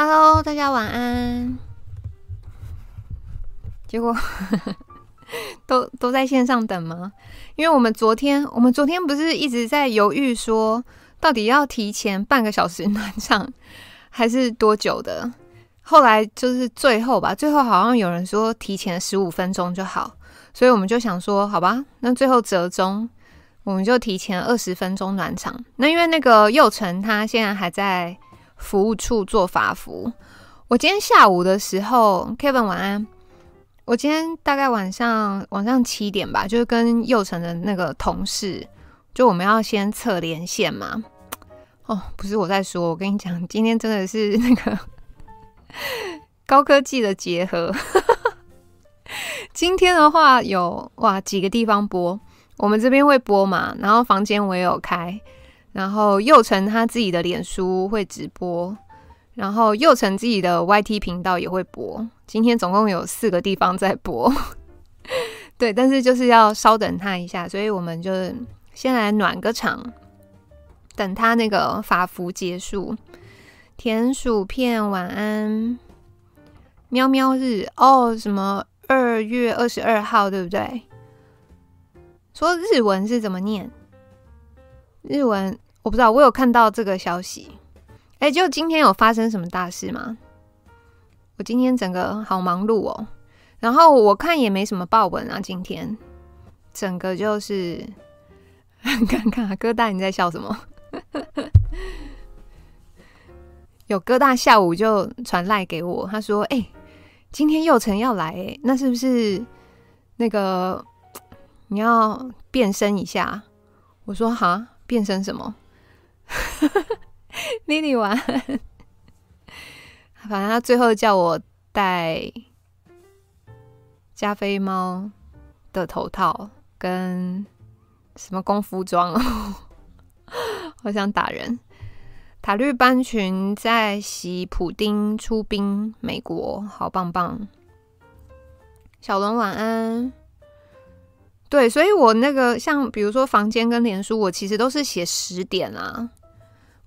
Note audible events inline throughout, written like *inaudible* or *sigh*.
Hello，大家晚安。结果 *laughs* 都都在线上等吗？因为我们昨天，我们昨天不是一直在犹豫说，到底要提前半个小时暖场，*laughs* 还是多久的？后来就是最后吧，最后好像有人说提前十五分钟就好，所以我们就想说，好吧，那最后折中，我们就提前二十分钟暖场。那因为那个佑成他现在还在服务处做法服，我今天下午的时候，Kevin 晚安。我今天大概晚上晚上七点吧，就是跟佑成的那个同事，就我们要先测连线嘛。哦，不是我在说，我跟你讲，今天真的是那个 *laughs* 高科技的结合。*laughs* 今天的话有哇几个地方播，我们这边会播嘛，然后房间我也有开，然后佑成他自己的脸书会直播。然后佑成自己的 YT 频道也会播，今天总共有四个地方在播，*laughs* 对，但是就是要稍等他一下，所以我们就先来暖个场，等他那个法服结束。甜薯片晚安，喵喵日哦，什么二月二十二号对不对？说日文是怎么念？日文我不知道，我有看到这个消息。哎，就今天有发生什么大事吗？我今天整个好忙碌哦，然后我看也没什么报文啊。今天整个就是看看哥大你在笑什么？*laughs* 有哥大下午就传赖给我，他说：“哎，今天佑成要来，那是不是那个你要变身一下？”我说：“哈，变身什么？” *laughs* 妮妮玩，*laughs* 反正他最后叫我戴加菲猫的头套跟什么功夫装哦，*laughs* 好想打人。塔绿班群在洗普丁出兵美国，好棒棒。小龙晚安。对，所以我那个像比如说房间跟脸书，我其实都是写十点啊。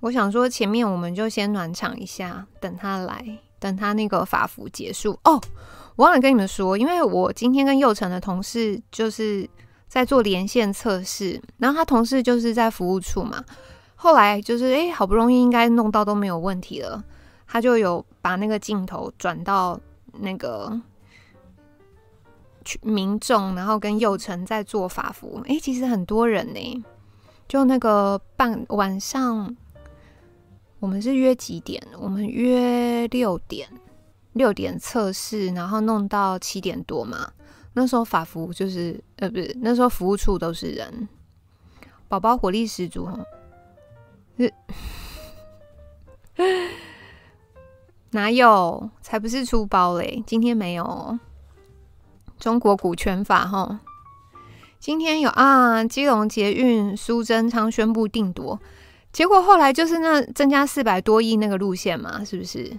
我想说，前面我们就先暖场一下，等他来，等他那个法服结束哦。我忘了跟你们说，因为我今天跟佑成的同事就是在做连线测试，然后他同事就是在服务处嘛。后来就是哎，好不容易应该弄到都没有问题了，他就有把那个镜头转到那个民众，然后跟幼成在做法服。哎，其实很多人呢，就那个半晚上。我们是约几点？我们约六点，六点测试，然后弄到七点多嘛。那时候法服就是呃，不是那时候服务处都是人，宝宝活力十足。是 *laughs* 哪有？才不是出包嘞！今天没有中国股权法哈。今天有啊，基隆捷运苏贞昌宣布定夺。结果后来就是那增加四百多亿那个路线嘛，是不是？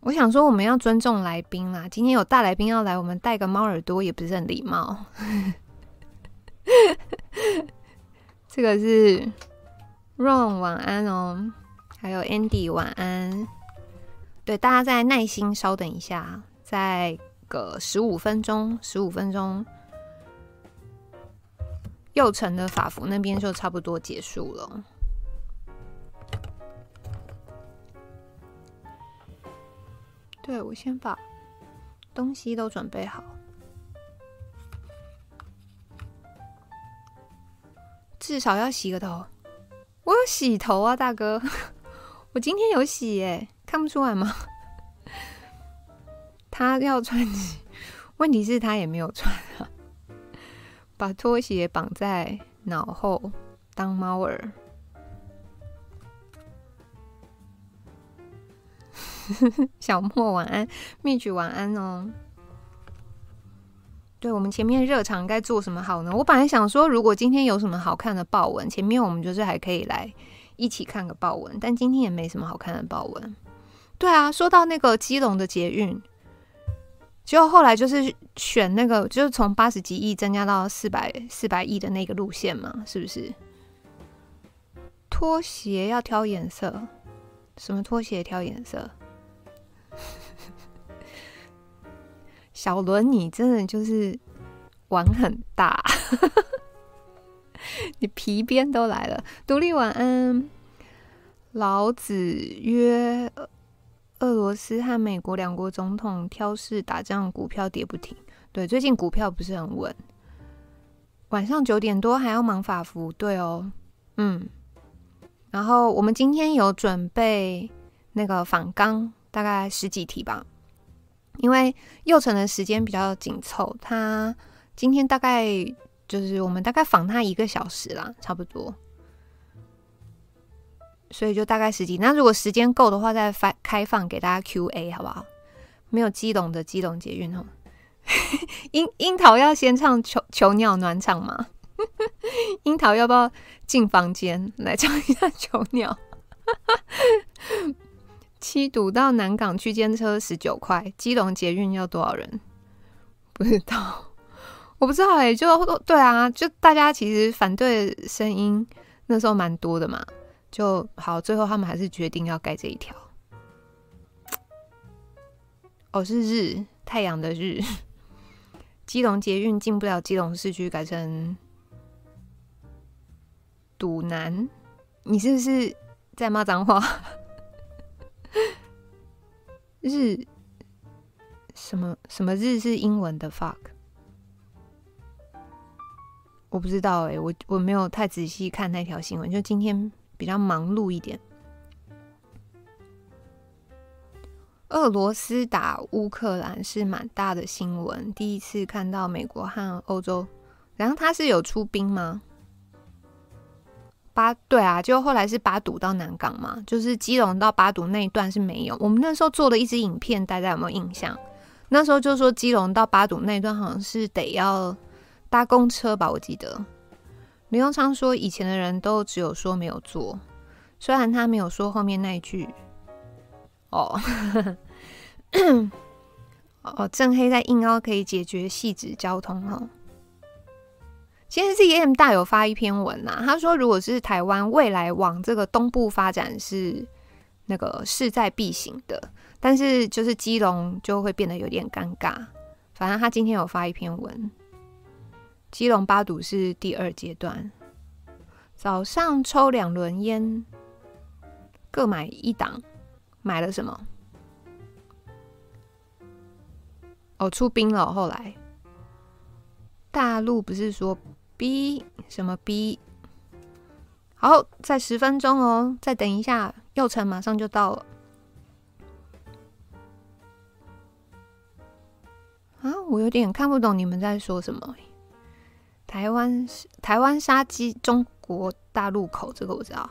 我想说我们要尊重来宾啦，今天有大来宾要来，我们戴个猫耳朵也不是很礼貌。*laughs* 这个是 Ron 晚安哦，还有 Andy 晚安。对，大家再耐心稍等一下，再个十五分钟，十五分钟。右城的法服那边就差不多结束了。对，我先把东西都准备好，至少要洗个头。我有洗头啊，大哥，*laughs* 我今天有洗耶，看不出来吗？他要穿，问题是他也没有穿啊。把拖鞋绑在脑后当猫耳。*laughs* 小莫晚安，蜜橘晚安哦。对，我们前面热场该做什么好呢？我本来想说，如果今天有什么好看的报文，前面我们就是还可以来一起看个报文，但今天也没什么好看的报文。对啊，说到那个基隆的捷运。结果后来就是选那个，就是从八十几亿增加到四百四百亿的那个路线嘛，是不是？拖鞋要挑颜色，什么拖鞋挑颜色？*laughs* 小伦，你真的就是玩很大，*laughs* 你皮鞭都来了。独立晚安。老子曰俄罗斯和美国两国总统挑事打仗，股票跌不停。对，最近股票不是很稳。晚上九点多还要忙法服，对哦，嗯。然后我们今天有准备那个访纲，大概十几题吧。因为佑成的时间比较紧凑，他今天大概就是我们大概访他一个小时啦，差不多。所以就大概十几，那如果时间够的话，再发开放给大家 Q&A 好不好？没有基隆的基隆捷运哦。*laughs* 樱樱桃要先唱囚囚鸟暖场吗？*laughs* 樱桃要不要进房间来唱一下囚鸟？*laughs* 七堵到南港区间车十九块，基隆捷运要多少人？不知道，我不知道哎、就对啊，就大家其实反对声音那时候蛮多的嘛。就好，最后他们还是决定要盖这一条。哦，是日太阳的日。*laughs* 基隆捷运进不了基隆市区，改成堵南。你是不是在骂脏话？*laughs* 日什么什么日是英文的 fuck？我不知道哎、我我没有太仔细看那条新闻，就今天。比较忙碌一点。俄罗斯打乌克兰是蛮大的新闻，第一次看到美国和欧洲。然后他是有出兵吗？八对啊，就后来是八堵到南港嘛，就是基隆到八堵那一段是没有。我们那时候做了一支影片，大家有没有印象？那时候就说基隆到八堵那一段好像是得要搭公车吧，我记得。刘永昌说：“以前的人都只有说没有做，虽然他没有说后面那一句。”哦，*coughs* 哦，正黑在硬凹可以解决汐止交通哈。其实 ZM 大有发一篇文呐，他说：“如果是台湾未来往这个东部发展是那个势在必行的，但是就是基隆就会变得有点尴尬。”反正他今天有发一篇文。基隆八堵是第二阶段，早上抽两轮烟，各买一档，买了什么？哦，出兵了。后来大陆不是说 B 什么 B？好，再十分钟哦，再等一下，右城马上就到了。啊，我有点看不懂你们在说什么。台湾台湾杀鸡，中国大陆口，这个我知道。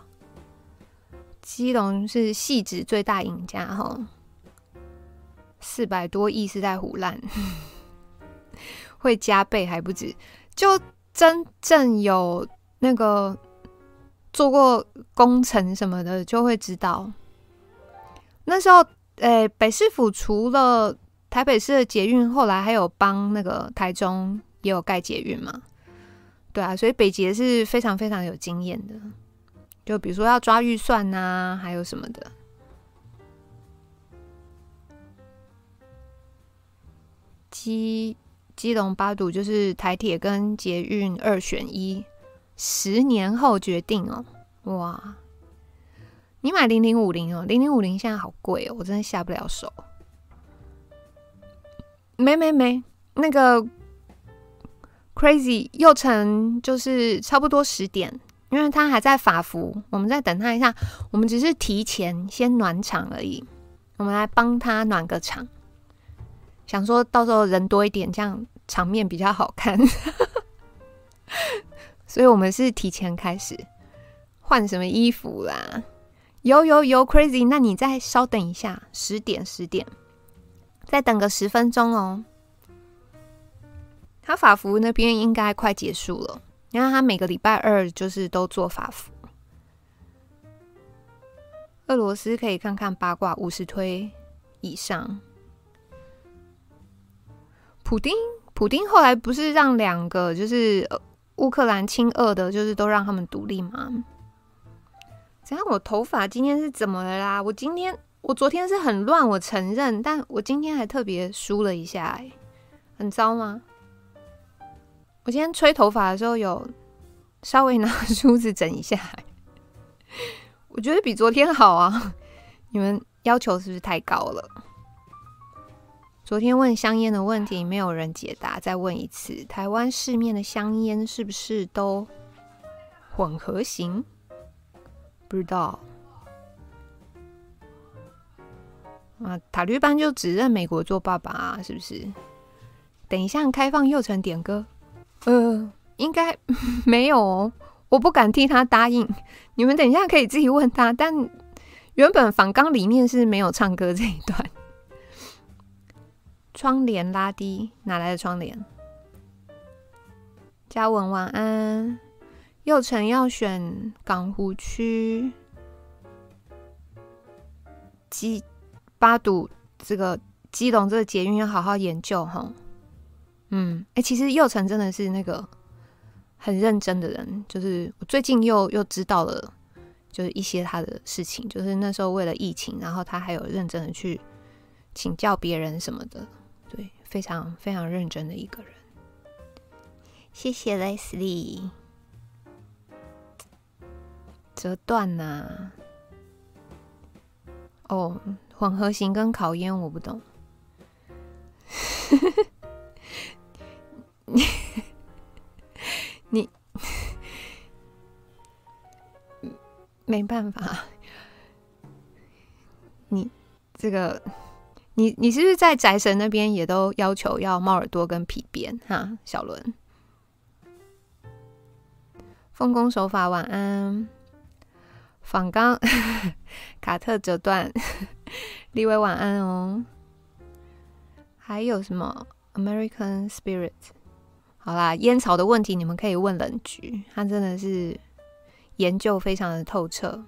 基隆是汐止最大赢家哈，四百多亿是在胡烂，*laughs* 会加倍还不止。就真正有那个做过工程什么的，就会知道。那时候，诶、北市府除了台北市的捷运，后来还有帮那个台中也有盖捷运嘛。对啊，所以北捷是非常非常有经验的，就比如说要抓预算呐、啊，还有什么的。基基隆八堵就是台铁跟捷运二选一，十年后决定哦。哇，你买零零五零哦，零零五零现在好贵哦，我真的下不了手。没没没，那个。Crazy 又成就是差不多十点，因为他还在法服，我们再等他一下。我们只是提前先暖场而已，我们来帮他暖个场，想说到时候人多一点，这样场面比较好看。*laughs* 所以我们是提前开始换什么衣服啦？有有有，Crazy，那你再稍等一下，十点十点，再等个十分钟哦。他法服那边应该快结束了，因为他每个礼拜二就是都做法服。俄罗斯可以看看八卦五十推以上。普丁，普丁后来不是让两个就是乌克兰亲俄的，就是都让他们独立吗？怎样？我头发今天是怎么了啦？我今天，我昨天是很乱，我承认，但我今天还特别梳了一下，欸，很糟吗？我今天吹头发的时候有稍微拿 *laughs* 梳子整一下，我觉得比昨天好啊。你们要求是不是太高了？昨天问香烟的问题没有人解答，再问一次：台湾市面的香烟是不是都混合型？不知道。啊，塔绿班就只认美国做爸爸啊，是不是？等一下开放祐诚点歌，呃，应该 *laughs* 没有哦，我不敢替他答应。*laughs* 你们等一下可以自己问他，但原本访纲里面是没有唱歌这一段。*laughs* 窗帘拉低，哪来的窗帘？嘉文晚安。祐诚要选港湖区基八堵这个基隆这个捷运要好好研究哈。嗯，哎、其实佑成真的是那个很认真的人，就是我最近又又知道了，就是一些他的事情，就是那时候为了疫情，然后他还有认真的去请教别人什么的。对，非常非常认真的一个人。谢谢 Leslie。折断呐？哦，混合型跟烤烟我不懂。*laughs* 你你没办法，你这个。你你是不是在宅神那边也都要求要猫耳朵跟皮鞭哈？小伦，奉公守法，晚安。访刚 *laughs* 卡特折断，立威晚安哦。还有什么 American Spirit？好啦，烟草的问题你们可以问冷菊，他真的是研究非常的透彻。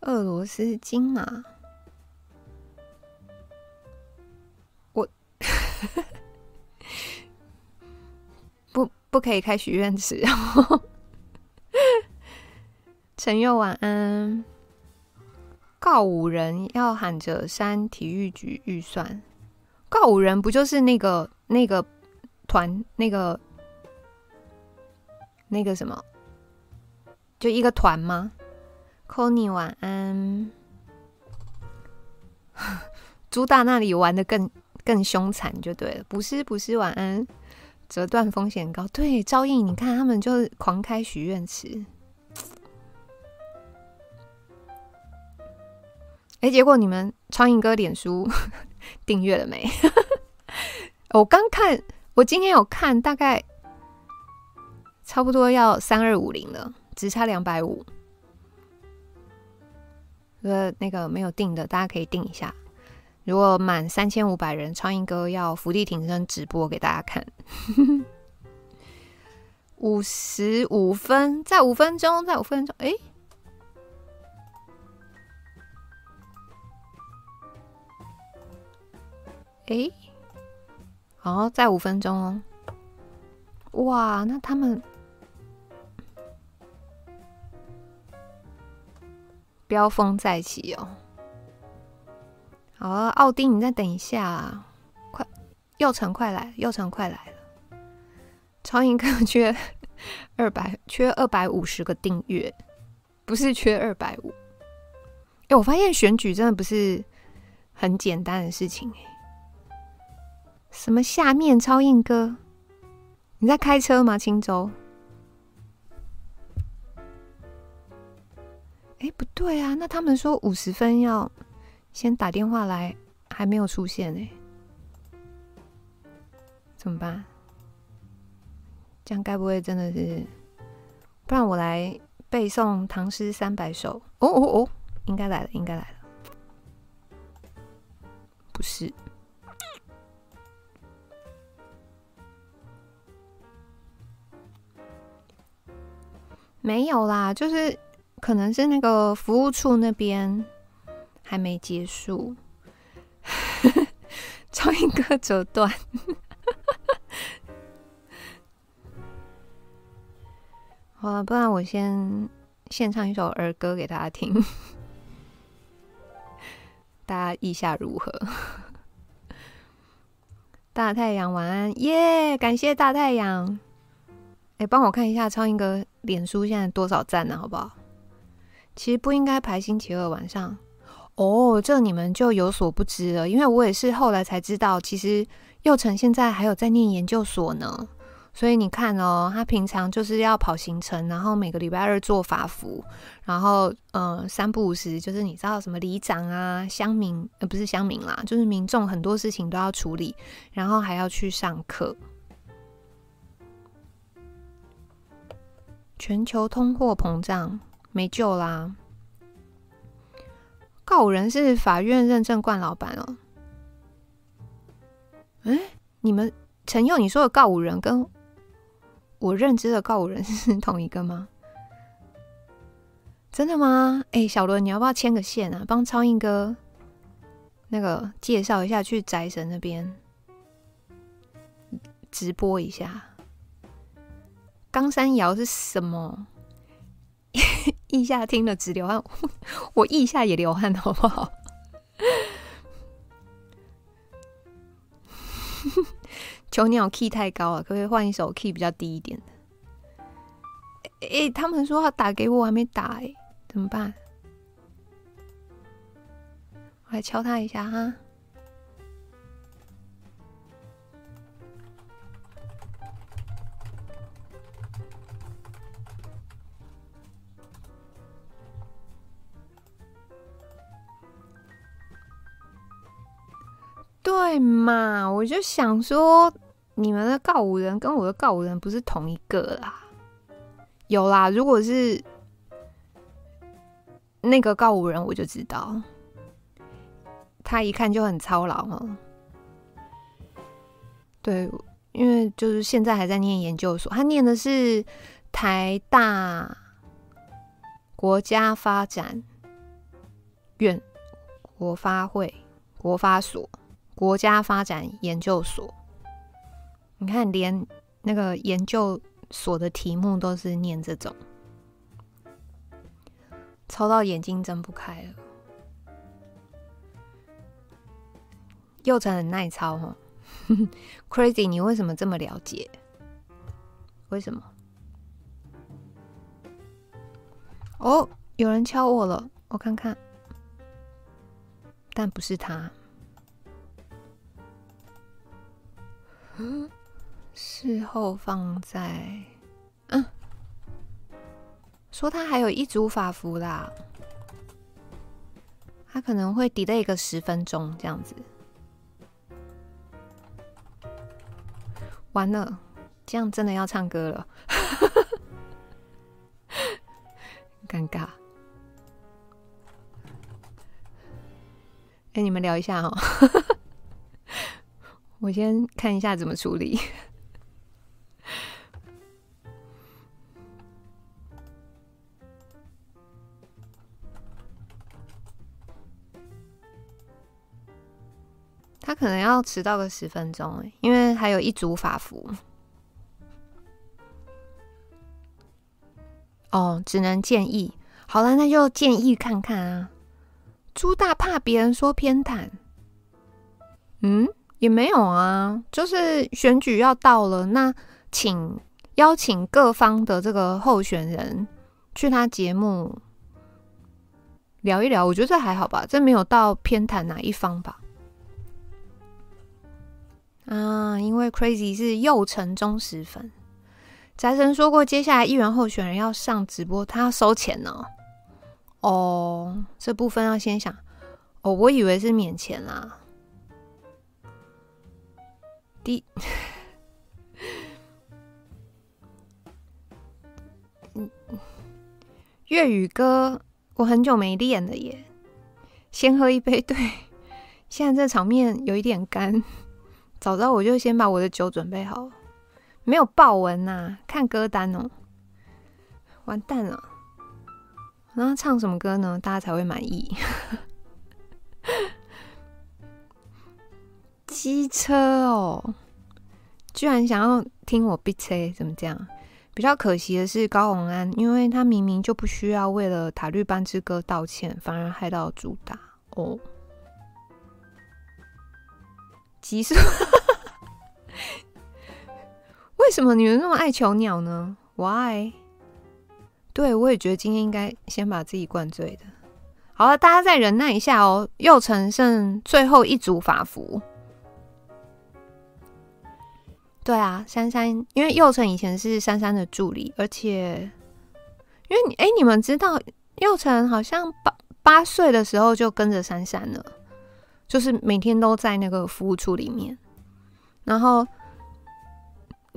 俄罗斯金马，我 *laughs* 不不可以开许愿池。然后陈佑晚安，告五人要喊着删体育局预算，告五人不就是那个那个团那个那个什么，就一个团吗？Connie 晚安，*laughs* 朱大那里玩的更更凶残就对了，不是不是晚安，折断风险高，对，招应你看他们就是狂开许愿池，哎、结果你们苍蝇哥脸书订阅了没？*laughs* 我刚看，我今天有看，大概差不多要三二五零了，只差两百五。呃，那个没有订的，大家可以订一下。如果满三千五百人，超英哥要伏地挺身直播给大家看。*laughs* 五十五分，再五分钟，再五分钟，哎，哎，好，再五分钟哦。哇，那他们。飙风再起哦！好啊，奥丁，你再等一下啊！快，祐诚快来，祐诚快来了！超英哥缺 *laughs* 二百，缺二百五十个订阅，不是缺二百五。哎，我发现选举真的不是很简单的事情哎。什么下面超硬哥？你在开车吗？青州？哎，不对啊！那他们说五十分要先打电话来，还没有出现哎，怎么办？这样该不会真的是？不然我来背诵唐诗三百首。哦哦哦，应该来了，应该来了。不是，没有啦，就是。可能是那个服务处那边还没结束，超英哥折断。好了，不然我先献唱一首儿歌给大家听，大家意下如何？*laughs* 大太阳晚安，耶、感谢大太阳。哎，帮我看一下超英哥脸书现在多少赞呢？好不好？其实不应该排星期二晚上哦，这你们就有所不知了，因为我也是后来才知道，其实佑成现在还有在念研究所呢。所以你看哦，他平常就是要跑行程，然后每个礼拜二做法服，然后呃三不五时就是你知道什么里长啊、乡民呃不是乡民啦，就是民众很多事情都要处理，然后还要去上课。全球通货膨胀没救啦！告五人是法院认证冠老板哦。哎，你们陈佑你说的告五人跟我认知的告五人是同一个吗？真的吗？哎，小伦，你要不要牵个线啊？帮超英哥那个介绍一下，去宅神那边直播一下。冈山谣是什么？*laughs* 腋下听了直流汗，*laughs* 我腋下也流汗，好不好？*laughs* 囚鸟 key 太高了，可不可以换一首 key 比较低一点的？哎、他们说要打给我，我还没打、欸，怎么办？我来敲他一下哈。对嘛，我就想说。你们的告五人跟我的告五人不是同一个啦，有啦。如果是那个告五人，我就知道，他一看就很操劳哦。对，因为就是现在还在念研究所，他念的是台大国家发展院国发会国发所国家发展研究所。你看，连那个研究所的题目都是念这种，抄到眼睛睁不开了。祐诚很耐抄哈，Crazy，你为什么这么了解？为什么？哦，有人敲我了，我看看，但不是他。*laughs* 事后放在，嗯，说他还有一组法服啦，他可能会 delay 个十分钟这样子。完了，这样真的要唱歌了，*laughs* 尴尬。哎，你们聊一下哦，我先看一下怎么处理。*laughs* 他可能要迟到个十分钟，因为还有一组法服。哦，只能建议。好了，那就建议看看啊。猪大怕别人说偏袒，嗯，也没有啊，就是选举要到了，那请邀请各方的这个候选人去他节目聊一聊，我觉得这还好吧，这没有到偏袒哪一方吧。啊，因为 Crazy 是右成忠实粉，宅神说过，接下来议员候选人要上直播，他要收钱呢。哦，这部分要先想。哦，我以为是免钱啦。第，粤语歌我很久没练了耶。先喝一杯，对，现在这场面有一点干。早知道我就先把我的酒准备好，没有爆文呐，看歌单哦，完蛋了。那唱什么歌呢？大家才会满意？机车哦，居然想要听我逼车，怎么这样？比较可惜的是高虹安，因为他明明就不需要为了塔绿班之歌道歉，反而害到主打哦。急速，*laughs* 为什么你们那么爱囚鸟呢？Why？对，我也觉得今天应该先把自己灌醉的。好了，大家再忍耐一下哦。又成剩最后一组法服。对啊，珊珊，因为佑成以前是珊珊的助理，而且，因为你哎，你们知道佑成好像八八岁的时候就跟着珊珊了，就是每天都在那个服务处里面，然后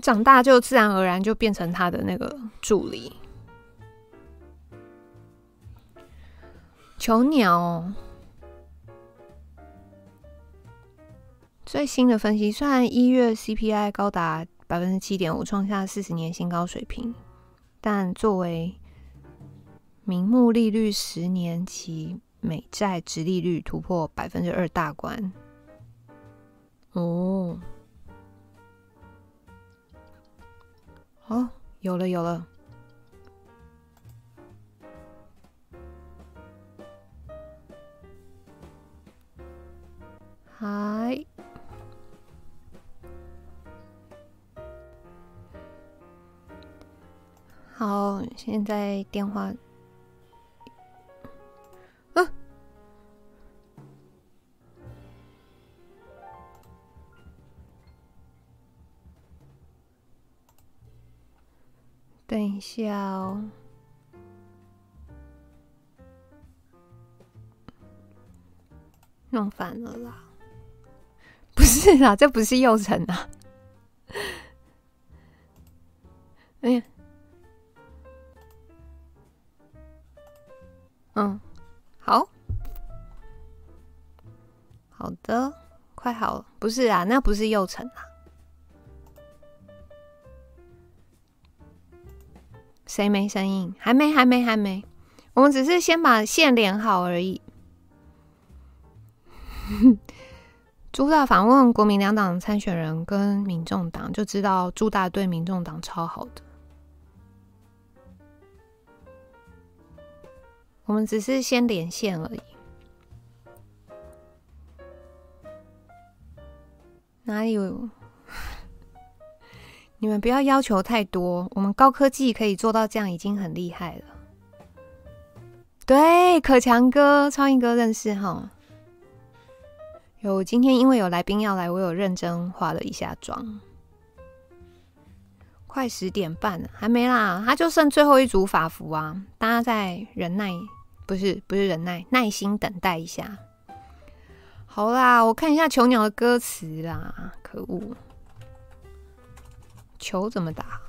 长大就自然而然就变成他的那个助理。囚鸟。最新的分析，虽然一月 CPI 高达百分之七点五，创下四十年新高水平，但作为名目利率十年期美债殖利率突破百分之二大关。哦，哦，有了有了，嗨。好，现在电话，等一下哦，弄反了啦，不是啦，这不是佑成啊，*laughs* 哎呀。嗯，好，好的，快好了，不是啊，那不是幼成啊，谁没声音？还没，还没，还没，我们只是先把线连好而已。*laughs* 朱大访问国民两党参选人跟民众党，就知道朱大对民众党超好的。我们只是先连线而已，哪有？*laughs* 你们不要要求太多，我们高科技可以做到这样已经很厉害了。对，可强哥、超英哥认识哈？有，今天因为有来宾要来，我有认真化了一下妆。快十点半了，还没啦，他就剩最后一组法服啊，大家再忍耐。不是不是忍耐，耐心等待一下。好啦，我看一下囚鸟的歌词啦。可恶，球怎么打？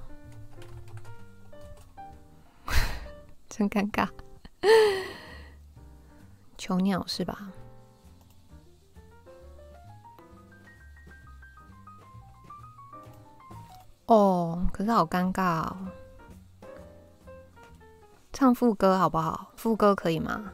*laughs* 真尴尬。囚鸟是吧？哦，可是好尴尬哦。唱副歌好不好？副歌可以吗？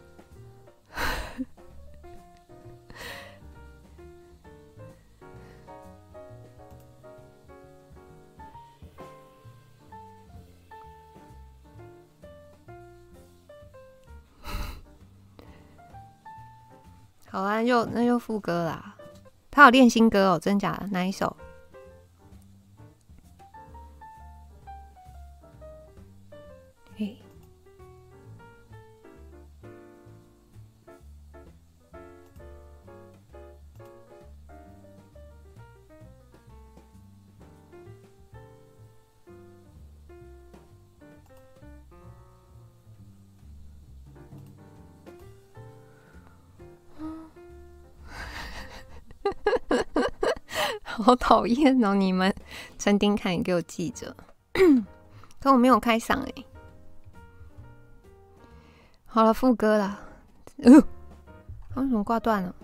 好啊，那就那又副歌啦。他有练新歌哦，真假的？哪一首？好讨厌哦！你们陈丁凯，你给我记着。*clears throat* 可我没有开嗓哎。好了，副歌了。呃，为什么挂断了？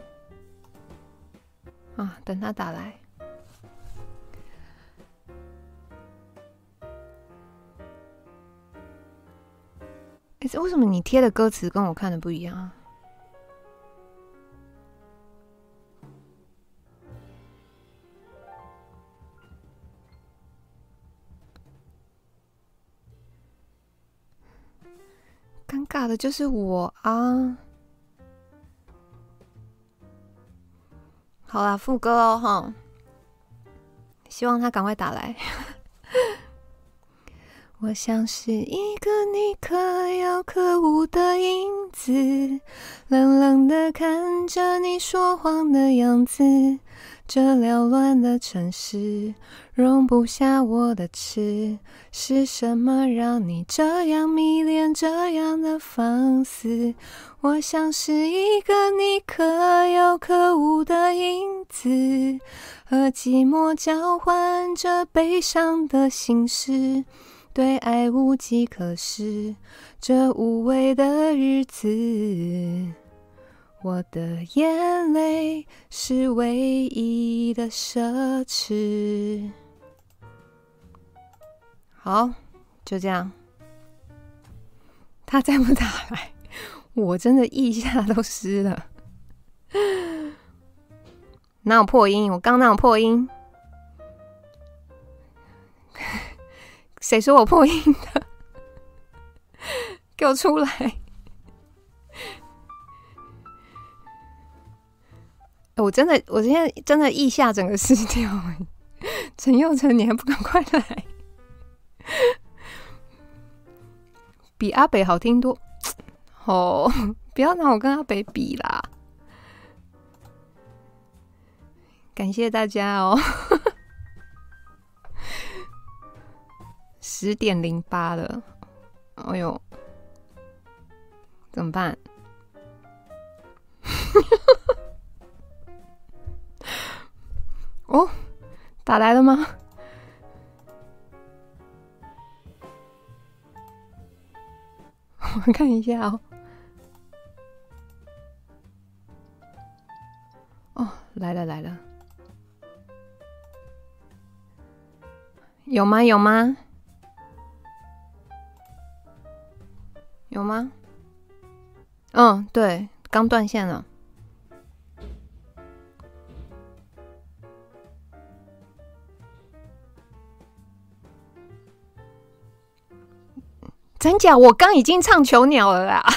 啊，等他打来。哎，这为什么你贴的歌词跟我看的不一样啊？就是我啊。好啦，副歌哦，哈，希望他赶快打来。我像是一个你可有可无的影子，冷冷的看着你说谎的样子。这缭乱的城市容不下我的痴，是什么让你这样迷恋这样的放肆？我像是一个你可有可无的影子，和寂寞交换着悲伤的心事。对爱无计可施，这无味的日子，我的眼泪是唯一的奢侈。好，就这样。他再不打来，我真的一下都湿了。哪有破音？我刚哪有破音？谁说我破音的？*laughs* 给我出来！我真的，我今天真的腋下整个湿掉。陈佑成，你还不赶快来？比阿北好听多。哦，不要拿我跟阿北比啦！感谢大家哦。十点零八了，哎呦，怎么办？哦，打来了吗？我看一下哦。哦，来了来了，有吗？有吗？有吗？嗯，对，刚断线了。真假？我刚已经唱囚鸟了啦！*laughs*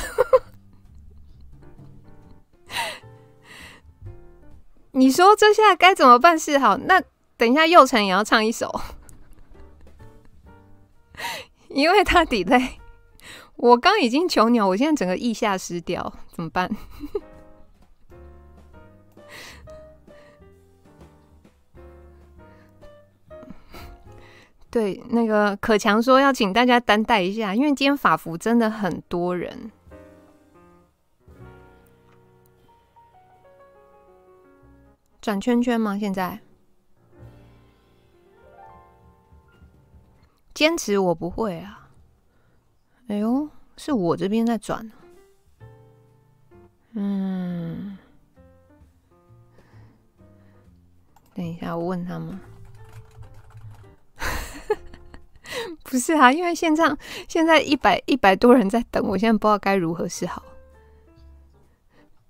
你说这下该怎么办是好？那等一下佑成也要唱一首，*laughs* 因为他底累。我刚已经囚鸟，我现在整个意下失掉，怎么办？对，那个可强说要请大家担待一下，因为今天法服真的很多人。转圈圈吗？现在？坚持我不会啊。哎呦，是我这边在转。嗯，等一下，我问他们。不是啊，因为现在现在一百一百多人在等，我现在不知道该如何是好。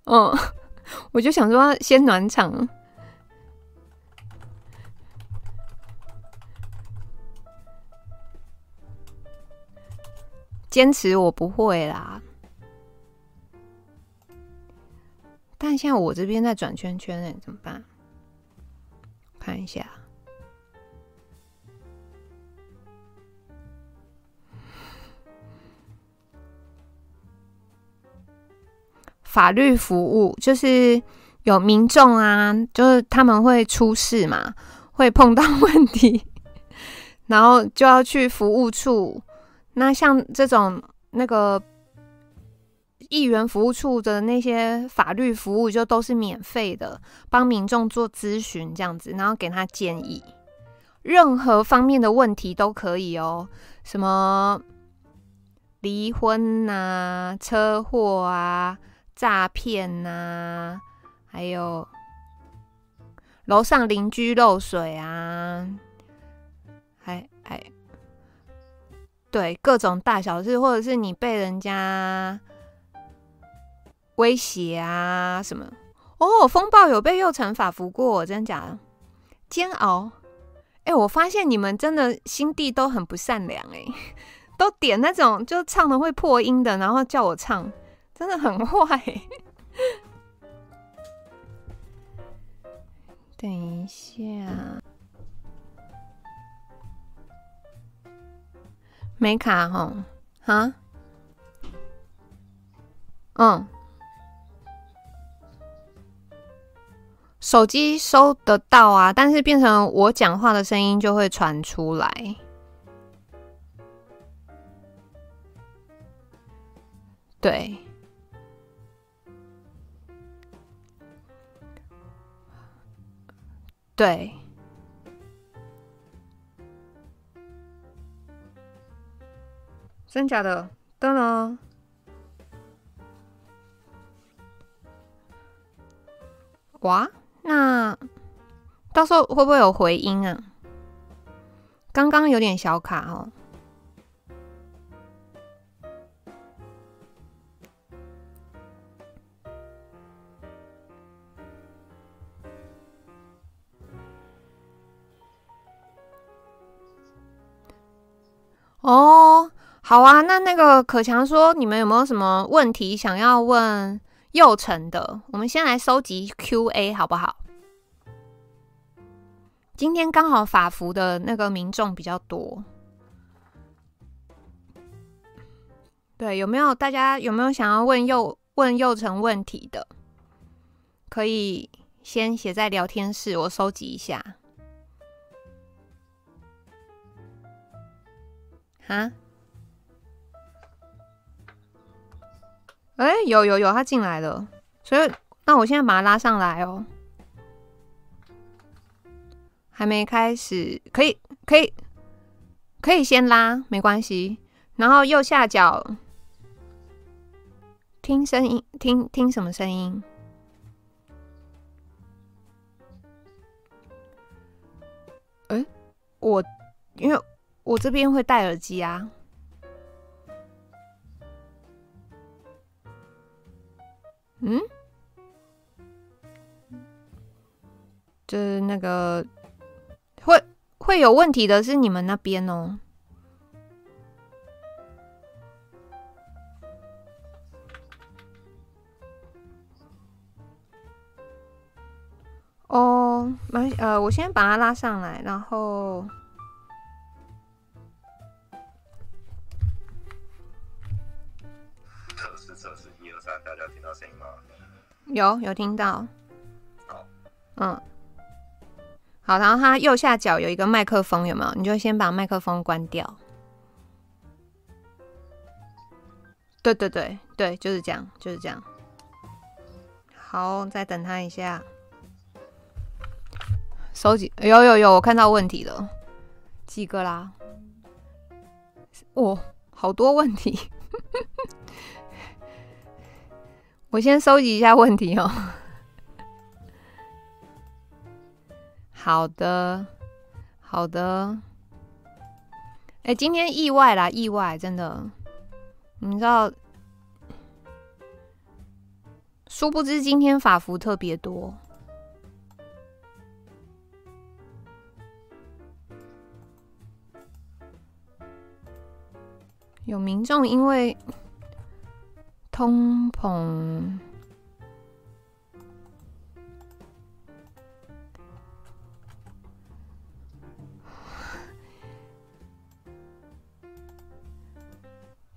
嗯，*laughs* 我就想说先暖场。坚持我不会啦，但现在我这边在转圈圈哎，怎么办？看一下，法律服务就是有民众啊，就是他们会出事嘛，会碰到问题，*laughs* 然后就要去服务处。那像这种那个议员服务处的那些法律服务，就都是免费的，帮民众做咨询这样子，然后给他建议，任何方面的问题都可以哦，什么离婚啊、车祸啊、诈骗呐，还有楼上邻居漏水啊，还还。对，各种大小事，或者是你被人家威胁啊什么？哦，风暴有被佑成法服过，真假的？煎熬。哎，我发现你们真的心地都很不善良哎，都点那种就唱的会破音的，然后叫我唱，真的很坏。等一下，没卡哈？哈？嗯，手机收得到啊，但是变成我讲话的声音就会传出来。对，对，真假的？当然。哇，那到时候会不会有回音啊？刚刚有点小卡哦。哦，好啊，那那个可强说，你们有没有什么问题想要问？幼成的，我们先来收集 Q&A 好不好？今天刚好法服的那个民众比较多，对，有没有大家有没有想要问幼问幼成问题的？可以先写在聊天室，我收集一下。哈？哎、有有有，他进来了，所以那我现在把他拉上来哦。还没开始，可以可以可以先拉，没关系。然后右下角听声音，听听什么声音？哎、我因为我这边会戴耳机啊。嗯，就是那个会会有问题的是你们那边哦。哦，没呃，我先把它拉上来，然后有有听到，好，嗯，好，然后它右下角有一个麦克风，有没有？你就先把麦克风关掉。对对对对，就是这样，就是这样。好，再等他一下，收集，有有有，我看到问题了，几个啦？哦，好多问题。我先收集一下问题哦。*laughs* 好的，好的。哎，今天意外啦，意外，真的。你知道，殊不知今天法服特别多，有民众因为。通膨，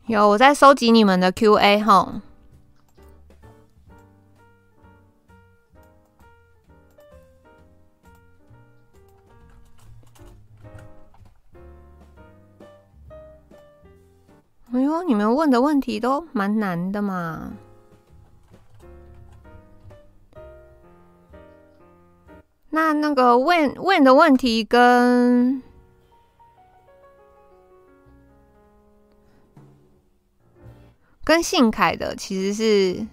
有我在收集你们的 Q&A 哈。哎呦，你们问的问题都蛮难的嘛。那那个问问的问题跟跟信凯的其实是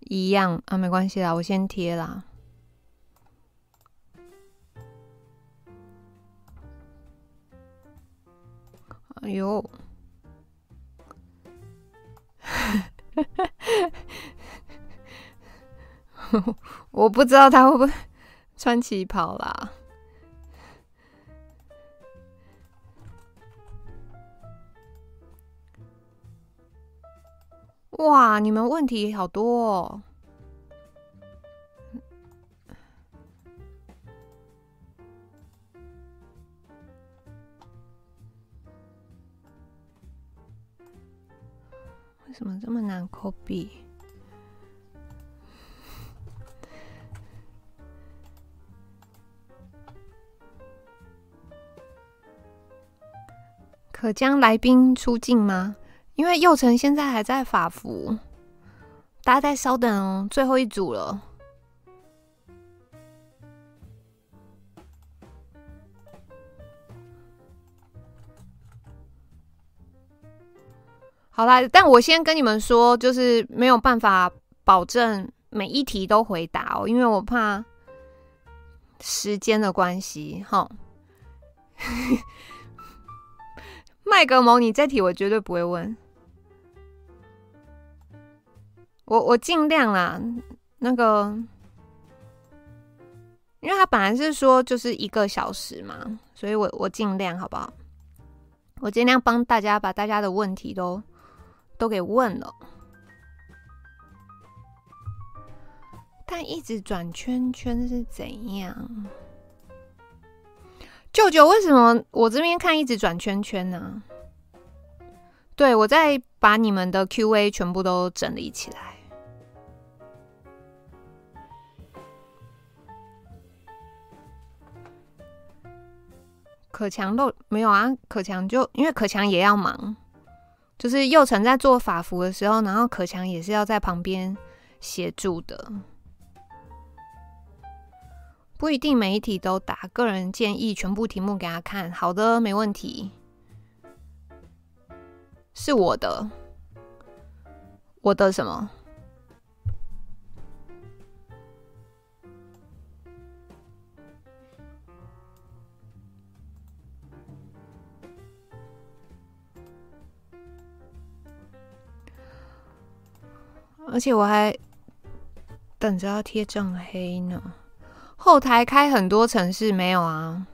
一样啊，没关系啦，我先贴啦。哎呦。*laughs* 我不知道他会不会穿旗袍啦。哇，你们问题好多哦。怎么这么难 copy？*sighs* 可将来宾出境吗？因为佑成现在还在法服，大家再稍等哦，最后一组了。好啦，但我先跟你们说，就是没有办法保证每一题都回答哦，因为我怕时间的关系，哈。*laughs* 麦格蒙，你这题我绝对不会问。我我尽量啦，那个，因为他本来是说就是一个小时嘛，所以我我尽量好不好？我尽量帮大家把大家的问题都都给问了。但一直转圈圈是怎样？舅舅，为什么我这边看一直转圈圈呢？对，我再把你们的 Q&A 全部都整理起来。可强都没有啊，可强就因为可强也要忙，就是幼成在做法服的时候，然后可强也是要在旁边协助的。不一定每一题都答，个人建议全部题目给他看。好的，没问题。是我的，我的什么？而且我还等着要贴正黑呢。后台开很多城市没有啊？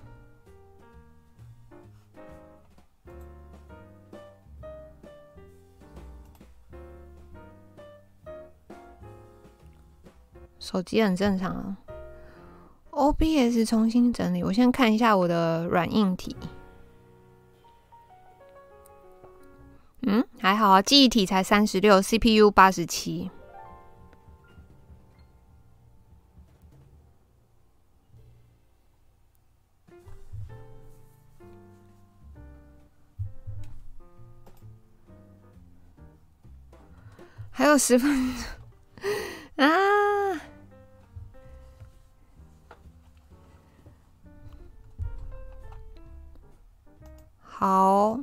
手机很正常啊。OBS 重新整理，我先看一下我的软硬体。嗯，还好啊，记忆体才三十六，CPU 八十七。还有十分钟 *laughs* 啊！好，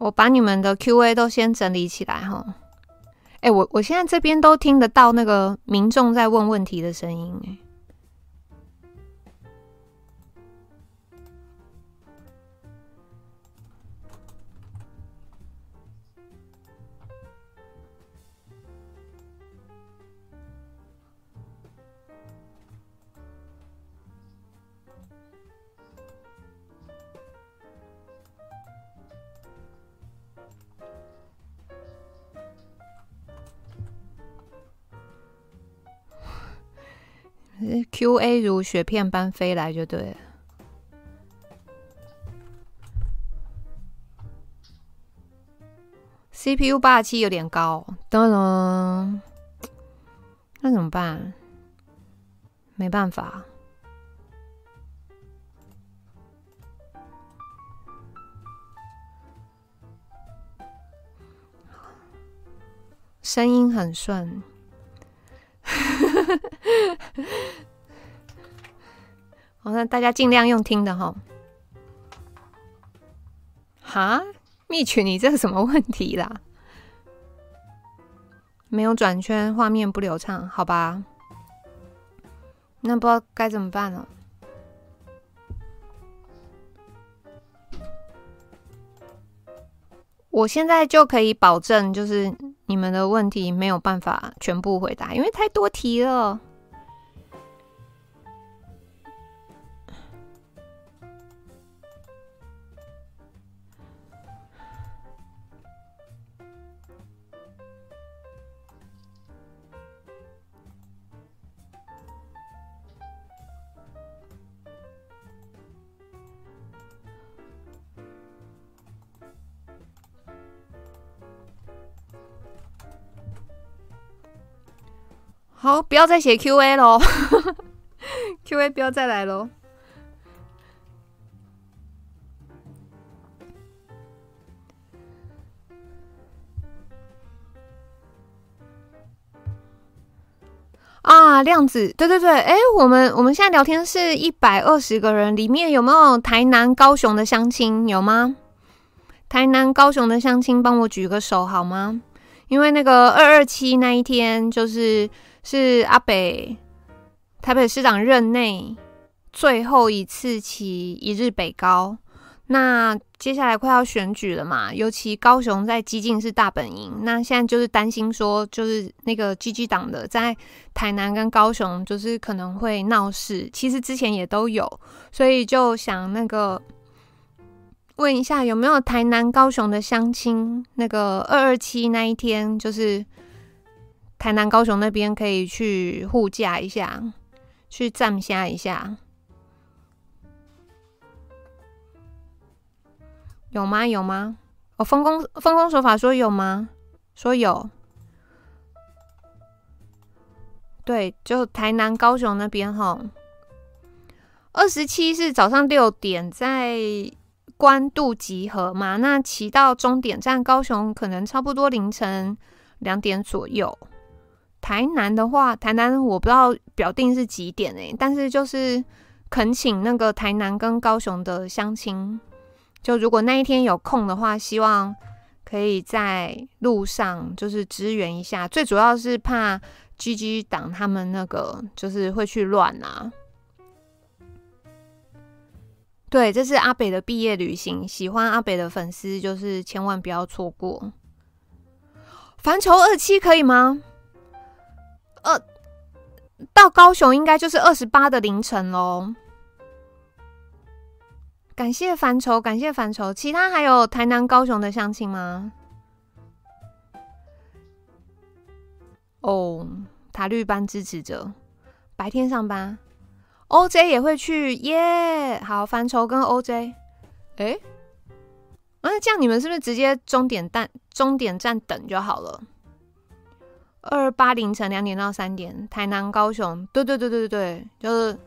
我把你们的 Q&A 都先整理起来哈。哎，我我现在这边都听得到那个民众在问问题的声音哎。Q&A 如雪片般飞来，就对了。CPU 霸气有点高，噔噔，那怎么办？没办法，声音很顺。好，那大家尽量用听的哈。哈，蜜群，你这是什么问题啦？没有转圈，画面不流畅，好吧？那不知道该怎么办了。我现在就可以保证，就是。你们的问题没有办法全部回答，因为太多题了。好，不要再写 Q&A 喽，Q&A 不要再来喽。啊，亮子，对对对，哎，我们我们现在聊天是一百二十个人，里面有没有台南、高雄的相亲？有吗？台南、高雄的相亲，帮我举个手好吗？因为那个二二七那一天，就是是阿北台北市长任内最后一次骑一日北高。那接下来快要选举了嘛，尤其高雄在激进是大本营，那现在就是担心说，就是那个 GG 党的在台南跟高雄，就是可能会闹事。其实之前也都有，所以就想那个问一下，有没有台南、高雄的乡亲？那个二二七那一天，就是台南、高雄那边可以去护驾一下，去站下一下。有吗？有吗？我丰功丰功守法说有吗？说有。对，就台南、高雄那边哈。二十七是早上六点在关渡集合嘛？那骑到终点站高雄可能差不多凌晨两点左右。台南的话，台南我不知道表定是几点哎、但是就是恳请那个台南跟高雄的乡亲。就如果那一天有空的话，希望可以在路上就是支援一下。最主要是怕 GG 党他们那个就是会去乱啊。对，这是阿北的毕业旅行，喜欢阿北的粉丝就是千万不要错过。凡愁二期可以吗？呃，到高雄应该就是二十八的凌晨喽。感谢烦愁，感谢烦愁。其他还有台南、高雄的相亲吗？哦，塔绿班支持者，白天上班。OJ 也会去耶。好，烦愁跟 OJ。哎、那、啊、这样你们是不是直接终点站终点站等就好了？二八凌晨两点到三点，台南、高雄。对对对对对，就是。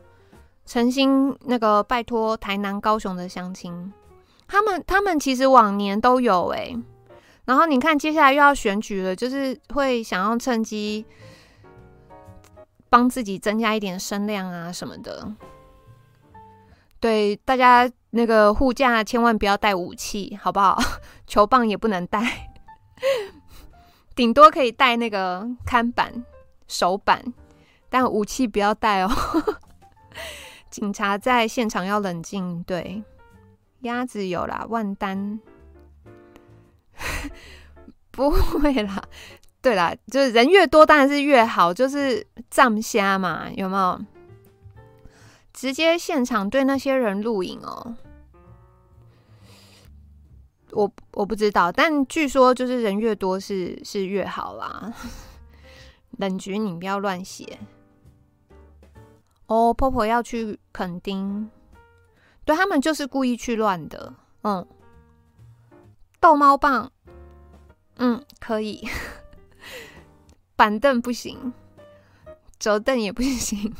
诚心那个拜托台南、高雄的乡亲，他们他们其实往年都有哎、欸，然后你看接下来又要选举了，就是会想要趁机帮自己增加一点声量啊什么的。对大家那个护驾千万不要带武器，好不好？*laughs* 球棒也不能带，顶多可以带那个看板、手板，但武器不要带哦。*laughs* 警察在现场要冷静。对，鸭子有啦，万丹 *laughs* 不会啦。对啦，就是人越多当然是越好，就是藏虾嘛，有没有？直接现场对那些人录影哦。我我不知道，但据说就是人越多是是越好啦。*laughs* 冷局你不要乱写。哦，婆婆要去垦丁，对，他们就是故意去乱的。嗯，逗猫棒，嗯，可以，*laughs* 板凳不行，折凳也不行。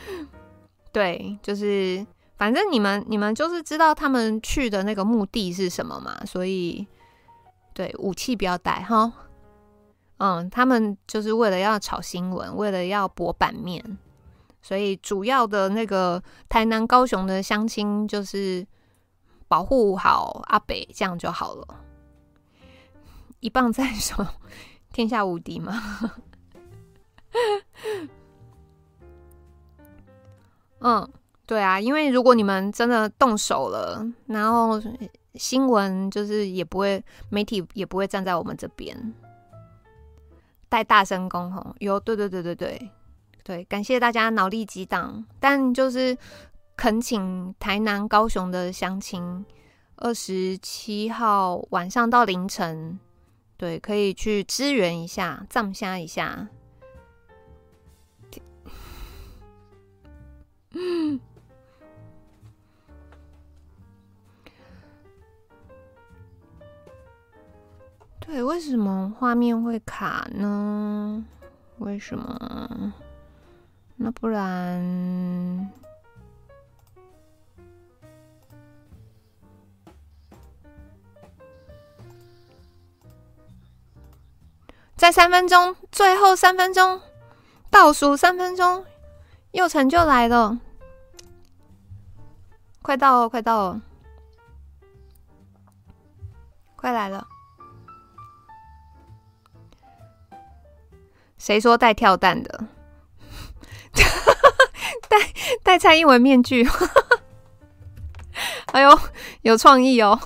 *laughs* 对，就是反正你们你们就是知道他们去的那个目的是什么嘛，所以对，武器不要带哈。嗯，他们就是为了要炒新闻，为了要博版面。所以主要的那个台南、高雄的乡亲就是保护好阿北，这样就好了。一棒在手，天下无敌嘛。*laughs* 嗯，对啊，因为如果你们真的动手了，然后新闻就是也不会，媒体也不会站在我们这边带大声公吼。有，对对对对对。对，感谢大家脑力激荡，但就是恳请台南、高雄的乡亲，二十七号晚上到凌晨，对，可以去支援一下，藏虾一下。嗯，*laughs* 对，为什么画面会卡呢？为什么？那不然，再三分钟，最后三分钟，倒数三分钟，又成就来了，快到了，快到了，快来了。谁说带跳蛋的？*laughs* 带带蔡英文面具？*laughs* 哎呦，有创意哦！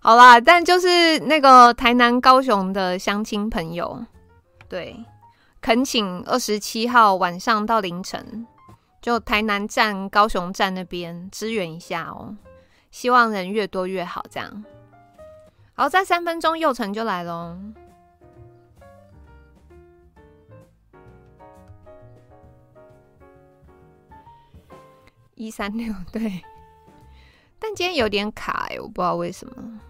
好啦，但就是那个台南、高雄的相亲朋友，对，恳请二十七号晚上到凌晨，就台南站、高雄站那边支援一下哦。希望人越多越好，这样。好，再三分钟，祐诚就来喽。一三六 *laughs* 对，但今天有点卡哎，我不知道为什么。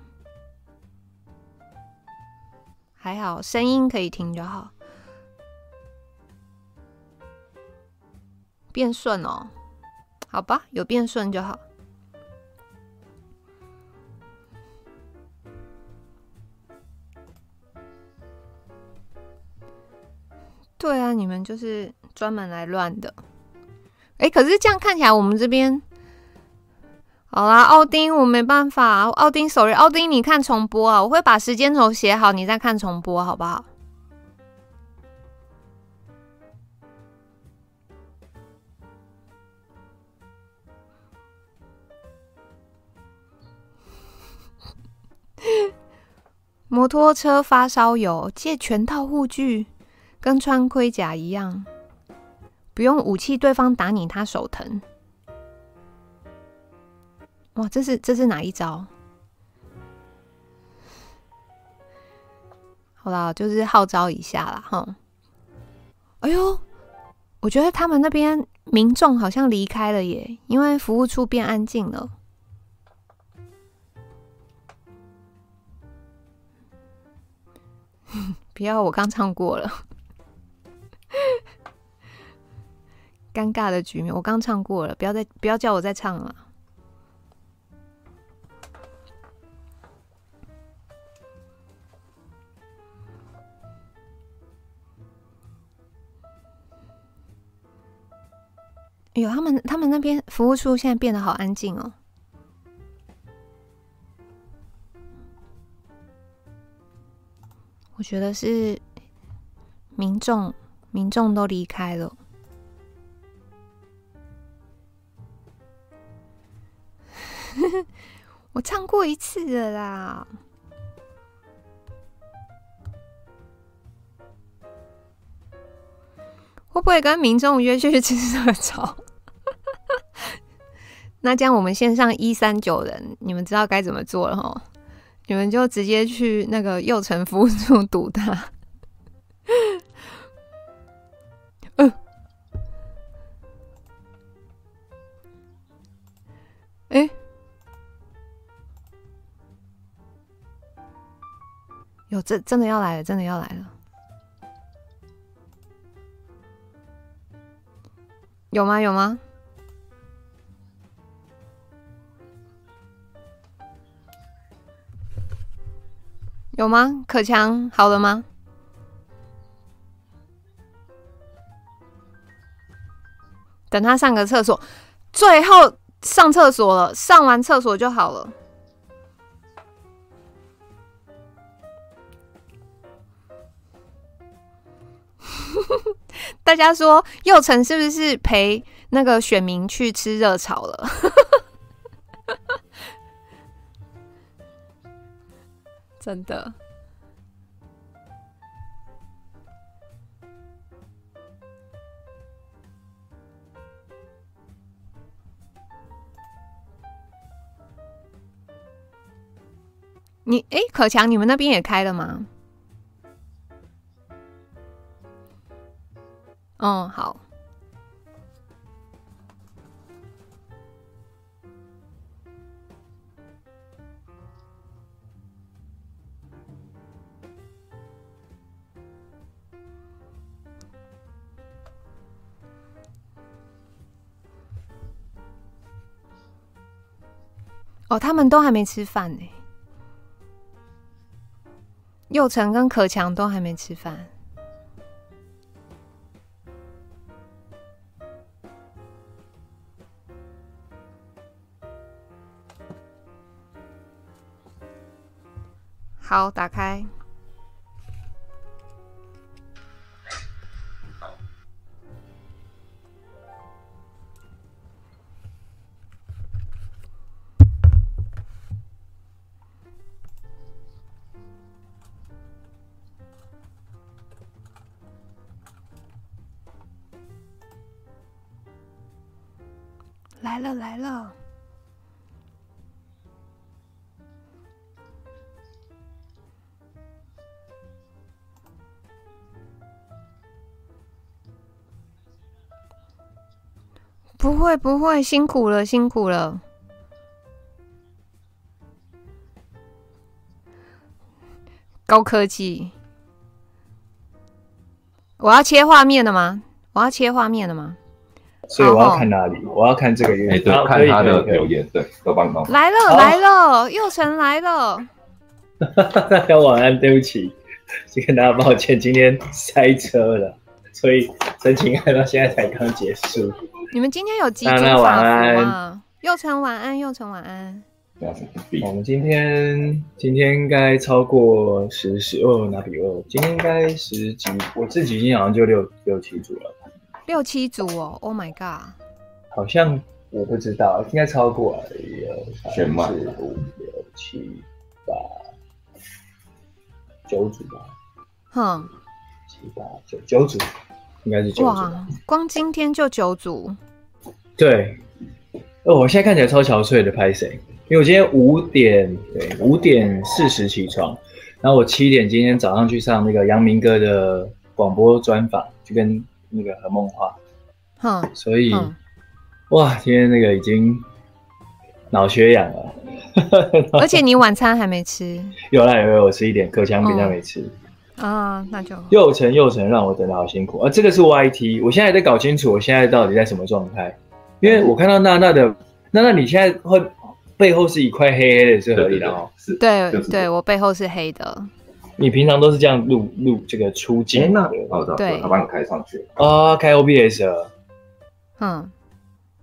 还好声音可以听就好，变顺哦，好吧，有变顺就好。对啊，你们就是专门来乱的。哎，可是这样看起来，我们这边好啦，奥丁，我没办法，奥丁，sorry，奥丁，你看重播啊，我会把时间轴写好，你再看重播，好不好？摩托车发烧友借全套护具，跟穿盔甲一样。不用武器，对方打你，他手疼。哇，这是这是哪一招？好啦，就是号召一下啦，哈。哎呦，我觉得他们那边民众好像离开了耶，因为服务处变安静了。*laughs* 不要，我刚唱过了。尴尬的局面，我刚唱过了，不要再不要叫我再唱了。哎呦，他们他们那边服务处现在变得好安静哦。我觉得是民众民众都离开了。*laughs* 我唱过一次了啦，会不会跟民众约去吃热炒？*laughs* 那这样我们线上一三九人，你们知道该怎么做了哈？你们就直接去那个祐诚服务处堵他。嗯，*laughs* 哎。有真真的要来了，真的要来了，有吗？有吗？有吗？可强好了吗？等他上个厕所，最后上厕所了，上完厕所就好了。大家说佑成是不是陪那个选民去吃热炒了？*laughs* 真的？你哎，可强，你们那边也开了吗？哦，好。哦，他们都还没吃饭呢。佑成跟可强都还没吃饭。好，打开。来了来了，不会不会，辛苦了辛苦了，高科技，我要切画面了吗？我要切画面了吗？所以我要看哪里？我要看这个留言，对，看他的留言，对，都帮忙。来了来了，佑成来了。*laughs* 大家晚安，对不起，先跟大家抱歉，今天塞车了，所以陈情爱到现在才刚结束。你们今天有几组晚安？又成晚安，又成晚安。我们今天今天应该超过十十二，哪比二？今天应该十几，我自己今天好像就六六七组了。六七组哦，Oh my god！好像我不知道，应该超过了，一二三四五六七八九组吧。哼，七八九九组，应该是九组。哇，光今天就九组。对，哦，我现在看起来超憔悴的，拍谁？因为我今天五点，对，五点四十起床，然后我七点今天早上去上那个杨明哥的广播专访，就跟。那个何梦华，哼，所以，哇，今天那个已经脑缺氧了，*laughs* 而且你晚餐还没吃，有啦有有，我吃一点，可强比较没吃，啊，那就又成又成，让我等的好辛苦啊！这个是 YT，我现在还在搞清楚我现在到底在什么状态，因为我看到娜娜的娜娜，你现在会背后是一块黑黑的，是合理的哦，是，对对，我背后是黑的。你平常都是这样录录这个出镜？那好对，他帮你开上去啊，开 OBS 了。嗯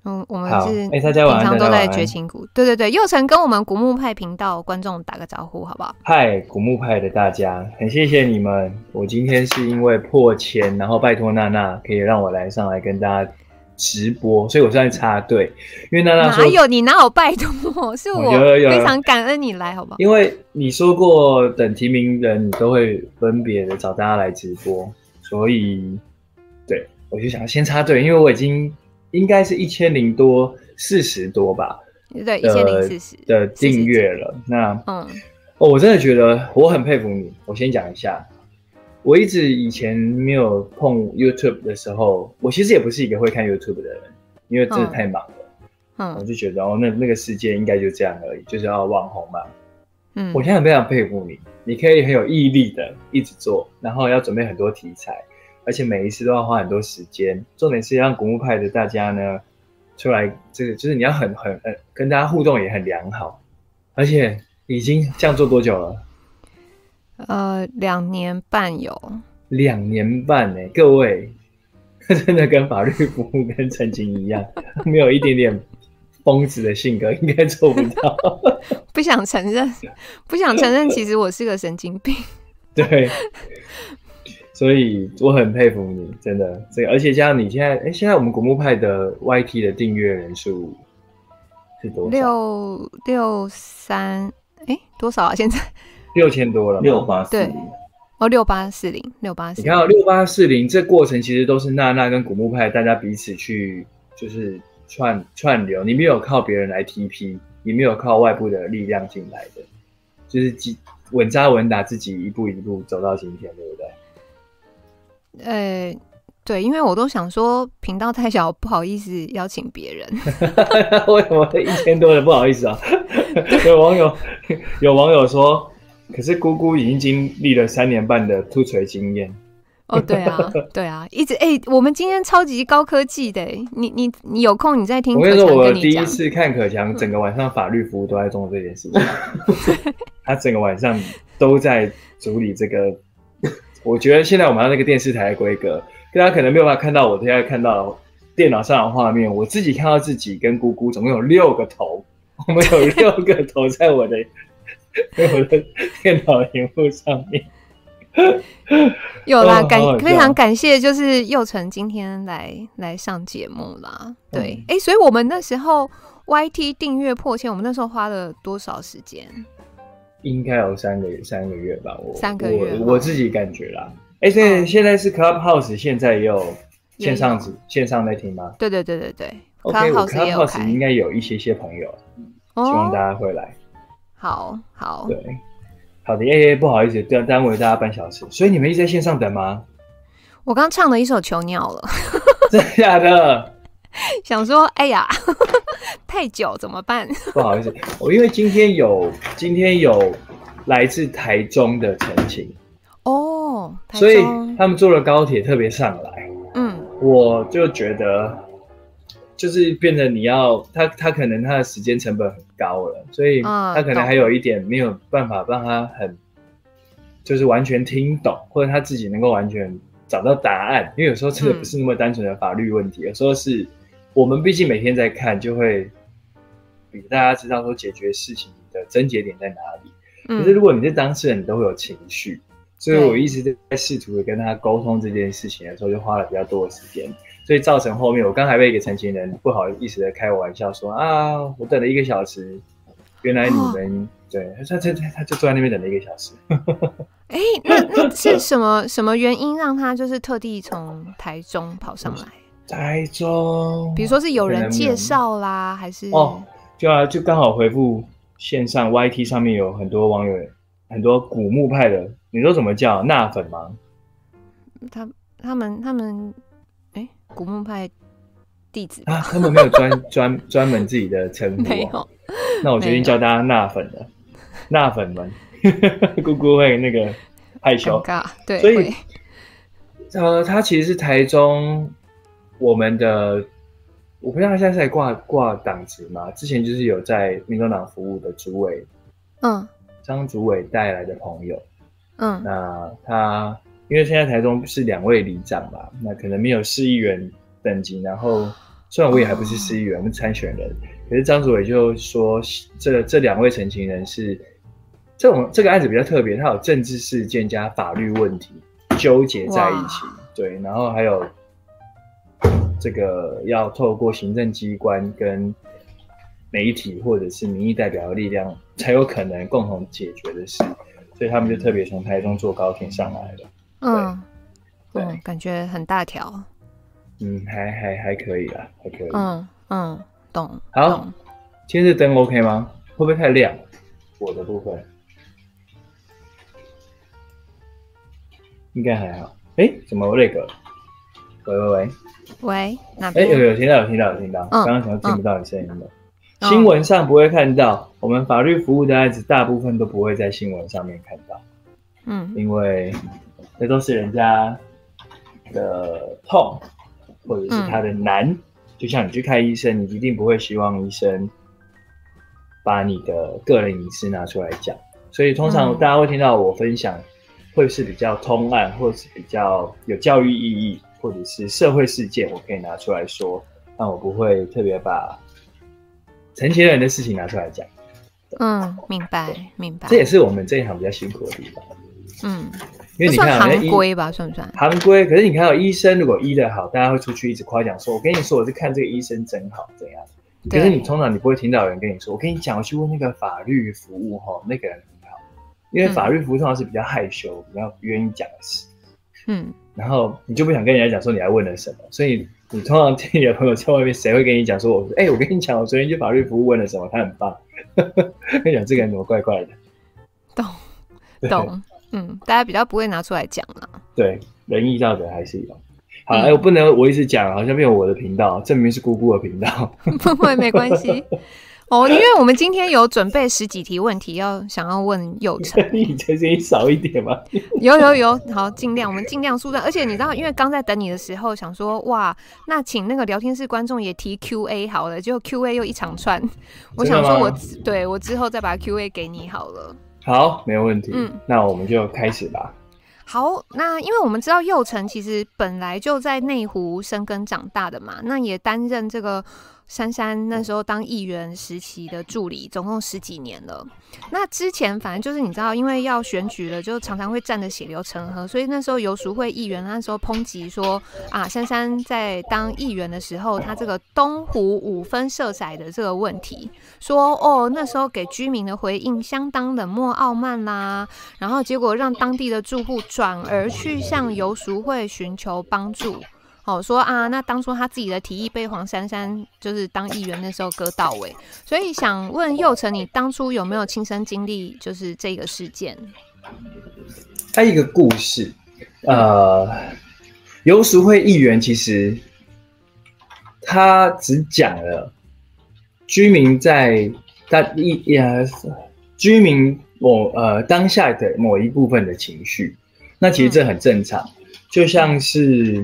嗯，我们是哎，大家晚上都在绝情谷。对对对，佑成跟我们古墓派频道观众打个招呼，好不好？嗨，古墓派的大家，很谢谢你们。我今天是因为破千，然后拜托娜娜可以让我来上来跟大家。直播，所以我算是插队，因为娜娜说哪有你哪有拜托，是我非常感恩你来，好不好？因为你说过等提名人，你都会分别的找大家来直播，所以对，我就想先插队，因为我已经应该是一千零多四十多吧，对，一千零四十的订阅了。那嗯，哦，我真的觉得我很佩服你，我先讲一下。我一直以前没有碰 YouTube 的时候，我其实也不是一个会看 YouTube 的人，因为真的太忙了。嗯，我就觉得哦，那那个世界应该就这样而已，就是要网红嘛。嗯，我现在非常佩服你，你可以很有毅力的一直做，然后要准备很多题材，而且每一次都要花很多时间。重点是让古墓派的大家呢出来，这个就是你要很很很跟大家互动也很良好，而且已经这样做多久了？呃，两年半有，两年半呢，各位，*laughs* 真的跟法律服务跟陈情一样，没有一点点疯子的性格，应该做不到。*laughs* 不想承认，不想承认，其实我是个神经病。*laughs* 对，所以我很佩服你，真的。这个，而且加上你现在，哎，现在我们古墓派的 YT 的订阅人数是多少？六六三，哎，多少啊？现在？六千多了，六八四零哦，六八四零，六八四零。你看，六八四零这过程其实都是娜娜跟古墓派大家彼此去就是串串流，你没有靠别人来 TP，你没有靠外部的力量进来的，就是稳扎稳打，自己一步一步走到今天，对不对？呃，对，因为我都想说频道太小，不好意思邀请别人。*laughs* 为什么一千多人不好意思啊？*laughs* 有网友有网友说。可是姑姑已经经历了三年半的秃锤经验，哦，对啊，*laughs* 对啊，一直哎、欸，我们今天超级高科技的，你你你有空你再听。我跟你说，我第一次看可强，整个晚上法律服务都在做这件事情，他整个晚上都在处理这个。我觉得现在我们要那个电视台的规格，大家可能没有办法看到我现在看到电脑上的画面，我自己看到自己跟姑姑总共有六个头，我们有六个头在我的 *laughs* 在我的电脑屏幕上面。*laughs* 有啦，感非常感谢，就是佑成今天来来上节目啦。对，哎、嗯欸，所以我们那时候 YT 订阅破千，我们那时候花了多少时间？应该有三个月，三个月吧。我三个月我，我自己感觉啦。哎、欸，现现在是 Clubhouse，现在也有线上子线上在听吗？对对对对对。OK，Clubhouse 应该有一些些朋友，哦、希望大家会来。好好。对，好的。哎、欸，不好意思，耽耽误大家半小时，所以你们一直在线上等吗？我刚唱了一首《囚鸟》了。*laughs* 真的假的？想说，哎呀，太久怎么办？*laughs* 不好意思，我因为今天有今天有来自台中的陈情哦，所以他们坐了高铁特别上来。嗯，我就觉得就是变得你要他他可能他的时间成本很高了，所以他可能还有一点没有办法让他很就是完全听懂，或者他自己能够完全找到答案，因为有时候真的不是那么单纯的法律问题，有时候是。我们毕竟每天在看，就会给大家知道说解决事情的症结点在哪里。可是如果你是当事人，你都会有情绪，所以我一直在试图的跟他沟通这件事情的时候，就花了比较多的时间，所以造成后面我刚才被一个成年人不好意思的开我玩笑说啊，我等了一个小时，原来你们、哦、对他他他他就坐在那边等了一个小时。哎、欸，那那是什么什么原因让他就是特地从台中跑上来？台中，比如说是有人介绍啦，还是哦，就啊，就刚好回复线上 YT 上面有很多网友，很多古墓派的，你说怎么叫纳粉吗？他他们他们，哎、欸，古墓派弟子。啊，他们没有专 *laughs* 专专门自己的称呼，没有，那我决定叫大家纳粉了，纳粉们，*laughs* 姑姑会那个害羞，对，所以 *laughs* 呃，他其实是台中。我们的我不知道他现在挂挂党职嘛？之前就是有在民众党服务的主委，嗯，张主委带来的朋友，嗯，那他因为现在台中是两位里长嘛，那可能没有市议员等级，然后虽然我也还不是市议员，我们参选人，可是张主委就说这这两位陈情人是这种这个案子比较特别，他有政治事件加法律问题纠结在一起，对，然后还有。这个要透过行政机关跟媒体或者是民意代表的力量，才有可能共同解决的事，所以他们就特别从台中坐高铁上来了。嗯，对，嗯，感觉很大条。嗯，还还还可以啦，还可以。嗯嗯，懂。好，懂。今天这灯 OK 吗？会不会太亮？我的部分应该还好。哎，怎么那个？喂喂喂。喂，哎、欸，有有听到，有听到，有听到。刚刚想听不到你声音了。嗯、新闻上不会看到，我们法律服务的案子大部分都不会在新闻上面看到。嗯，因为那都是人家的痛，或者是他的难。嗯、就像你去看医生，你一定不会希望医生把你的个人隐私拿出来讲。所以通常大家会听到我分享，会是比较通案，或者是比较有教育意义。或者是社会事件，我可以拿出来说，但我不会特别把成年人的事情拿出来讲。嗯，明白，明白。这也是我们这一行比较辛苦的地方。嗯，因为你看，行规吧，算不算？行规。可是你看到医生如果医的好，大家会出去一直夸奖说：“我跟你说，我是看这个医生真好，怎样？”可是你通常你不会听到有人跟你说：“我跟你讲，我去问那个法律服务，哈，那个人很好。”因为法律服务通常是比较害羞、比较不愿意讲的事。嗯。然后你就不想跟人家讲说你还问了什么，所以你通常听你的朋友在外面，谁会跟你讲说我说，哎、欸，我跟你讲，我昨天去法律服务问了什么，他很棒。跟你讲这个人怎么怪怪的？懂懂，嗯，大家比较不会拿出来讲了。对，仁义道德还是有。好，哎、嗯，我不能我一直讲，好像没有我的频道，证明是姑姑的频道。*laughs* 不会，没关系。哦，因为我们今天有准备十几题问题要想要问佑成，*laughs* 你这声音少一点吗？有有有，好，尽量我们尽量缩短。而且你知道，因为刚在等你的时候，想说哇，那请那个聊天室观众也提 Q A 好了，结果 Q A 又一长串，我想说我对我之后再把 Q A 给你好了。好，没有问题。嗯，那我们就开始吧。好，那因为我们知道佑成其实本来就在内湖生根长大的嘛，那也担任这个。珊珊那时候当议员时期的助理，总共十几年了。那之前反正就是你知道，因为要选举了，就常常会站得血流成河。所以那时候游淑慧议员那时候抨击说啊，珊珊在当议员的时候，他这个东湖五分色彩的这个问题，说哦那时候给居民的回应相当冷漠傲慢啦，然后结果让当地的住户转而去向游淑慧寻求帮助。哦，说啊，那当初他自己的提议被黄珊珊就是当议员那时候割到尾，所以想问佑成，你当初有没有亲身经历就是这个事件？他一个故事，呃，游淑慧议员其实他只讲了居民在他一呃居民某呃当下的某一部分的情绪，那其实这很正常，嗯、就像是。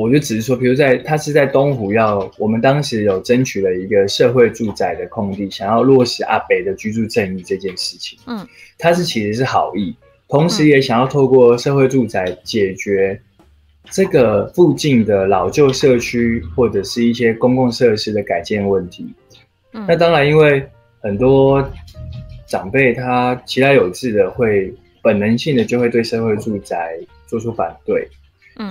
我就只是说，比如在他是在东湖要，我们当时有争取了一个社会住宅的空地，想要落实阿北的居住正义这件事情。嗯，他是其实是好意，同时也想要透过社会住宅解决这个附近的老旧社区或者是一些公共设施的改建问题。嗯，那当然，因为很多长辈他其来有志的会本能性的就会对社会住宅做出反对。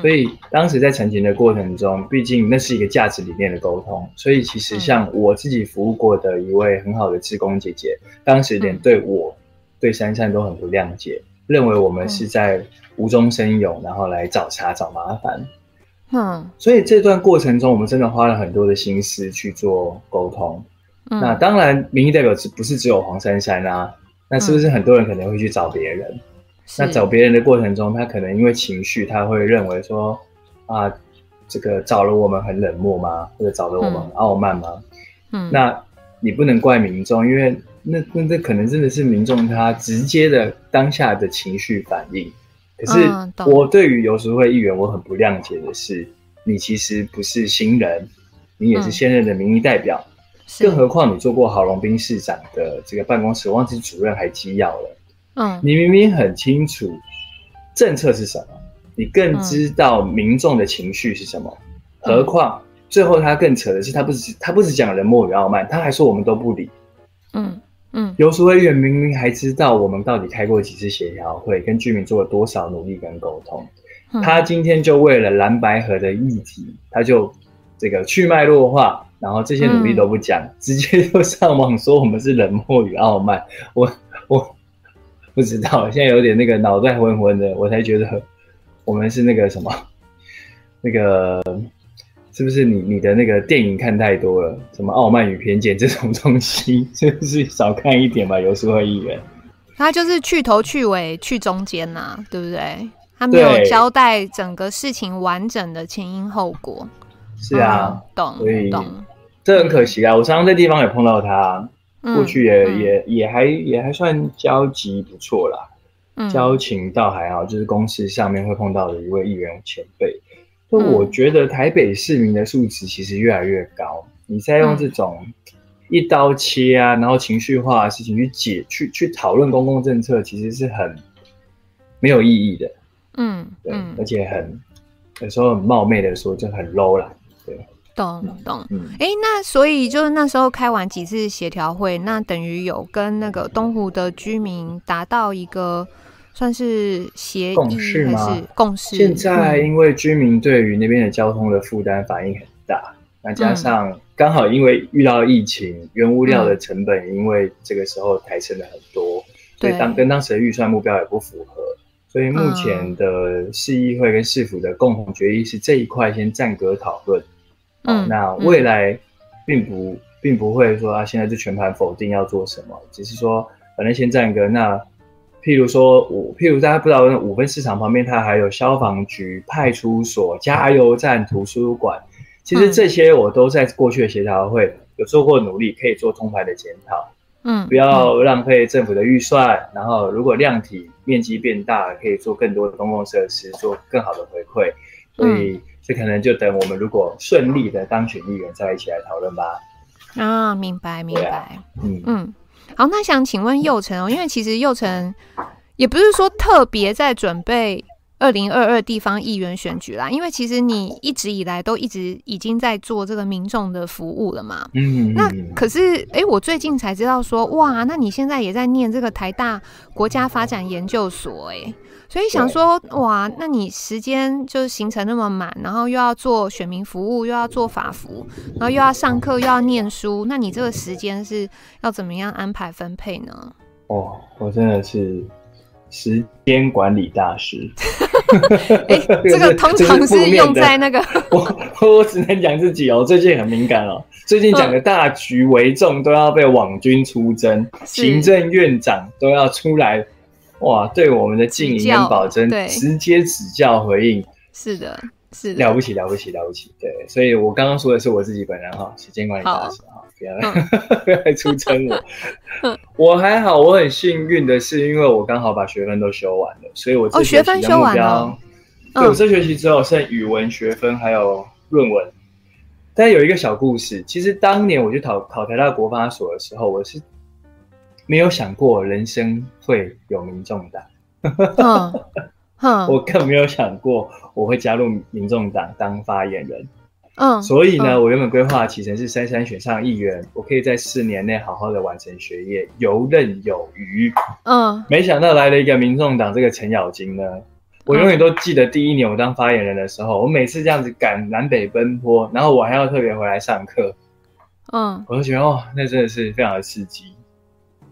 所以当时在成情的过程中，毕竟那是一个价值理念的沟通，所以其实像我自己服务过的一位很好的志工姐姐，当时连对我、对珊珊都很不谅解，认为我们是在无中生有，然后来找茬找麻烦。嗯，所以这段过程中，我们真的花了很多的心思去做沟通。那当然，民意代表不是只有黄珊珊啊，那是不是很多人可能会去找别人？那找别人的过程中，他可能因为情绪，他会认为说啊，这个找了我们很冷漠吗？或者找了我们很傲慢吗？嗯，那你不能怪民众，因为那那这可能真的是民众他直接的当下的情绪反应。可是我对于游淑慧议员，我很不谅解的是，你其实不是新人，你也是现任的民意代表，更何况你做过郝龙斌市长的这个办公室，忘记主任还机要了。嗯，你明明很清楚政策是什么，你更知道民众的情绪是什么。嗯、何况最后他更扯的是，他不是他不是讲冷漠与傲慢，他还说我们都不理。嗯嗯，游淑慧议员明明还知道我们到底开过几次协调会，跟居民做了多少努力跟沟通。嗯、他今天就为了蓝白河的议题，他就这个去脉络化，然后这些努力都不讲，嗯、直接就上网说我们是冷漠与傲慢。我我。不知道，现在有点那个脑袋昏昏的，我才觉得我们是那个什么，*laughs* 那个是不是你你的那个电影看太多了？什么傲慢与偏见这种东西，是不是少看一点吧？有时候议员，他就是去头去尾去中间呐、啊，对不对？他没有交代整个事情完整的前因后果。是啊，嗯、懂，所以懂，这很可惜啊！我常常在地方也碰到他。过去也、嗯、也也还也还算交集不错啦，嗯、交情倒还好，就是公司上面会碰到的一位议员前辈。就我觉得台北市民的素质其实越来越高，你在用这种一刀切啊，然后情绪化的事情去解去去讨论公共政策，其实是很没有意义的。嗯，对，而且很有时候很冒昧的说就很 low 啦。对。懂懂，哎、那所以就是那时候开完几次协调会，那等于有跟那个东湖的居民达到一个算是协议共识吗？共识？现在因为居民对于那边的交通的负担反应很大，嗯、那加上刚好因为遇到疫情，原物料的成本因为这个时候抬升了很多，嗯、所以当跟当时的预算目标也不符合，所以目前的市议会跟市府的共同决议是这一块先暂搁讨论。嗯，那未来并不并不会说啊，现在就全盘否定要做什么，只是说反正先暂搁。那譬如说，我譬如大家不知道，那五分市场旁边它还有消防局、派出所、加油站、图书馆，其实这些我都在过去的协调会有做过努力，可以做通盘的检讨。嗯，不要浪费政府的预算。嗯、然后，如果量体面积变大，可以做更多的公共设施，做更好的回馈。所以，这可能就等我们如果顺利的当选议员，再一起来讨论吧。啊，明白明白。啊、嗯嗯，好，那想请问右宸哦，因为其实右宸也不是说特别在准备。二零二二地方议员选举啦，因为其实你一直以来都一直已经在做这个民众的服务了嘛。嗯，那可是哎、欸，我最近才知道说，哇，那你现在也在念这个台大国家发展研究所，哎，所以想说，哇，那你时间就是行程那么满，然后又要做选民服务，又要做法服，然后又要上课，又要念书，那你这个时间是要怎么样安排分配呢？哦，我真的是。时间管理大师，哎、欸，这个 *laughs* 通常是用在那个。我我只能讲自己哦，最近很敏感哦，最近讲的大局为重，都要被网军出征，嗯、行政院长都要出来，哇，对我们的经营跟保真直接指教回应，是的。是了不起，了不起，了不起。对，所以我刚刚说的是我自己本人哈，时间管理大师哈，不要来，*laughs* 不要来出征我。*laughs* 我还好，我很幸运的是，因为我刚好把学分都修完了，所以我这学期的目标，哦、学分修完了。对，我这学期只有剩语文学分还有论文。但有一个小故事，其实当年我去考考台大国发所的时候，我是没有想过人生会有民众党。嗯 *laughs* 我更没有想过我会加入民众党当发言人，嗯，所以呢，嗯、我原本规划的期程是三三选上议员，我可以在四年内好好的完成学业，游刃有余，嗯，没想到来了一个民众党这个程咬金呢，我永远都记得第一年我当发言人的时候，我每次这样子赶南北奔波，然后我还要特别回来上课，嗯，我就觉得哦，那真的是非常的刺激，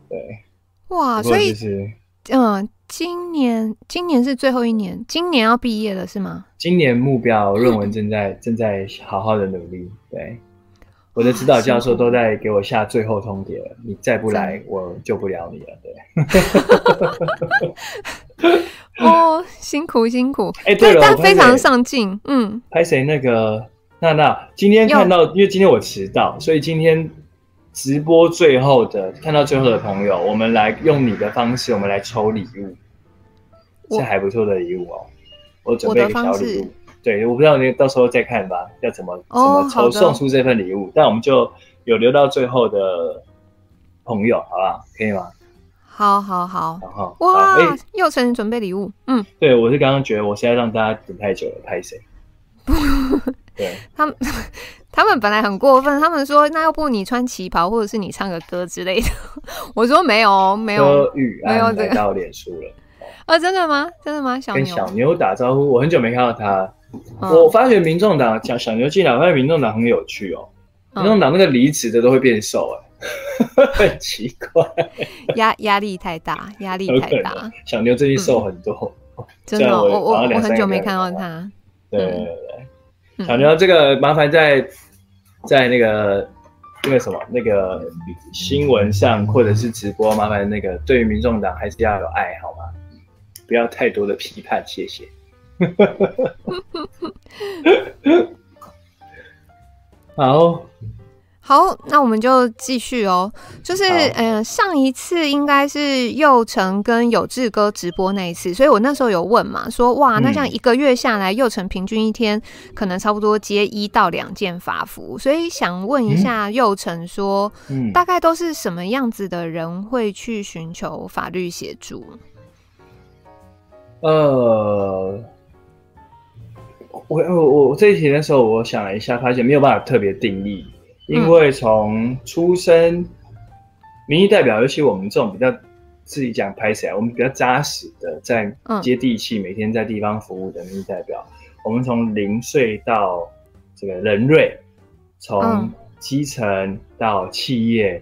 对，哇，所以是嗯。今年，今年是最后一年，今年要毕业了是吗？今年目标论文 *laughs* 正在、嗯、正在好好的努力。对，我的指导教授都在给我下最后通牒了，你再不来，我救不了你了。对。*laughs* *laughs* 哦，辛苦辛苦。哎、欸，对了，但非常上进。嗯。拍谁？那个娜娜，今天看到，因为今天我迟到，所以今天。直播最后的看到最后的朋友，我们来用你的方式，我们来抽礼物，是还不错的礼物哦。我准备一个小礼物，对，我不知道你到时候再看吧，要怎么怎么抽送出这份礼物。但我们就有留到最后的朋友，好不好？可以吗？好好好，然后哇，哎，右宸准备礼物，嗯，对，我是刚刚觉得我现在让大家等太久了，拍谁？*laughs* 对，他们。*laughs* 他们本来很过分，他们说：“那要不你穿旗袍，或者是你唱个歌之类的。*laughs* ”我说：“没有，没有，没有这个。”到脸书了啊？*laughs* 真的吗？真的吗？小牛跟小牛打招呼，我很久没看到他。嗯、我发觉民众党讲小牛进来，我发现民众党很有趣哦。民众党那个离职的都会变瘦，哎，很奇怪，压压力太大，压力太大。小牛最近瘦很多，嗯、真的，我我我很久没看到他。对对对。嗯小牛，这个麻烦在在那个那个什么那个新闻上或者是直播，麻烦那个对于民众党还是要有爱好吗？不要太多的批判，谢谢。*laughs* 好。好，那我们就继续哦。就是，嗯、呃，上一次应该是佑成跟有志哥直播那一次，所以我那时候有问嘛，说哇，那像一个月下来，佑成平均一天可能差不多接一到两件法服，所以想问一下佑成说，嗯、大概都是什么样子的人会去寻求法律协助？呃，我我我这一题的时候，我想了一下，发现没有办法特别定义。因为从出生，民意代表，尤其我们这种比较自己讲拍起来，我们比较扎实的在接地气，每天在地方服务的民意代表，我们从零岁到这个人瑞，从基层到企业，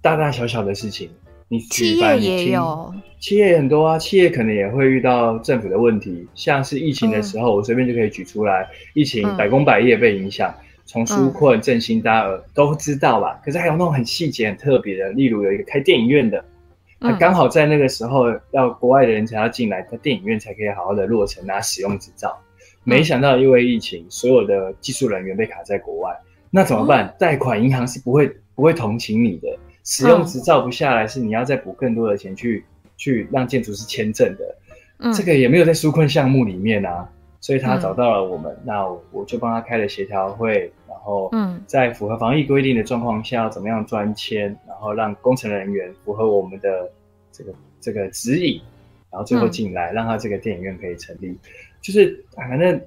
大大小小的事情，你企业也有，企业很多啊，企业可能也会遇到政府的问题，像是疫情的时候，我随便就可以举出来，疫情百工百业被影响。从纾困、振兴，大家都知道吧？可是还有那种很细节、很特别的，例如有一个开电影院的，他刚好在那个时候要国外的人才要进来，他电影院才可以好好的落成拿使用执照。没想到因为疫情，所有的技术人员被卡在国外，那怎么办？贷、哦、款银行是不会不会同情你的，使用执照不下来是你要再补更多的钱去、嗯、去让建筑师签证的。嗯，这个也没有在纾困项目里面啊，所以他找到了我们，嗯、那我就帮他开了协调会，然后嗯，在符合防疫规定的状况下，要怎么样专签，然后让工程人员符合我们的这个这个指引，然后最后进来、嗯，让他这个电影院可以成立，就是反正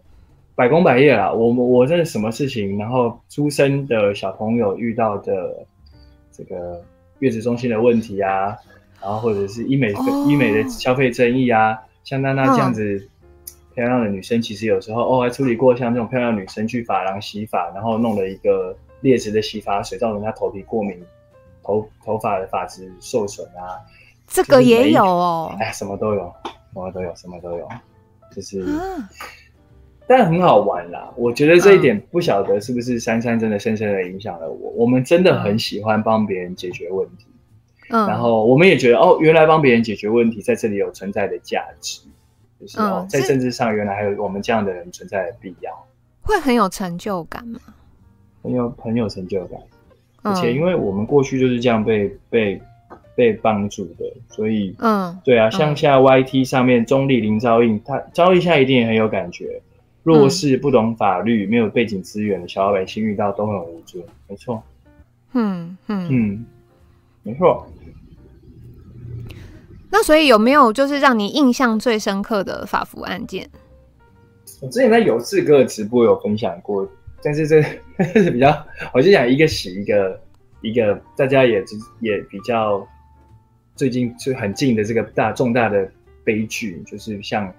百工百业啦。我我这什么事情，然后出生的小朋友遇到的这个月子中心的问题啊，然后或者是医美、哦、医美的消费争议啊。像娜娜这样子漂亮的女生，其实有时候哦，还处理过像这种漂亮女生去发廊洗发，然后弄了一个劣质的洗发水，造成她头皮过敏，头头发的发质受损啊。这个也有哦，哎，什么都有，什么都有，什么都有，就是，啊、但很好玩啦。我觉得这一点不晓得是不是珊珊真的深深的影响了我。我们真的很喜欢帮别人解决问题。嗯，然后我们也觉得哦，原来帮别人解决问题在这里有存在的价值，就是哦，在政治上原来还有我们这样的人存在的必要，会很有成就感吗？很有很有成就感，而且因为我们过去就是这样被被被帮助的，所以嗯，对啊，像现在 YT 上面中立零照应，他招一下一定也很有感觉，弱势不懂法律、没有背景资源的小老百姓遇到都很无助，没错，嗯嗯。嗯，没错。那所以有没有就是让你印象最深刻的法服案件？我之前在有志哥的直播有分享过，但是这 *laughs* 是比较，我就讲一个洗一个一个，大家也也比较最近就很近的这个大重大的悲剧，就是像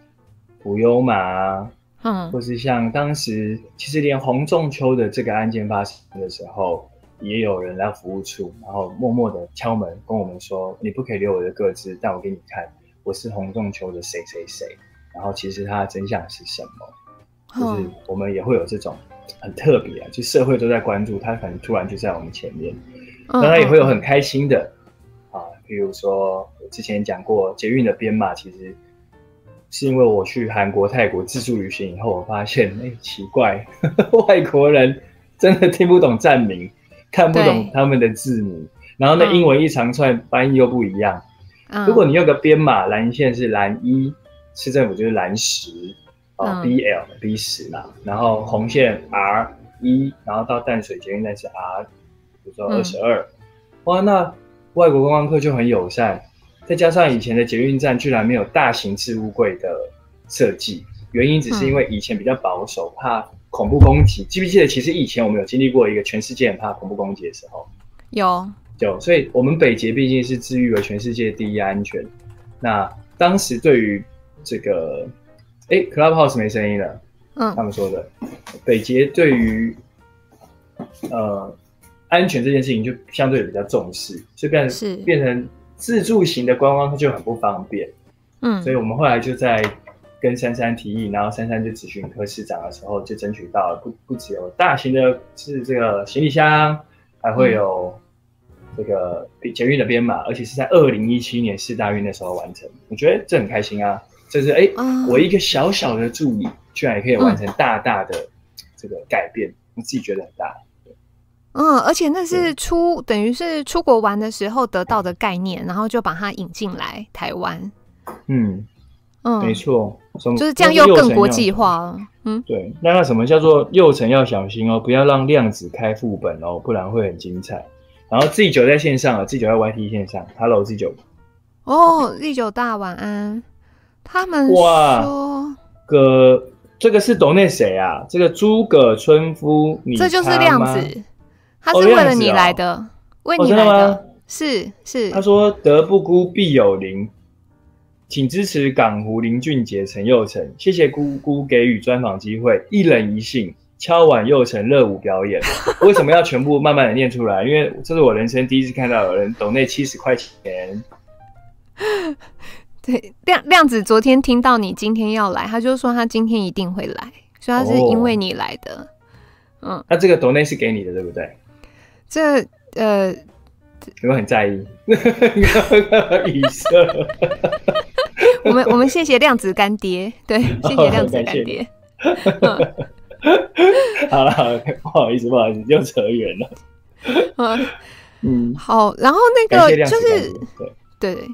普悠玛，嗯，或是像当时其实连洪仲秋的这个案件发生的时候。也有人来服务处，然后默默的敲门跟我们说：“你不可以留我的个资，但我给你看，我是洪仲丘的谁谁谁。”然后其实他的真相是什么？就是我们也会有这种很特别啊，就社会都在关注他，可能突然就在我们前面。当然也会有很开心的啊，比如说我之前讲过捷运的编码，其实是因为我去韩国、泰国自助旅行以后，我发现哎，奇怪，呵呵，外国人真的听不懂站名。看不懂他们的字母，然后那英文一长串，翻译又不一样。嗯、如果你用个编码，蓝线是蓝一，市政府就是蓝十，哦、嗯、，B L B 十嘛，然后红线 R 一，然后到淡水捷运站是 R，比如说二十二，哇，那外国观光客就很友善，再加上以前的捷运站居然没有大型置物柜的设计，原因只是因为以前比较保守，怕。恐怖攻击，记不记得？其实以前我们有经历过一个全世界很怕恐怖攻击的时候，有，有。所以，我们北捷毕竟是自誉为全世界第一安全。那当时对于这个，哎，Clubhouse 没声音了。嗯，他们说的北捷对于呃安全这件事情就相对比较重视，所以变成变成自助型的观光它就很不方便。嗯，所以我们后来就在。跟珊珊提议，然后珊珊就咨询科市长的时候，就争取到了不不只有大型的，是这个行李箱，还会有这个捷运的编码，而且是在二零一七年四大运的时候完成。我觉得这很开心啊，就是哎、我一个小小的助理，居然也可以完成大大的这个改变，嗯、我自己觉得很大。嗯，而且那是出等于是出国玩的时候得到的概念，然后就把它引进来台湾。嗯。嗯，没错，就是这样，又更国际化了。嗯，对，那那什么叫做幼层要小心哦，不要让量子开副本哦，不然会很精彩。然后 Z 九在线上啊，Z 九在 YT 线上，Hello Z 九。哦，Z 九大晚安。他们说，哇，个这个是懂那谁啊？这个诸葛村夫，你这就是量子，他是为了你来的，为你来的，哦、的是是。他说：“德不孤，必有邻。”请支持港湖林俊杰、陈佑成，谢谢姑姑给予专访机会。一人一信，敲碗佑成热舞表演。*laughs* 为什么要全部慢慢的念出来？因为这是我人生第一次看到有人抖那七十块钱。*laughs* 对，亮亮子昨天听到你今天要来，他就说他今天一定会来，所以他是因为你来的。哦、嗯，那这个抖内是给你的，对不对？这呃，有没有很在意？语塞。我们我们谢谢量子干爹，对，谢谢量子干爹。*laughs* 好了，不好意思，不好意思，又扯远了。嗯，好，然后那个就是对对。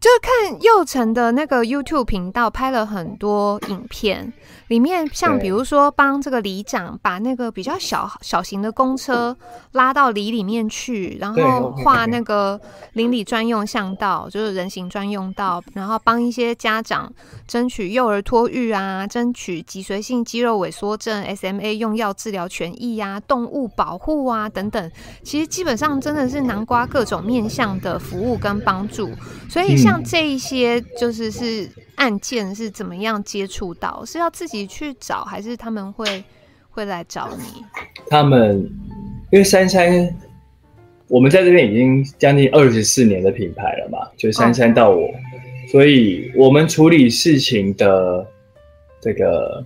就看佑成的那个 YouTube 频道，拍了很多影片，里面像比如说帮这个里长把那个比较小小型的公车拉到里里面去，然后画那个邻里专用巷道，就是人行专用道，然后帮一些家长争取幼儿托育啊，争取脊髓性肌肉萎缩症 SMA 用药治疗权益啊，动物保护啊等等，其实基本上真的是南瓜各种面向的服务跟帮助，所以。像这一些就是是案件是怎么样接触到？是要自己去找，还是他们会会来找你？他们因为珊珊，我们在这边已经将近二十四年的品牌了嘛，就珊珊到我，所以我们处理事情的这个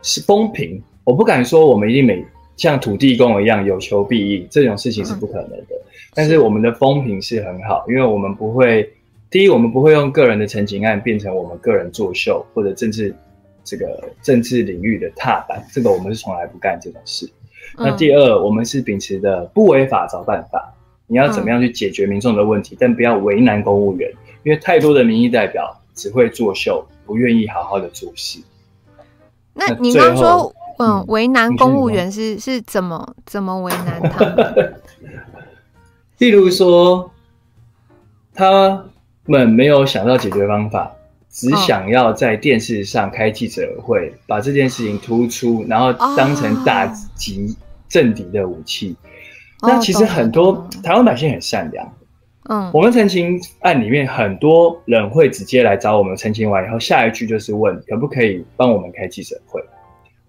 是风评，我不敢说我们一定每像土地公一样有求必应，这种事情是不可能的。但是我们的风评是很好，因为我们不会。第一，我们不会用个人的陈情案变成我们个人作秀或者政治这个政治领域的踏板，这个我们是从来不干这种事。嗯、那第二，我们是秉持的不违法找办法，你要怎么样去解决民众的问题，嗯、但不要为难公务员，因为太多的民意代表只会作秀，不愿意好好的做事。那你刚刚说，嗯，为难公务员是是怎么怎么为难他们？*laughs* 例如说，他。们没有想到解决方法，只想要在电视上开记者会，哦、把这件事情突出，然后当成打击政敌的武器。哦、那其实很多台湾百姓很善良。嗯，我们澄清案里面很多人会直接来找我们澄清完以后，下一句就是问可不可以帮我们开记者会。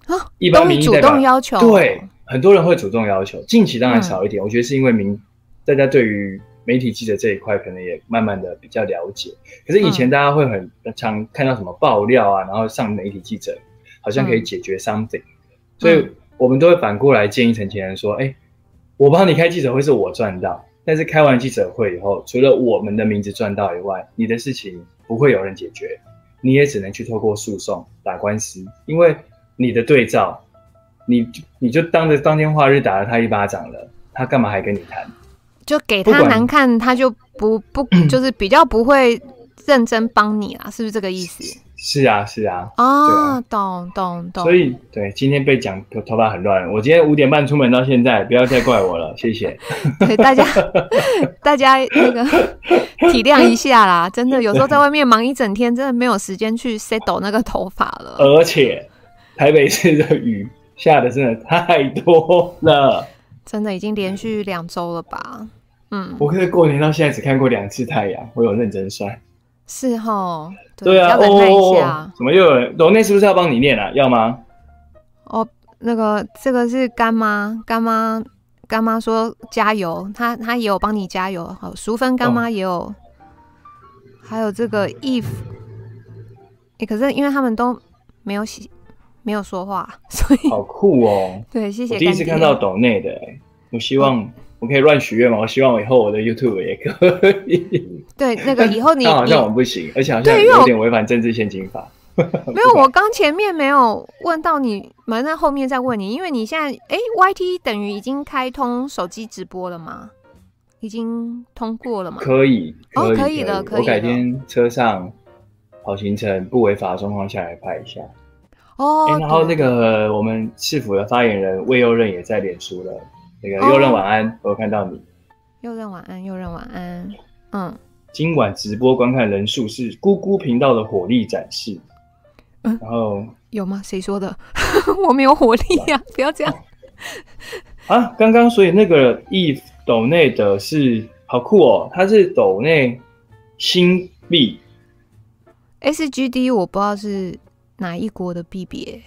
啊，一般民意主动要求，对，很多人会主动要求。近期当然少一点，嗯、我觉得是因为民大家对于。媒体记者这一块可能也慢慢的比较了解，可是以前大家会很常看到什么爆料啊，然后上媒体记者好像可以解决 something，所以我们都会反过来建议陈情人说：哎，我帮你开记者会是我赚到，但是开完记者会以后，除了我们的名字赚到以外，你的事情不会有人解决，你也只能去透过诉讼打官司，因为你的对照，你你就当着当天化日打了他一巴掌了，他干嘛还跟你谈？就给他难看，他就不不就是比较不会认真帮你啦，是不是这个意思？是啊，是啊。啊，懂懂懂。所以对，今天被讲头头发很乱，我今天五点半出门到现在，不要再怪我了，*laughs* 谢谢。对大家，*laughs* 大家那个体谅一下啦，真的有时候在外面忙一整天，真的没有时间去 settle 那个头发了。而且台北市的雨下的真的太多了。真的已经连续两周了吧？嗯，我可是过年到现在只看过两次太阳，我有认真算。是哈，对，啊，要忍耐一下。怎么又有人？抖内是不是要帮你念啊？要吗？哦，那个这个是干妈，干妈，干妈说加油，她她也有帮你加油。好，淑芬干妈也有，哦、还有这个 Eve，哎，可是因为他们都没有洗。没有说话，所以好酷哦！对，谢谢。我第一次看到抖内的，我希望我可以乱许愿吗？我希望我以后我的 YouTube 也可以。*laughs* 对，那个以后你好像我不行，而且好像有点违反政治献金法。*laughs* 没有，我刚前面没有问到你，马上后面再问你，因为你现在哎，YT 等于已经开通手机直播了吗？已经通过了吗？可以，哦，可以的，可以。我改天车上跑行程不违法的状况下来拍一下。哦、欸，然后那个我们市府的发言人魏佑任也在脸书了。那个右任晚安，哦、我有看到你。右任晚安，右任晚安。嗯，今晚直播观看人数是姑姑频道的火力展示。嗯，然后有吗？谁说的？*laughs* 我没有火力呀、啊！不要这样。*laughs* 啊，刚刚所以那个 Eve 抖内的是好酷哦，他是斗内新币。SGD 我不知道是。哪一国的币别？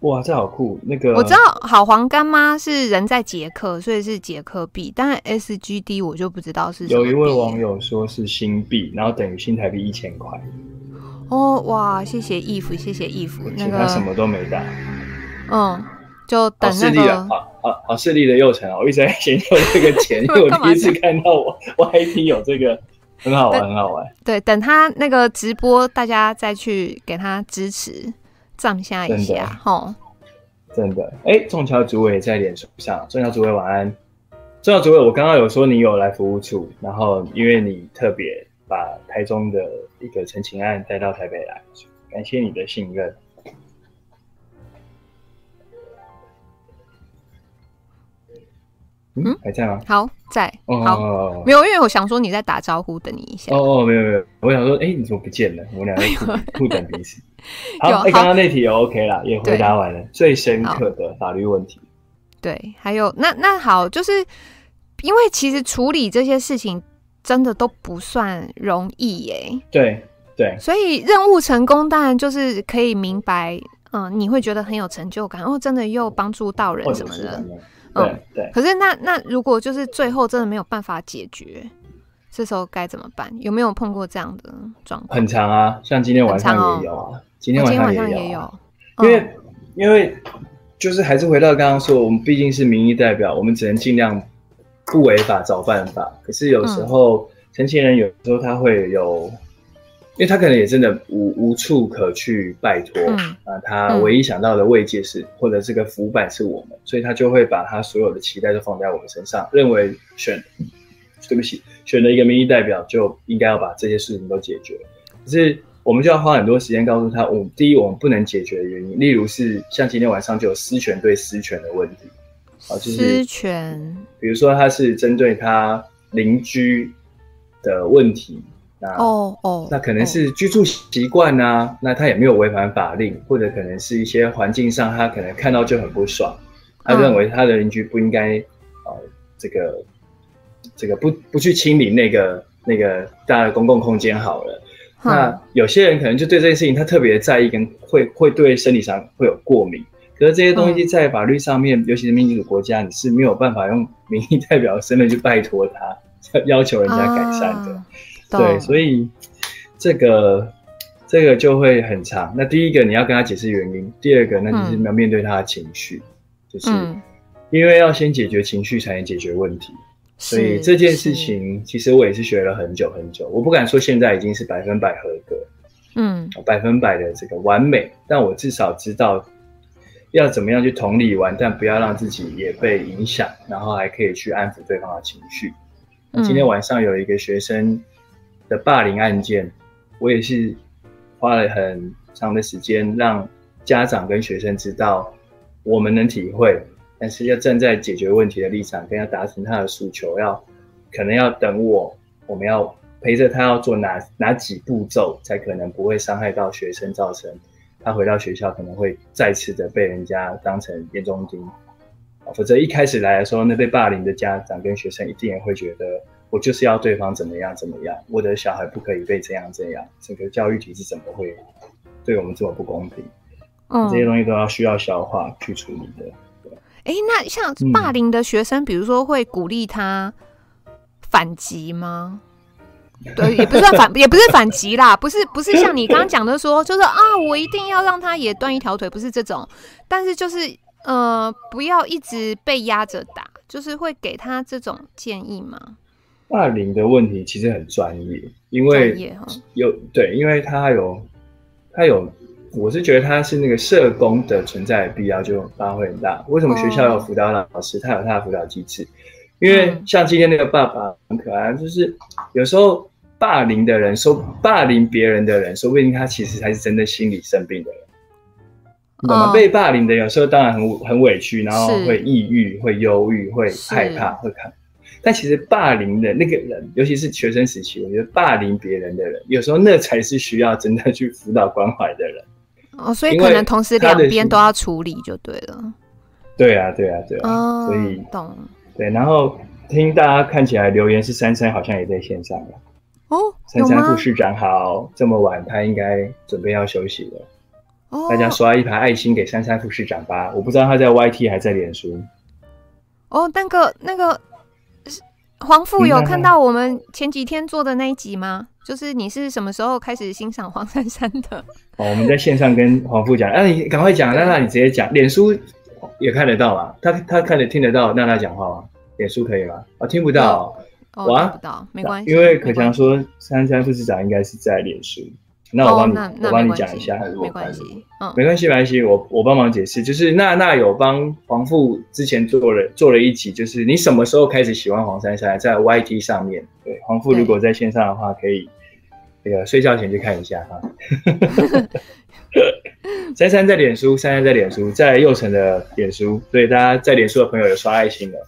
哇，这好酷！那个我知道，好黄干妈是人在捷克，所以是捷克币。但 SGD 我就不知道是。有一位网友说是新币，然后等于新台币一千块。哦，哇，谢谢义父，谢谢义父。那个他什么都没打。嗯，就等那个好好好势利的祐诚啊！我一直在研究这个钱，*laughs* 因为我第一次看到我 YT 有这个。很好玩，很好玩。对，等他那个直播，大家再去给他支持，赞下一下，吼，真的。哎，仲桥主委在脸书上，仲桥主委晚安。仲桥主委，我刚刚有说你有来服务处，然后因为你特别把台中的一个陈情案带到台北来，感谢你的信任。嗯，还在吗？好，在。哦、好，哦、没有，因为我想说你在打招呼，等你一下。哦哦，没有没有，我想说，哎，你怎么不见了？我们两个互互等彼此。*laughs* 好，哎，刚刚那题也 OK 了，也回答完了。最深刻的法律问题。对，还有那那好，就是因为其实处理这些事情真的都不算容易耶。对对。所以任务成功，当然就是可以明白，嗯，你会觉得很有成就感，哦，真的又帮助到人什么的。对对，可是那那如果就是最后真的没有办法解决，这时候该怎么办？有没有碰过这样的状况？很长啊，像今天晚上也有啊，今天晚上也有，因为因为就是还是回到刚刚说，我们毕竟是民意代表，我们只能尽量不违法找办法。可是有时候成年人有时候他会有。因为他可能也真的无无处可去拜托、嗯、啊，他唯一想到的慰藉是，嗯、或者这个浮板是我们，所以他就会把他所有的期待都放在我们身上，认为选，对不起，选了一个民意代表就应该要把这些事情都解决。可是我们就要花很多时间告诉他，我们第一我们不能解决的原因，例如是像今天晚上就有私权对私权的问题，啊，就是私权，比如说他是针对他邻居的问题。那哦哦，那可能是居住习惯啊，那他也没有违反法令，或者可能是一些环境上，他可能看到就很不爽，他认为他的邻居不应该，呃，这个这个不不去清理那个那个大的公共空间好了。那有些人可能就对这件事情他特别在意，跟会会对生理上会有过敏。可是这些东西在法律上面，尤其是民主国家，你是没有办法用民意代表的身份去拜托他，要求人家改善的。对，所以这个这个就会很长。那第一个你要跟他解释原因，第二个那就是要面对他的情绪，嗯、就是因为要先解决情绪，才能解决问题。所以这件事情其实我也是学了很久很久。我不敢说现在已经是百分百合格，嗯，百分百的这个完美，但我至少知道要怎么样去同理完，但不要让自己也被影响，然后还可以去安抚对方的情绪。嗯、今天晚上有一个学生。的霸凌案件，我也是花了很长的时间，让家长跟学生知道，我们能体会，但是要站在解决问题的立场，跟要达成他的诉求，要可能要等我，我们要陪着他，要做哪哪几步骤，才可能不会伤害到学生，造成他回到学校可能会再次的被人家当成眼中钉，否则一开始来的时候，那被霸凌的家长跟学生一定也会觉得。我就是要对方怎么样怎么样，我的小孩不可以被这样这样，整个教育体制怎么会对我们这么不公平？嗯，这些东西都要需要消化去处理的。对，哎，那像霸凌的学生，嗯、比如说会鼓励他反击吗？*laughs* 对，也不是反，也不是反击啦，不是不是像你刚刚讲的说，就是啊，我一定要让他也断一条腿，不是这种，但是就是呃，不要一直被压着打，就是会给他这种建议吗？霸凌的问题其实很专业，因为有对，因为他有他有，我是觉得他是那个社工的存在的必要就发挥很大。为什么学校有辅导老师？他有他的辅导机制。因为像今天那个爸爸很可爱，就是有时候霸凌的人说霸凌别人的人，说不定他其实才是真的心理生病的人。我们被霸凌的有时候当然很很委屈，然后会抑郁、会忧郁、会害怕、会看。但其实霸凌的那个人，尤其是学生时期，我觉得霸凌别人的人，有时候那才是需要真的去辅导关怀的人。哦，所以可能同时两边都要处理就对了。对啊，对啊，对啊。哦，所以懂。对，然后听大家看起来留言是珊珊好像也在线上了。哦，珊珊副市长好，这么晚他应该准备要休息了。哦，大家刷一排爱心给珊珊副市长吧。我不知道他在 YT 还在脸书。哦，那个那个。黄富有看到我们前几天做的那一集吗？就是你是什么时候开始欣赏黄珊珊的？*laughs* 哦，我们在线上跟黄富讲，那、啊、你赶快讲，娜娜你直接讲，脸书也看得到吧？他他看得听得到娜娜讲话吗？脸书可以吗？啊、哦，听不到，哦，听不到，没关系。因为可强说珊珊副市长应该是在脸书，那我帮你，哦、我帮你讲一下，没关系，嗯，没关系，没关系，我我帮忙解释。就是娜娜有帮黄富之前做了做了一集，就是你什么时候开始喜欢黄珊珊，在 YT 上面。对，黄富如果在线上的话，可以那个睡觉前去看一下哈。*laughs* 珊珊在脸书，珊珊在脸书，在右城的脸书，所以大家在脸书的朋友有刷爱心的。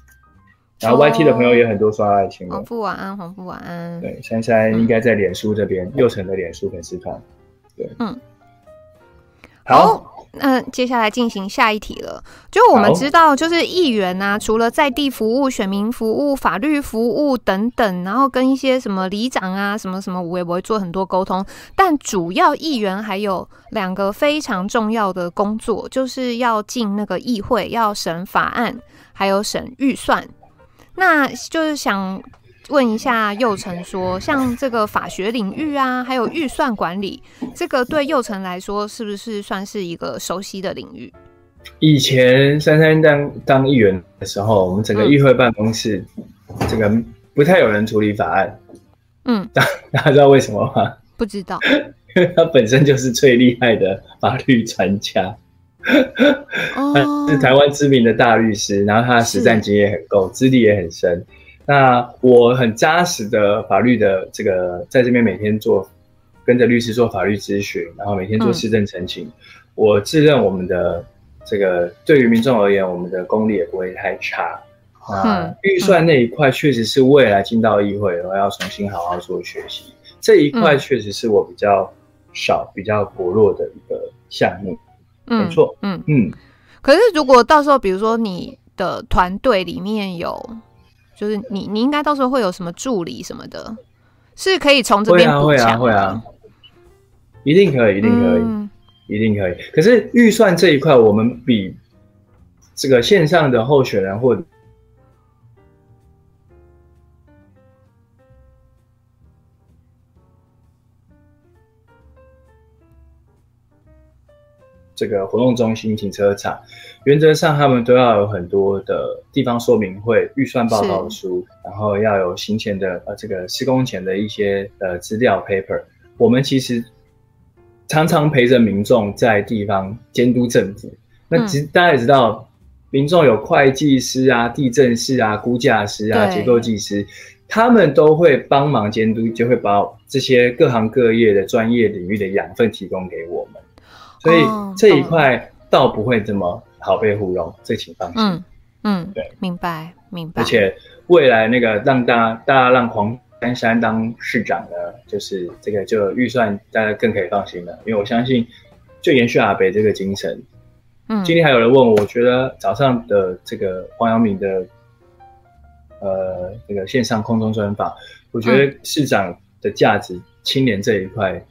然后 YT 的朋友也很多刷爱心的。黄富晚安，黄富晚安。对，珊珊应该在脸书这边，右宸的脸书粉丝团。对，嗯，好，那、呃、接下来进行下一题了。就我们知道，就是议员啊，除了在地服务、选民服务、法律服务等等，然后跟一些什么里长啊、什么什么，我也不会做很多沟通。但主要议员还有两个非常重要的工作，就是要进那个议会，要审法案，还有审预算。那就是想问一下幼成说，像这个法学领域啊，还有预算管理，这个对幼成来说是不是算是一个熟悉的领域？以前珊珊当当议员的时候，我们整个议会办公室，嗯、这个不太有人处理法案。嗯，*laughs* 大 *laughs* 大家知道为什么吗？不知道，*laughs* 因为他本身就是最厉害的法律专家。*laughs* 他是台湾知名的大律师，然后他的实战经验很够，资历也很深。那我很扎实的法律的这个，在这边每天做，跟着律师做法律咨询，然后每天做市政澄清。嗯、我自认我们的这个对于民众而言，我们的功力也不会太差。啊、嗯，预算那一块确实是未来进到议会，我要重新好好做学习。这一块确实是我比较少、比较薄弱的一个项目。没错，嗯。嗯，可是如果到时候，比如说你的团队里面有，就是你你应该到时候会有什么助理什么的，是可以从这边补强，会啊会啊，一定可以，一定可以，嗯、一定可以。可是预算这一块，我们比这个线上的候选人或。这个活动中心、停车场，原则上他们都要有很多的地方说明会、预算报告书，然后要有行前的呃这个施工前的一些呃资料 paper。我们其实常常陪着民众在地方监督政府。那其实大家也知道，民众有会计师啊、地震师啊、估价师啊、结构技师，他们都会帮忙监督，就会把这些各行各业的专业领域的养分提供给我们。所以这一块倒不会这么好被糊弄，这请放心。嗯嗯，对，明白明白。而且未来那个让大家大家让黄珊珊当市长呢，就是这个就预算大家更可以放心了，因为我相信就延续阿北这个精神。嗯，今天还有人问我，我觉得早上的这个黄阳明的呃这个线上空中专访，我觉得市长的价值青年这一块。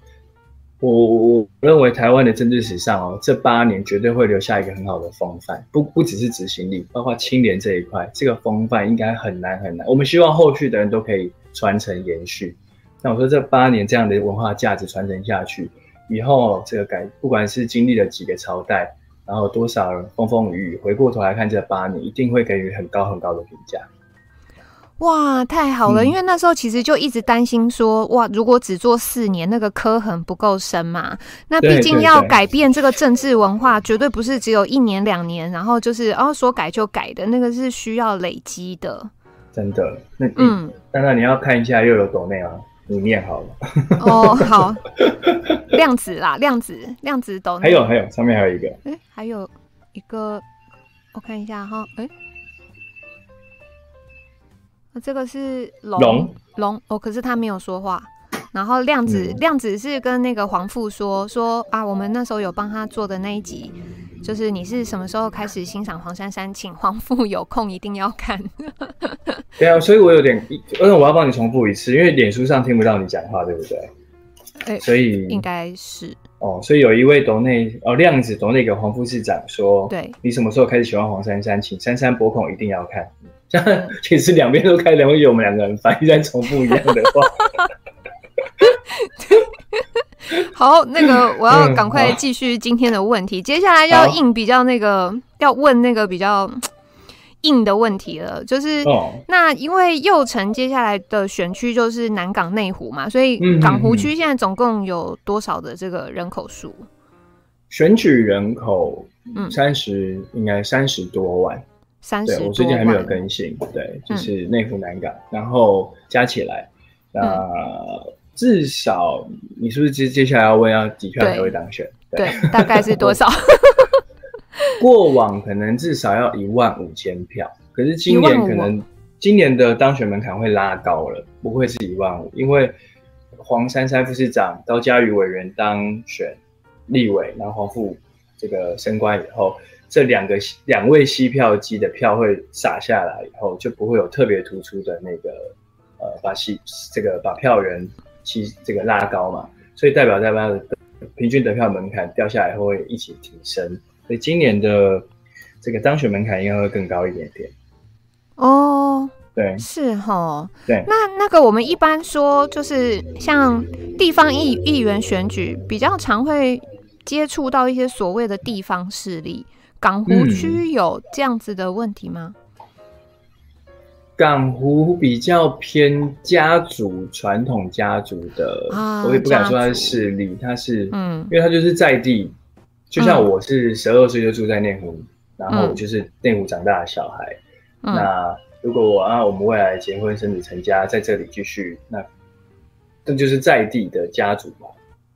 我我我认为台湾的政治史上哦，这八年绝对会留下一个很好的风范，不不只是执行力，包括清廉这一块，这个风范应该很难很难。我们希望后续的人都可以传承延续。那我说这八年这样的文化价值传承下去，以后这个改，不管是经历了几个朝代，然后多少人风风雨雨，回过头来看这八年，一定会给予很高很高的评价。哇，太好了！因为那时候其实就一直担心说，哇，如果只做四年，那个刻痕不够深嘛。那毕竟要改变这个政治文化，绝对不是只有一年两年，然后就是哦说改就改的，那个是需要累积的。真的，那嗯，当然你要看一下又有抖内啊，你念好了。哦，*laughs* 好，量子啦，量子，量子抖内。还有还有，上面还有一个，哎、欸，还有一个，我看一下哈，哎、欸。这个是龙龙哦，可是他没有说话。然后量子、嗯、亮子是跟那个黄富说说啊，我们那时候有帮他做的那一集，就是你是什么时候开始欣赏黄珊珊？请黄富有空一定要看。*laughs* 对啊，所以我有点，而且我要帮你重复一次，因为脸书上听不到你讲话，对不对？欸、所以应该是哦，所以有一位董内哦量子董内给黄副市长说，对，你什么时候开始喜欢黄珊珊？请珊珊博孔一定要看。这样其实两边都开两会，我们两个人反复在重复一样的话。*laughs* 好，那个我要赶快继续今天的问题。嗯、接下来要硬比较那个，要问那个比较硬的问题了，就是、哦、那因为右城接下来的选区就是南港内湖嘛，所以港湖区现在总共有多少的这个人口数？选举人口嗯三十、嗯，应该三十多万。三十，我最近还没有更新。对，就是内湖南港、嗯，然后加起来，那、呃、至少你是不是接接下来要问要几票才会当选？对大概是多少？*laughs* 过往可能至少要一万五千票，可是今年可能今年的当选门槛会拉高了，不会是一万五，因为黄珊珊副市长、高嘉瑜委员当选立委，然后黄富这个升官以后。这两个两位吸票机的票会撒下来以后，就不会有特别突出的那个呃，把吸这个把票源吸这个拉高嘛，所以代表代表的平均得票门槛掉下来后会一起提升，所以今年的这个当选门槛应该会更高一点点。哦，对，是哈，对。那那个我们一般说，就是像地方议议员选举，比较常会接触到一些所谓的地方势力。港湖区有这样子的问题吗？嗯、港湖比较偏家族传统家族的、啊，我也不敢说它是势力，它是，嗯，因为它就是在地，就像我是十二岁就住在内湖、嗯，然后我就是内湖长大的小孩。嗯、那如果我啊，我们未来结婚生子成家，在这里继续，那这就是在地的家族嘛。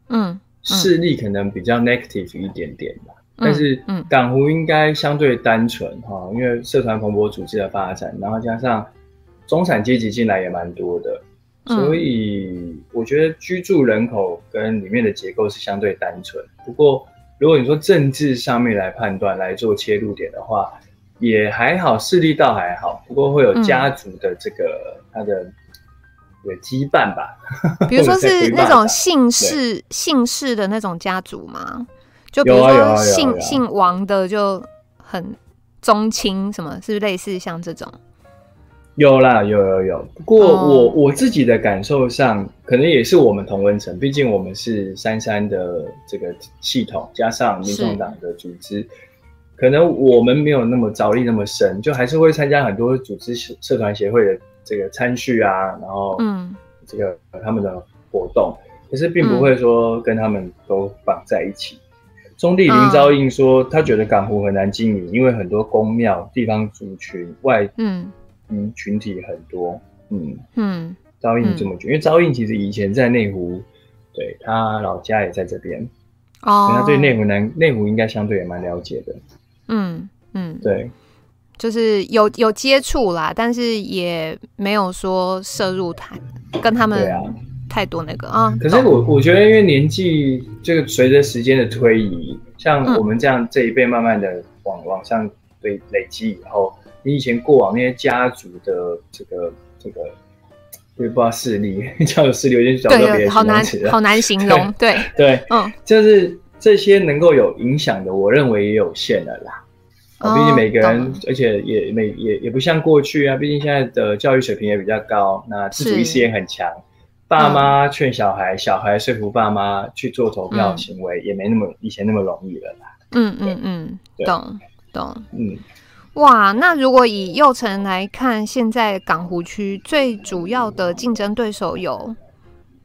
嗯，势力可能比较 negative 一点点吧。但是港湖应该相对单纯哈、嗯嗯，因为社团蓬勃组织的发展，然后加上中产阶级进来也蛮多的、嗯，所以我觉得居住人口跟里面的结构是相对单纯。不过如果你说政治上面来判断来做切入点的话，也还好，势力倒还好。不过会有家族的这个、嗯、它的有羁绊吧，比如说是那种姓氏姓氏的那种家族吗？就比如说姓姓王的就很宗亲，什么是不是类似像这种？有啦，有有有。不过我、oh. 我自己的感受上，可能也是我们同温层，毕竟我们是三三的这个系统，加上民众党的组织，可能我们没有那么着力那么深，就还是会参加很多组织社团协会的这个参叙啊，然后嗯，这个他们的活动，可是并不会说跟他们都绑在一起。中地林昭应说，他觉得港湖很难经营，因为很多公庙、地方族群、外嗯。嗯群体很多。嗯。嗯，昭应这么觉得，因为昭应其实以前在内湖，对他老家也在这边哦，他对内湖南内湖应该相对也蛮了解的。嗯嗯，对，就是有有接触啦，但是也没有说涉入他跟他们对啊。太多那个。啊，可是我我觉得，因为年纪这个随着时间的推移，像我们这样这一辈慢慢的往、嗯、往上累累积以后，你以前过往那些家族的这个这个，我也不知道势力 *laughs* 叫势力，有点找不到别的好难好难形容，*laughs* 对对，嗯，就是这些能够有影响的，我认为也有限了啦。毕、哦、竟每个人，而且也每也也不像过去啊，毕竟现在的教育水平也比较高，那自主意识也很强。爸妈劝小孩，小孩说服爸妈去做投票行为，嗯，也没那么以前那么容易了啦。嗯嗯嗯，懂懂。嗯，哇，那如果以右城来看，现在港湖区最主要的竞争对手有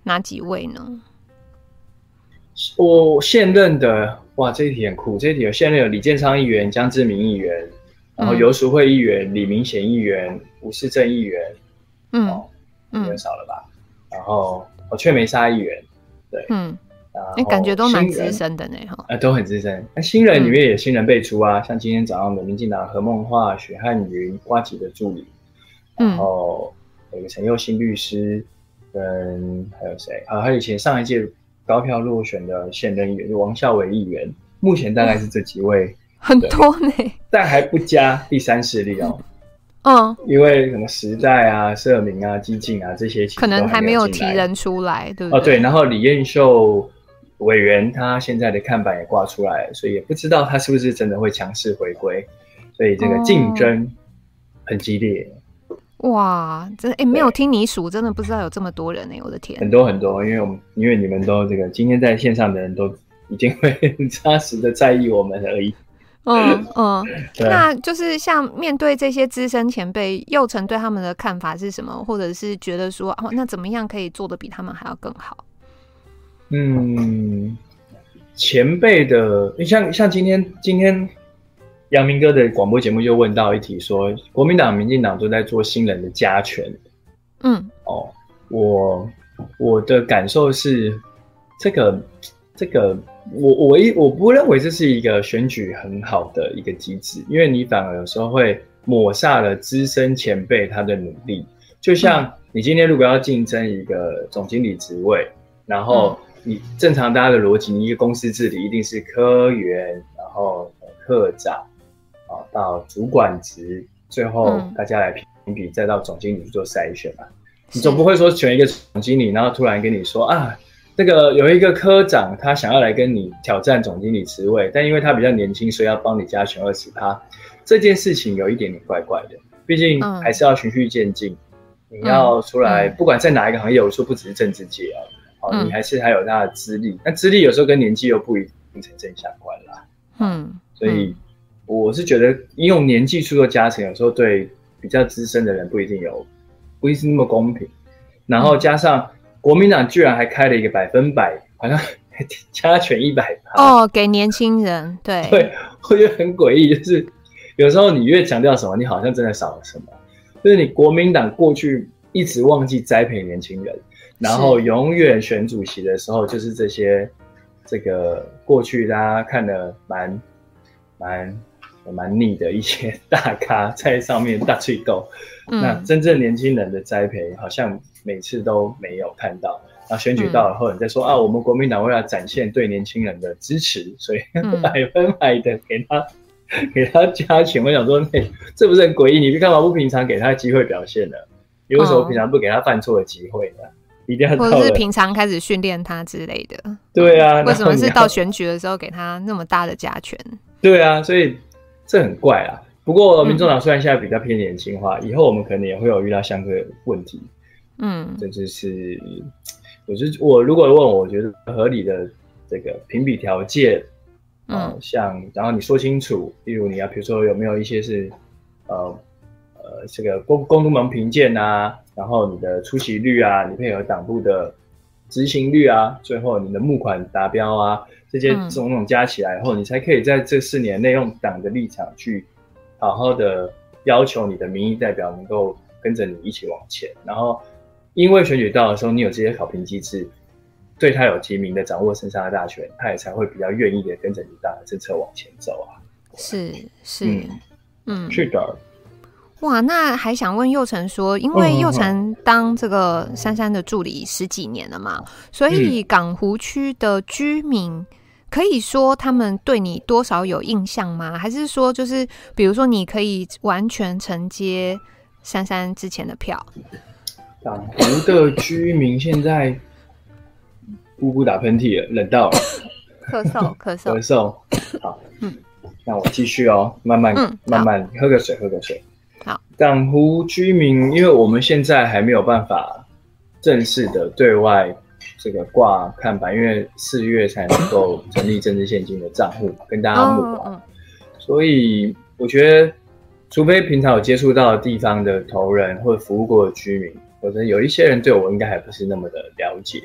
哪几位呢？我现任的哇，这一题很酷。这一题有现任有李建昌议员、江志明议员，然后游淑慧议员、李明贤议员、吴世正议员。嗯，哦，有点少了吧？然后我却没杀议员，对，嗯，你感觉都蛮资深的呢，哈，呃，都很资深。那新人里面也新人辈出啊，嗯、像今天早上的民进党何孟樺、许汉云、瓜吉的助理，然后有个陈佑新律师，跟还有谁啊？还有以前上一届高票落选的现任议员，就王孝伟议员。目前大概是这几位，*laughs* 很多呢，但还不加第三势力哦。*laughs* 嗯，因为什么时代啊、社民啊、激进啊这些，可能还没有提人出来，对不对？哦，对。然后李彦秀委员他现在的看板也挂出来，所以也不知道他是不是真的会强势回归。所以这个竞争很激烈。哦、哇，真的哎，没有听你数，真的不知道有这么多人呢！我的天，很多很多，因为我们因为你们都这个今天在线上的人都已经会很 *laughs* 扎实的在意我们而已。嗯嗯，那就是像面对这些资深前辈，幼成对他们的看法是什么？或者是觉得说，哦，那怎么样可以做的比他们还要更好？嗯，前辈的，你像像今天今天阳明哥的广播节目就问到一题说，说国民党、民进党都在做新人的加权。嗯，哦，我我的感受是，这个这个。我我一我不认为这是一个选举很好的一个机制，因为你反而有时候会抹杀了资深前辈他的努力。就像你今天如果要竞争一个总经理职位，然后你正常大家的逻辑，你一个公司治理一定是科员，然后科长，啊到主管职，最后大家来评比，再到总经理去做筛选嘛。你总不会说选一个总经理，然后突然跟你说啊。这个有一个科长，他想要来跟你挑战总经理职位，但因为他比较年轻，所以要帮你加权二十趴。这件事情有一点点怪怪的，毕竟还是要循序渐进。嗯、你要出来，嗯、不管在哪一个行业，我说不只是政治界啊，哦、嗯，你还是还有他的资历。那资历有时候跟年纪又不一定成正相关啦。嗯，所以我是觉得用年纪去做加成，有时候对比较资深的人不一定有，不一定那么公平。然后加上。国民党居然还开了一个百分百，好像 *laughs* 加权一百哦，给年轻人，对 *laughs* 对，我觉得很诡异，就是有时候你越强调什么，你好像真的少了什么。就是你国民党过去一直忘记栽培年轻人，然后永远选主席的时候，就是这些这个过去大家看的蛮蛮蛮腻的一些大咖在上面大吹斗，嗯、那真正年轻人的栽培好像。每次都没有看到，然后选举到了后，你再说、嗯、啊，我们国民党为了展现对年轻人的支持，所以 *laughs* 百分百的给他、嗯、给他加权。我想说，哎，这不是很诡异？你干嘛不平常给他机会表现呢？你为什么平常不给他犯错的机会呢？一定要或者是平常开始训练他之类的？对啊，为什么是到选举的时候给他那么大的加权？对啊，所以这很怪啊。不过民众党虽然现在比较偏年轻化，嗯、以后我们可能也会有遇到相对的问题。嗯，这就是，*tsk* 我就我如果问我，我觉得合理的这个评比条件，嗯、呃，像然后你说清楚，例如你要比如说有没有一些是，呃呃，这个公公督盟评鉴啊，然后你的出席率啊，你配合党部的执行率啊，最后你的募款达标啊，这些种种加起来后，嗯、你才可以在这四年内用党的立场去好好的要求你的民意代表能够跟着你一起往前，然后。因为选举到的时候，你有这些考评机制，对他有提名的掌握生杀大权，他也才会比较愿意的跟着你大的政策往前走啊。是是，嗯，嗯是的。哇，那还想问佑成说，因为佑成当这个珊珊的助理十几年了嘛，所以港湖区的居民可以说他们对你多少有印象吗？还是说就是比如说你可以完全承接珊珊之前的票？港湖的居民现在呼呼打喷嚏了，冷到了，咳嗽 *laughs* 咳嗽咳嗽。好，嗯，那我继续哦，慢慢、嗯、慢慢喝个水，喝个水。好，港湖居民，因为我们现在还没有办法正式的对外这个挂看板，因为四月才能够成立政治现金的账户跟大家募款，哦、所以我觉得，除非平常有接触到的地方的头人或者服务过的居民。或者有一些人对我应该还不是那么的了解，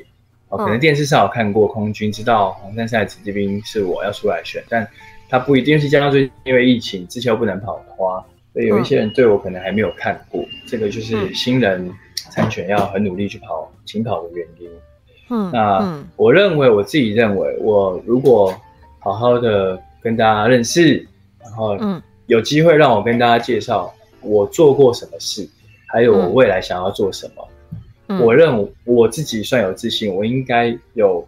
哦，可能电视上有看过空军，知道黄珊珊的子弟兵是我要出来选，但他不一定是加上最近因为疫情之前又不能跑花，所以有一些人对我可能还没有看过，嗯、这个就是新人参选要很努力去跑勤跑的原因。嗯，那我认为我自己认为，我如果好好的跟大家认识，然后有机会让我跟大家介绍我做过什么事。还有我未来想要做什么，嗯、我认为我自己算有自信，我应该有，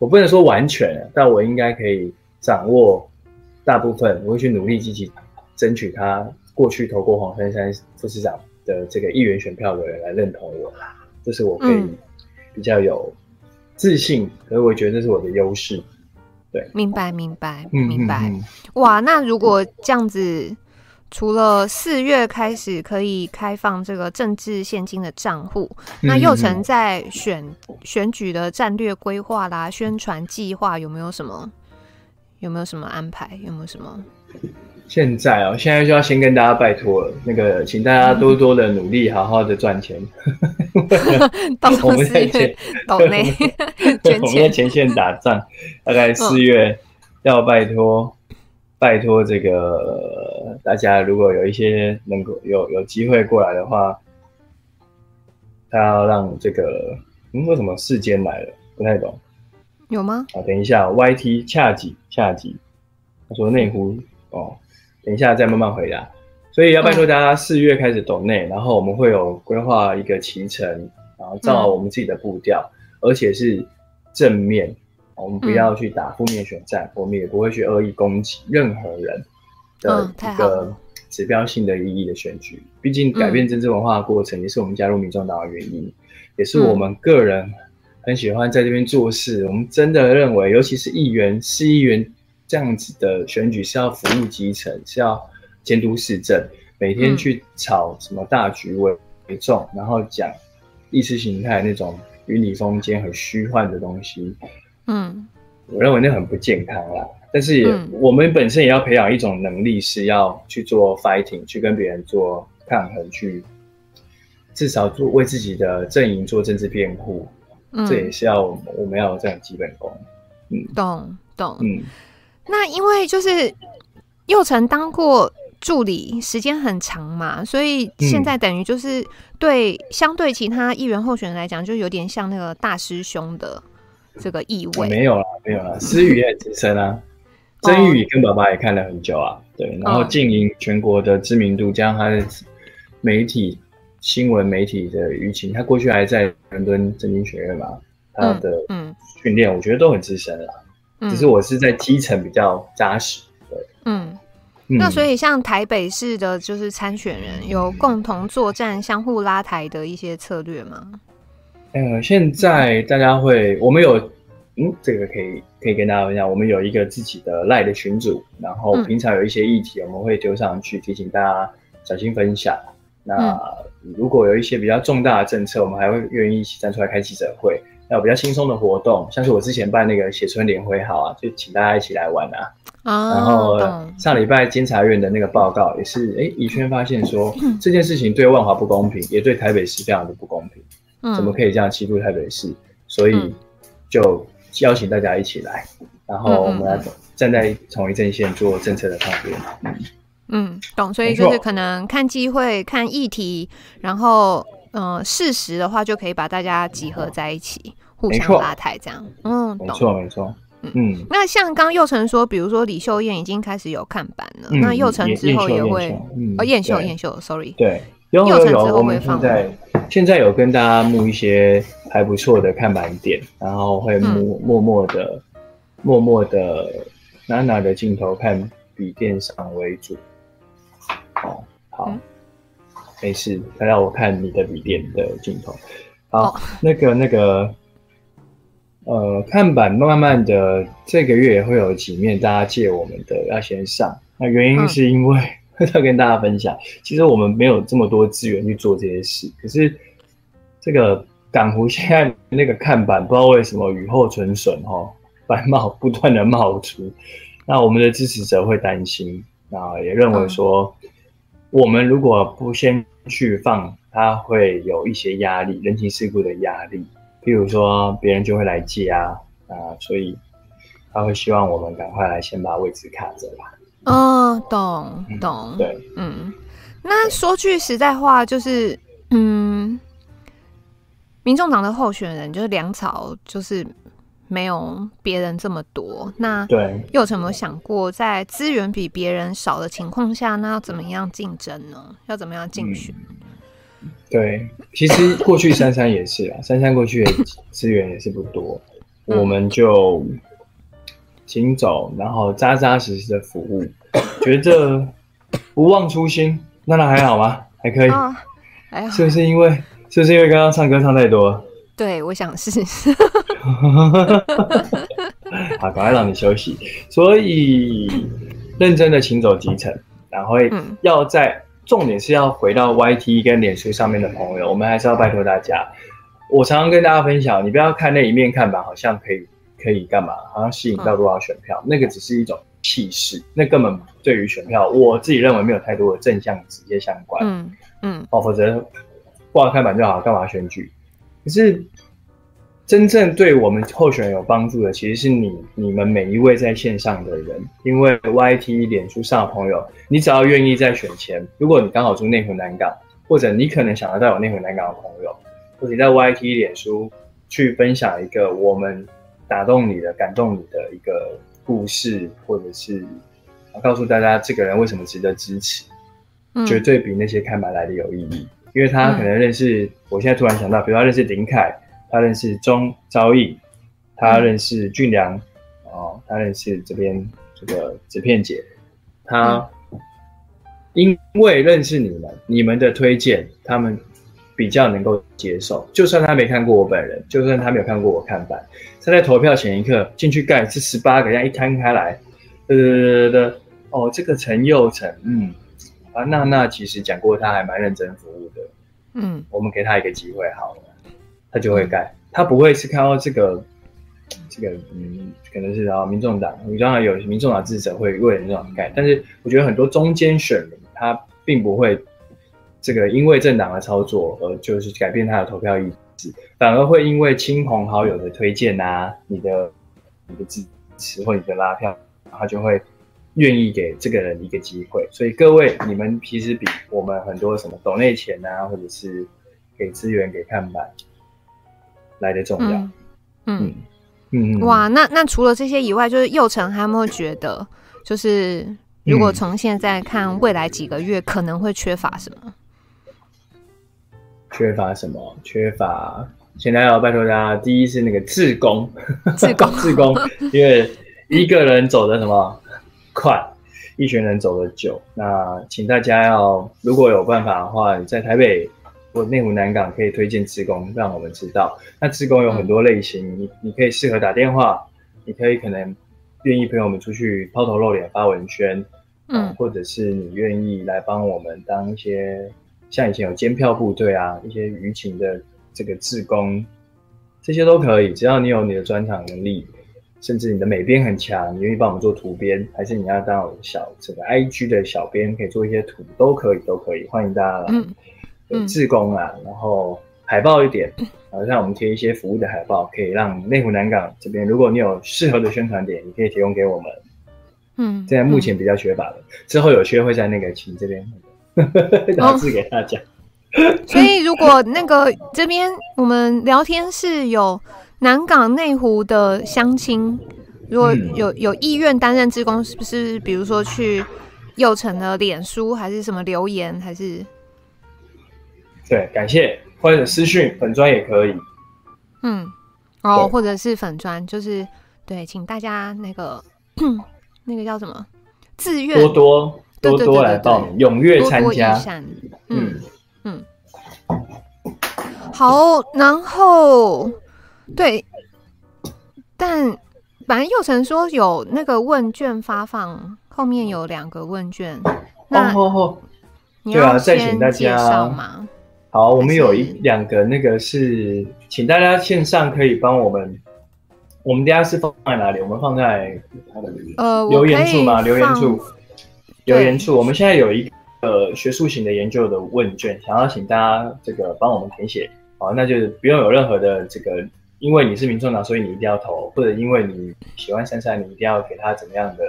我不能说完全，但我应该可以掌握大部分，我会去努力积极争取他过去投过黄珊珊副市长的这个议员选票的人来认同我，这是我可以比较有自信，所以我觉得这是我的优势。对，明白，明白，明白。哇，那如果这样子。除了四月开始可以开放这个政治现金的账户，那祐诚在选选举的战略规划啦、宣传计划有没有什么？有没有什么安排？有没有什么现在哦，现在就要先跟大家拜托了，那个，请大家多多的努力，好好的赚钱。*laughs* 我们在前，*laughs* 岛内，*laughs* 我们在前线打仗，大概四月要拜托，嗯、拜托这个大家，如果有一些能够有有机会过来的话，他要让这个，嗯，为什么世间来了？不太懂。有吗？啊，等一下，YT 恰吉恰吉，他说内湖哦，等一下再慢慢回答。所以要拜托大家四月开始抖内，然后我们会有规划一个行程，然后照我们自己的步调，而且是正面，我们不要去打负面选战，我们也不会去恶意攻击任何人的一个指标性的意义的选举。毕竟改变政治文化的过程，也是我们加入民众党的原因，也是我们个人。很喜欢在这边做事，我们真的认为，尤其是议员、市议员这样子的选举是要服务基层，是要监督市政，每天去炒什么大局为为重，然后讲意识形态那种云里风间很虚幻的东西。嗯，我认为那很不健康啦。但是也，我们本身也要培养一种能力，是要去做 fighting，去跟别人做抗衡，去至少做为自己的阵营做政治辩护。嗯、这也是要我们要有这样基本功，嗯，懂懂，嗯，那因为就是右宸当过助理时间很长嘛，所以现在等于就是对、嗯、相对其他议员候选人来讲，就有点像那个大师兄的这个意味。没有了，没有了，思雨也很资深啊，曾宇跟爸爸也看了很久啊，对，然后经营全国的知名度，加上他的媒体。新闻媒体的舆情，他过去还在伦敦政经学院嘛，他的嗯训练，我觉得都很资深了。嗯，只是我是在基层比较扎实。对，嗯，嗯，那所以像台北市的，就是参选人有共同作战、相互拉抬的一些策略吗？呃，现在大家会，我们有，嗯，这个可以可以跟大家分享，我们有一个自己的赖的群组，然后平常有一些议题，我们会丢上去提醒大家小心分享。那如果有一些比较重大的政策，我们还会愿意一起站出来开记者会。那有比较轻松的活动，像是我之前办那个写春联会，好啊，就请大家一起来玩啊。哦、然后上礼拜监察院的那个报告也是，哎，宜轩发现说 *laughs* 这件事情对万华不公平，也对台北市非常的不公平。嗯，怎么可以这样欺负台北市？所以就邀请大家一起来，然后我们来站在同一阵线做政策的抗辩。嗯。嗯，懂，所以就是可能看机会、看议题，然后嗯，事实的话就可以把大家集合在一起，互相拉抬这样。嗯，懂，没错没错。嗯，那像刚刚右宸说，比如说李秀燕已经开始有看板了，嗯、那右宸之后也会哦，燕秀燕秀，sorry，对，右宸之后会放。现在现在有跟大家募一些还不错的看板点，然后会默默默的、嗯、默默的拿拿的镜头看笔电上为主。哦，好，嗯、没事。他让我看你的笔电的镜头。好，哦、那个那个，呃，看板慢慢的，这个月也会有几面大家借我们的要先上。那原因是因为、嗯、要跟大家分享，其实我们没有这么多资源去做这些事。可是这个港湖现在那个看板，不知道为什么雨后春笋哈，白帽不断的冒出。那我们的支持者会担心，啊也认为说。嗯我们如果不先去放，他会有一些压力，人情世故的压力。譬如说，别人就会来借啊，啊，所以他会希望我们赶快来先把位置卡着吧。哦，懂懂，嗯、对，嗯。那说句实在话，就是，嗯，民众党的候选人就是粮草，就是。没有别人这么多，那对又有没有想过，在资源比别人少的情况下，那要怎么样竞争呢？要怎么样竞选？嗯、对，其实过去珊珊也是啊，珊珊过去的资源也是不多，嗯、我们就行走，然后扎扎实实的服务，*coughs* 觉得不忘初心，娜娜还好吗？还可以，哦、还好，是不是因为是不是因为刚刚唱歌唱太多？对，我想是。*laughs* 好，赶快让你休息。所以认真的行走基层，然后要在重点是要回到 YT 跟脸书上面的朋友，我们还是要拜托大家。我常常跟大家分享，你不要看那一面看板，好像可以可以干嘛，好像吸引到多少选票，那个只是一种气势，那根本对于选票，我自己认为没有太多的正向直接相关。嗯嗯，哦，否则挂看板就好，干嘛选举？可是真正对我们候选人有帮助的，其实是你你们每一位在线上的人，因为 YT 脸书上的朋友，你只要愿意在选前，如果你刚好住内湖南港，或者你可能想得到有内湖南港的朋友，或者你在 YT 脸书去分享一个我们打动你的、感动你的一个。故事，或者是告诉大家这个人为什么值得支持，嗯、绝对比那些看板来的有意义。因为他可能认识，嗯、我现在突然想到，比如他认识林凯，他认识钟昭义，他认识俊良，嗯、哦，他认识这边这个纸片姐，他因为认识你们，你们的推荐，他们。比较能够接受，就算他没看过我本人，就算他没有看过我看板，他在投票前一刻进去盖是十八个，这样一摊开来，呃呃呃，哦，这个陈佑成，嗯，啊，娜娜其实讲过他还蛮认真服务的，嗯，我们给他一个机会好了，他就会盖，他不会是看到这个这个，嗯，可能是然后民众党，你当然有民众党支持者会为民众党盖，但是我觉得很多中间选民他并不会。这个因为政党的操作而就是改变他的投票意志，反而会因为亲朋好友的推荐啊，你的你的支持或你的拉票，他就会愿意给这个人一个机会。所以各位，你们其实比我们很多什么抖内钱啊，或者是给资源给看板来的重要。嗯嗯嗯，哇，那那除了这些以外，就是右宸还有没有觉得，就是如果从现在看未来几个月可能会缺乏什么？缺乏什么？缺乏，现在要拜托大家，第一是那个志工，志工，*laughs* 志工，因为一个人走的什么快，一群人走的久。那请大家要，如果有办法的话，你在台北或内湖南港可以推荐志工，让我们知道。那志工有很多类型，嗯、你你可以适合打电话，你可以可能愿意陪我们出去抛头露脸发文宣，嗯，或者是你愿意来帮我们当一些。像以前有监票部队啊，一些舆情的这个志工，这些都可以，只要你有你的专长能力，甚至你的美编很强，你愿意帮我们做图编，还是你要当小这个 IG 的小编，可以做一些图，都可以，都可以，欢迎大家来。嗯，有志工啊，然后海报一点，好像我们贴一些服务的海报，可以让内湖南港这边，如果你有适合的宣传点，你可以提供给我们。嗯，现在目前比较缺乏的，之后有缺会在那个群这边。*laughs* 导致给大家、哦，*laughs* 所以如果那个这边我们聊天室有南港内湖的乡亲，如果有有意愿担任志工，是不是比如说去右城的脸书，还是什么留言，还是？对，感谢或者私讯粉砖也可以。嗯，哦，或者是粉砖，就是对，请大家那个 *clears throat* 那个叫什么自愿多多。多多来报名，踊跃参加。嗯嗯，好，然后对，但反正佑成说有那个问卷发放，后面有两个问卷。那哦哦，对啊，再请大家好，我们有一两个，那个是请大家线上可以帮我们。我们等下是放在哪里？我们放在呃留言处吗？留言处。留言处，我们现在有一个学术型的研究的问卷，想要请大家这个帮我们填写，好，那就是不用有任何的这个，因为你是民众党，所以你一定要投，或者因为你喜欢珊珊，你一定要给他怎么样的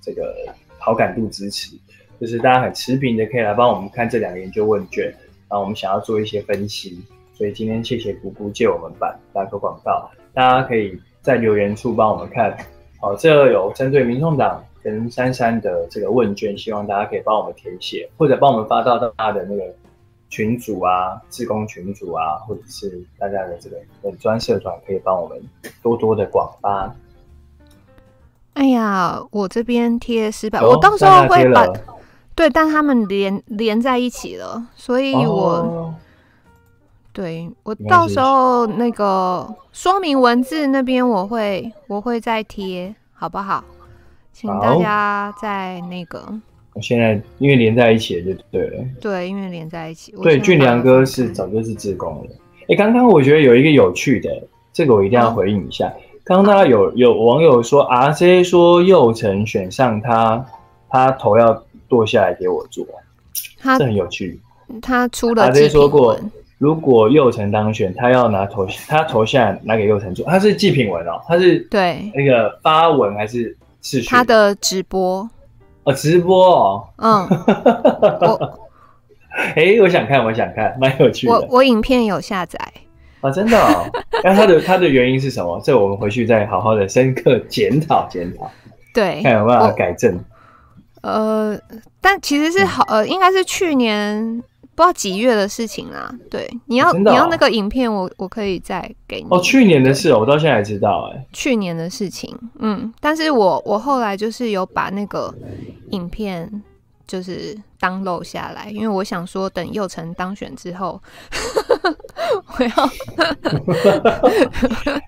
这个好感度支持，就是大家很持平的可以来帮我们看这两个研究问卷，然后我们想要做一些分析，所以今天谢谢姑姑借我们版打个广告，大家可以在留言处帮我们看，好，这有针对民众党。跟珊珊的这个问卷，希望大家可以帮我们填写，或者帮我们发到大家的那个群组啊、志工群组啊，或者是大家的这个本专社团，可以帮我们多多的广发。哎呀，我这边贴失败，我到时候会把对，但他们连连在一起了，所以我、哦、对我到时候那个说明文字那边我会我会再贴，好不好？请大家在那个，我现在因为连在一起了就对了。对，因为连在一起。对，俊良哥是早就是志工了。哎，刚刚我觉得有一个有趣的，这个我一定要回应一下。刚刚大家有有网友说，R C 说右成选上他，他头要剁下来给我做，他这很有趣。他出了，R C 说过，如果右成当选，他要拿头，他头下来拿给右成做，他是祭品文哦，他是对那个发文还是视讯？他的直播哦，直播哦，嗯，*laughs* 我，哎、欸，我想看，我想看，蛮有趣的。我我影片有下载。啊，真的哦！那他的他的原因是什么？这我们回去再好好的深刻检讨检讨，对，看有没有办法改正。呃，但其实是好，呃，应该是去年不知道几月的事情啦。对，你要、哦哦、你要那个影片我，我我可以再给你。哦，去年的事，我到现在还知道哎。去年的事情，嗯，但是我我后来就是有把那个影片。就是 download 下来，因为我想说，等佑成当选之后，*laughs* 我要。*laughs*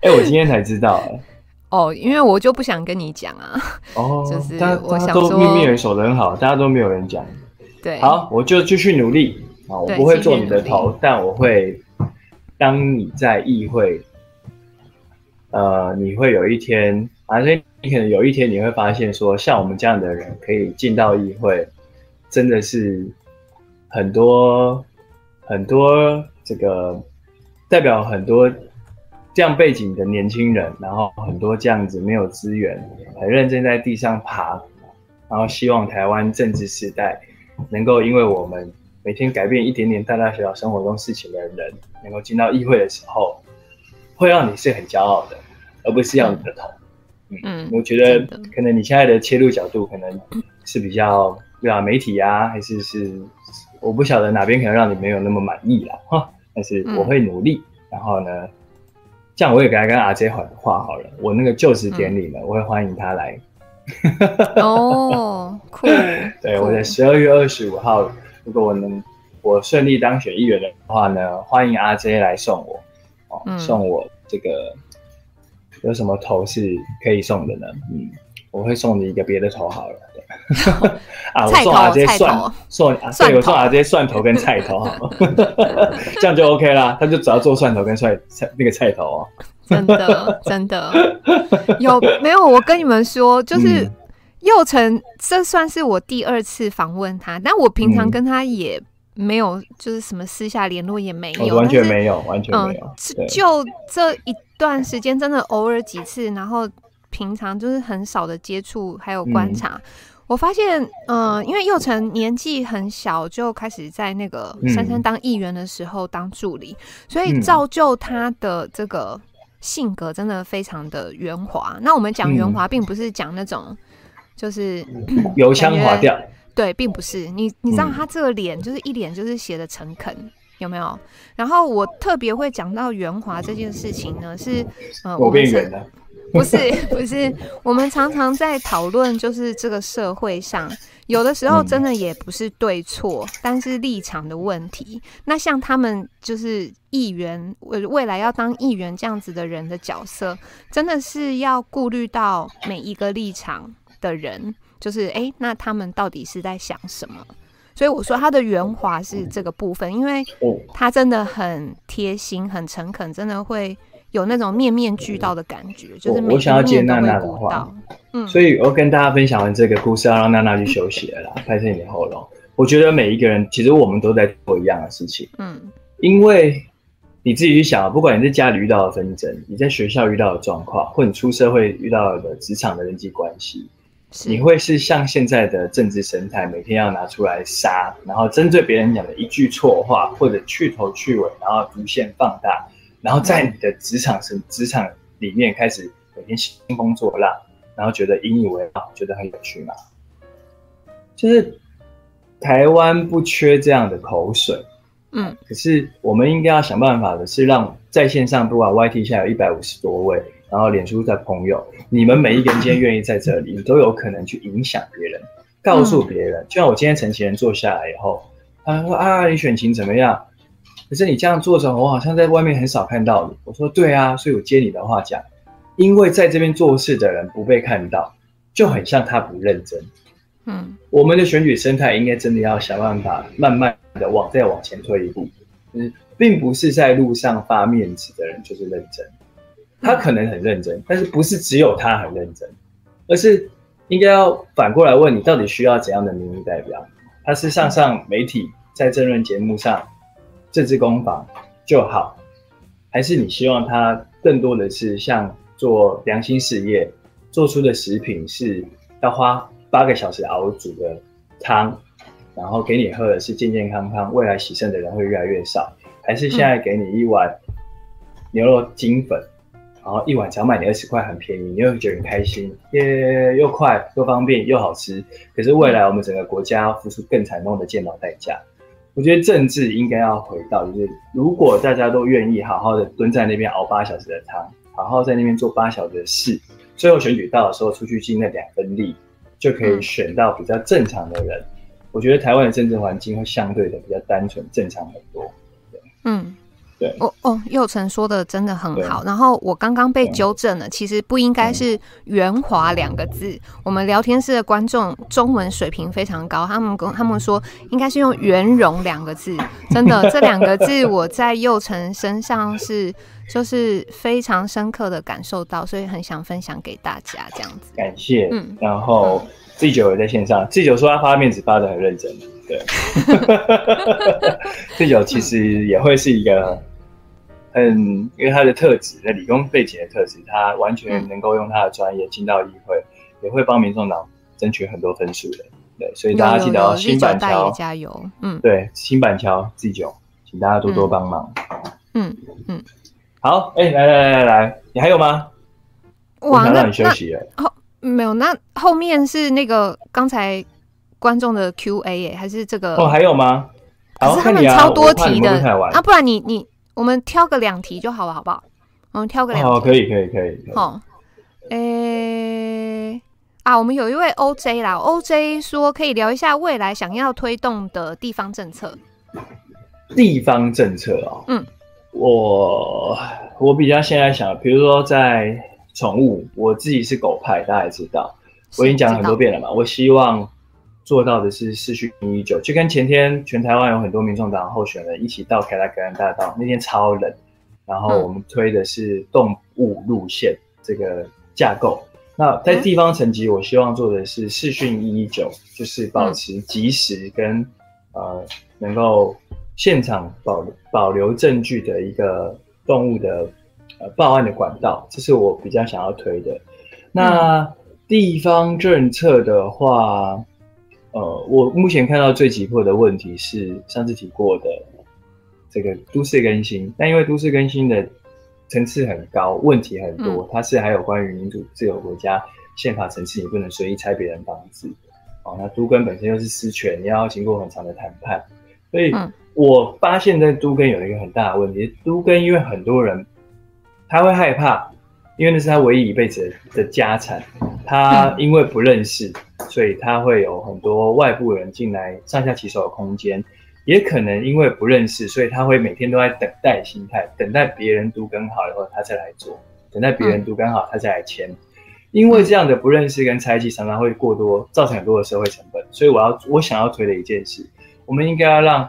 哎，我今天才知道哎。*laughs* 哦，因为我就不想跟你讲啊。哦。就是我想说，秘密人守得很好，大家都没有人讲。对。好，我就继续努力啊！我不会做你的头，但我会当你在议会。呃，你会有一天，反正你可能有一天你会发现，说像我们这样的人可以进到议会。真的是很多很多这个代表很多这样背景的年轻人，然后很多这样子没有资源，很认真在地上爬，然后希望台湾政治时代能够因为我们每天改变一点点大大小小生活中事情的人，能够进到议会的时候，会让你是很骄傲的，而不是要你的头。嗯，嗯，我觉得可能你现在的切入角度可能是比较。对啊，媒体啊，还是是，我不晓得哪边可能让你没有那么满意啦。哈。但是我会努力，嗯、然后呢，这样我也给他跟阿 J 话话好了。我那个就职典礼呢，嗯、我会欢迎他来。*laughs* 哦，酷！对，我在十二月二十五号，如果我能我顺利当选议员的话呢，欢迎阿 J 来送我。哦，嗯、送我这个有什么头是可以送的呢？嗯，我会送你一个别的头好了。*laughs* 啊！我送啊这些蒜，送啊，对，我送啊这些蒜头跟菜头，好，*laughs* 这样就 OK 啦。他就只要做蒜头跟菜菜那个菜头哦。真的真的有没有？我跟你们说，就是右成，这算是我第二次访问他，但我平常跟他也没有就是什么私下联络也没有，完全没有，完全没有。就这一段时间，真的偶尔几次，然后平常就是很少的接触还有观察。我发现，嗯、呃，因为佑成年纪很小就开始在那个珊珊当议员的时候当助理，嗯、所以造就他的这个性格真的非常的圆滑。那我们讲圆滑，并不是讲那种就是油腔滑调，对，并不是。你你知道他这个脸就是一脸就是写的诚恳，有没有？然后我特别会讲到圆滑这件事情呢，是呃，我变圆了。不是不是，我们常常在讨论，就是这个社会上有的时候真的也不是对错，但是立场的问题。那像他们就是议员，未未来要当议员这样子的人的角色，真的是要顾虑到每一个立场的人，就是诶，那他们到底是在想什么？所以我说他的圆滑是这个部分，因为他真的很贴心、很诚恳，真的会。有那种面面俱到的感觉，就是我想要接娜娜的话，嗯，所以我跟大家分享完这个故事，要让娜娜去休息了啦，拍摄你的喉咙。我觉得每一个人其实我们都在做一样的事情，嗯，因为你自己去想，不管你在家里遇到的纷争，你在学校遇到的状况，或你出社会遇到的职场的人际关系，是你会是像现在的政治生态，每天要拿出来杀，然后针对别人讲的一句错话，或者去头去尾，然后无限放大。然后在你的职场是职场里面开始每天兴风作浪，然后觉得引以为傲，觉得很有趣嘛。就是台湾不缺这样的口水，嗯，可是我们应该要想办法的是，让在线上不管 YT 下有一百五十多位，然后脸书在朋友，你们每一个人今天愿意在这里，你都有可能去影响别人，告诉别人。就像我今天陈其仁坐下来以后，他说啊，你选情怎么样？可是你这样做的时候，我好像在外面很少看到你。我说对啊，所以我接你的话讲，因为在这边做事的人不被看到，就很像他不认真。嗯，我们的选举生态应该真的要想办法，慢慢的往再往前推一步。就是并不是在路上发面子的人就是认真，他可能很认真，但是不是只有他很认真，而是应该要反过来问你，到底需要怎样的民意代表？他是上上媒体，在政论节目上政治攻防就好，还是你希望他更多的是像做良心事业，做出的食品是要花八个小时熬煮的汤，然后给你喝的是健健康康，未来洗肾的人会越来越少，还是现在给你一碗牛肉精粉？然后一碗只要卖你二十块，很便宜，你又会觉得很开心，耶，又快又方便又好吃。可是未来我们整个国家要付出更惨痛的健保代价。我觉得政治应该要回到，就是如果大家都愿意好好的蹲在那边熬八小时的汤，好好在那边做八小时的事，最后选举到的时候出去尽那两分力，就可以选到比较正常的人。我觉得台湾的政治环境会相对的比较单纯正常很多。嗯。哦哦，佑成说的真的很好。然后我刚刚被纠正了，其实不应该是“圆滑”两个字。我们聊天室的观众中文水平非常高，他们跟他们说应该是用“圆融”两个字。真的，这两个字我在佑成身上是就是非常深刻的感受到，所以很想分享给大家这样子。感谢。嗯，然后 G 九也在线上，G 九说他发面子发的很认真。对，*laughs* *laughs* G 九其实也会是一个。嗯，因为他的特质，那理工背景的特质，他完全能够用他的专业进到议会，嗯、也会帮民众党争取很多分数的。对，所以大家记得要新板桥加油。嗯，对，新板桥 G 九，请大家多多帮忙。嗯嗯，好，哎、欸，来来来来，你还有吗？我想让你休息了。后没有，那后面是那个刚才观众的 Q&A 哎，还是这个？哦，还有吗？可，是他们超多题的啊，不然你你。我们挑个两题就好了，好不好？我们挑个两题。哦，可以，可以，可以。好，诶、欸，啊，我们有一位 OJ 啦，OJ 说可以聊一下未来想要推动的地方政策。地方政策哦，嗯，我我比较现在想，比如说在宠物，我自己是狗派，大家也知道，我已经讲了很多遍了嘛，我希望。做到的是视讯一一九，就跟前天全台湾有很多民众党候选人一起到凯达格兰大道，那天超冷，然后我们推的是动物路线这个架构。嗯、那在地方层级，我希望做的是视讯一一九，就是保持及时跟、嗯、呃能够现场保保留证据的一个动物的呃报案的管道，这是我比较想要推的。那地方政策的话。呃，我目前看到最急迫的问题是上次提过的这个都市更新，但因为都市更新的层次很高，问题很多，它是还有关于民主自由国家宪法层次，你不能随意拆别人房子。哦，那都根本身又是私权，你要经过很长的谈判，所以我发现在都根有一个很大的问题，都根因为很多人他会害怕。因为那是他唯一一辈子的家产，他因为不认识，所以他会有很多外部人进来上下其手的空间，也可能因为不认识，所以他会每天都在等待心态，等待别人都更好以后他再来做，等待别人都更好他再来签。因为这样的不认识跟猜忌常常会过多，造成很多的社会成本。所以我要我想要推的一件事，我们应该要让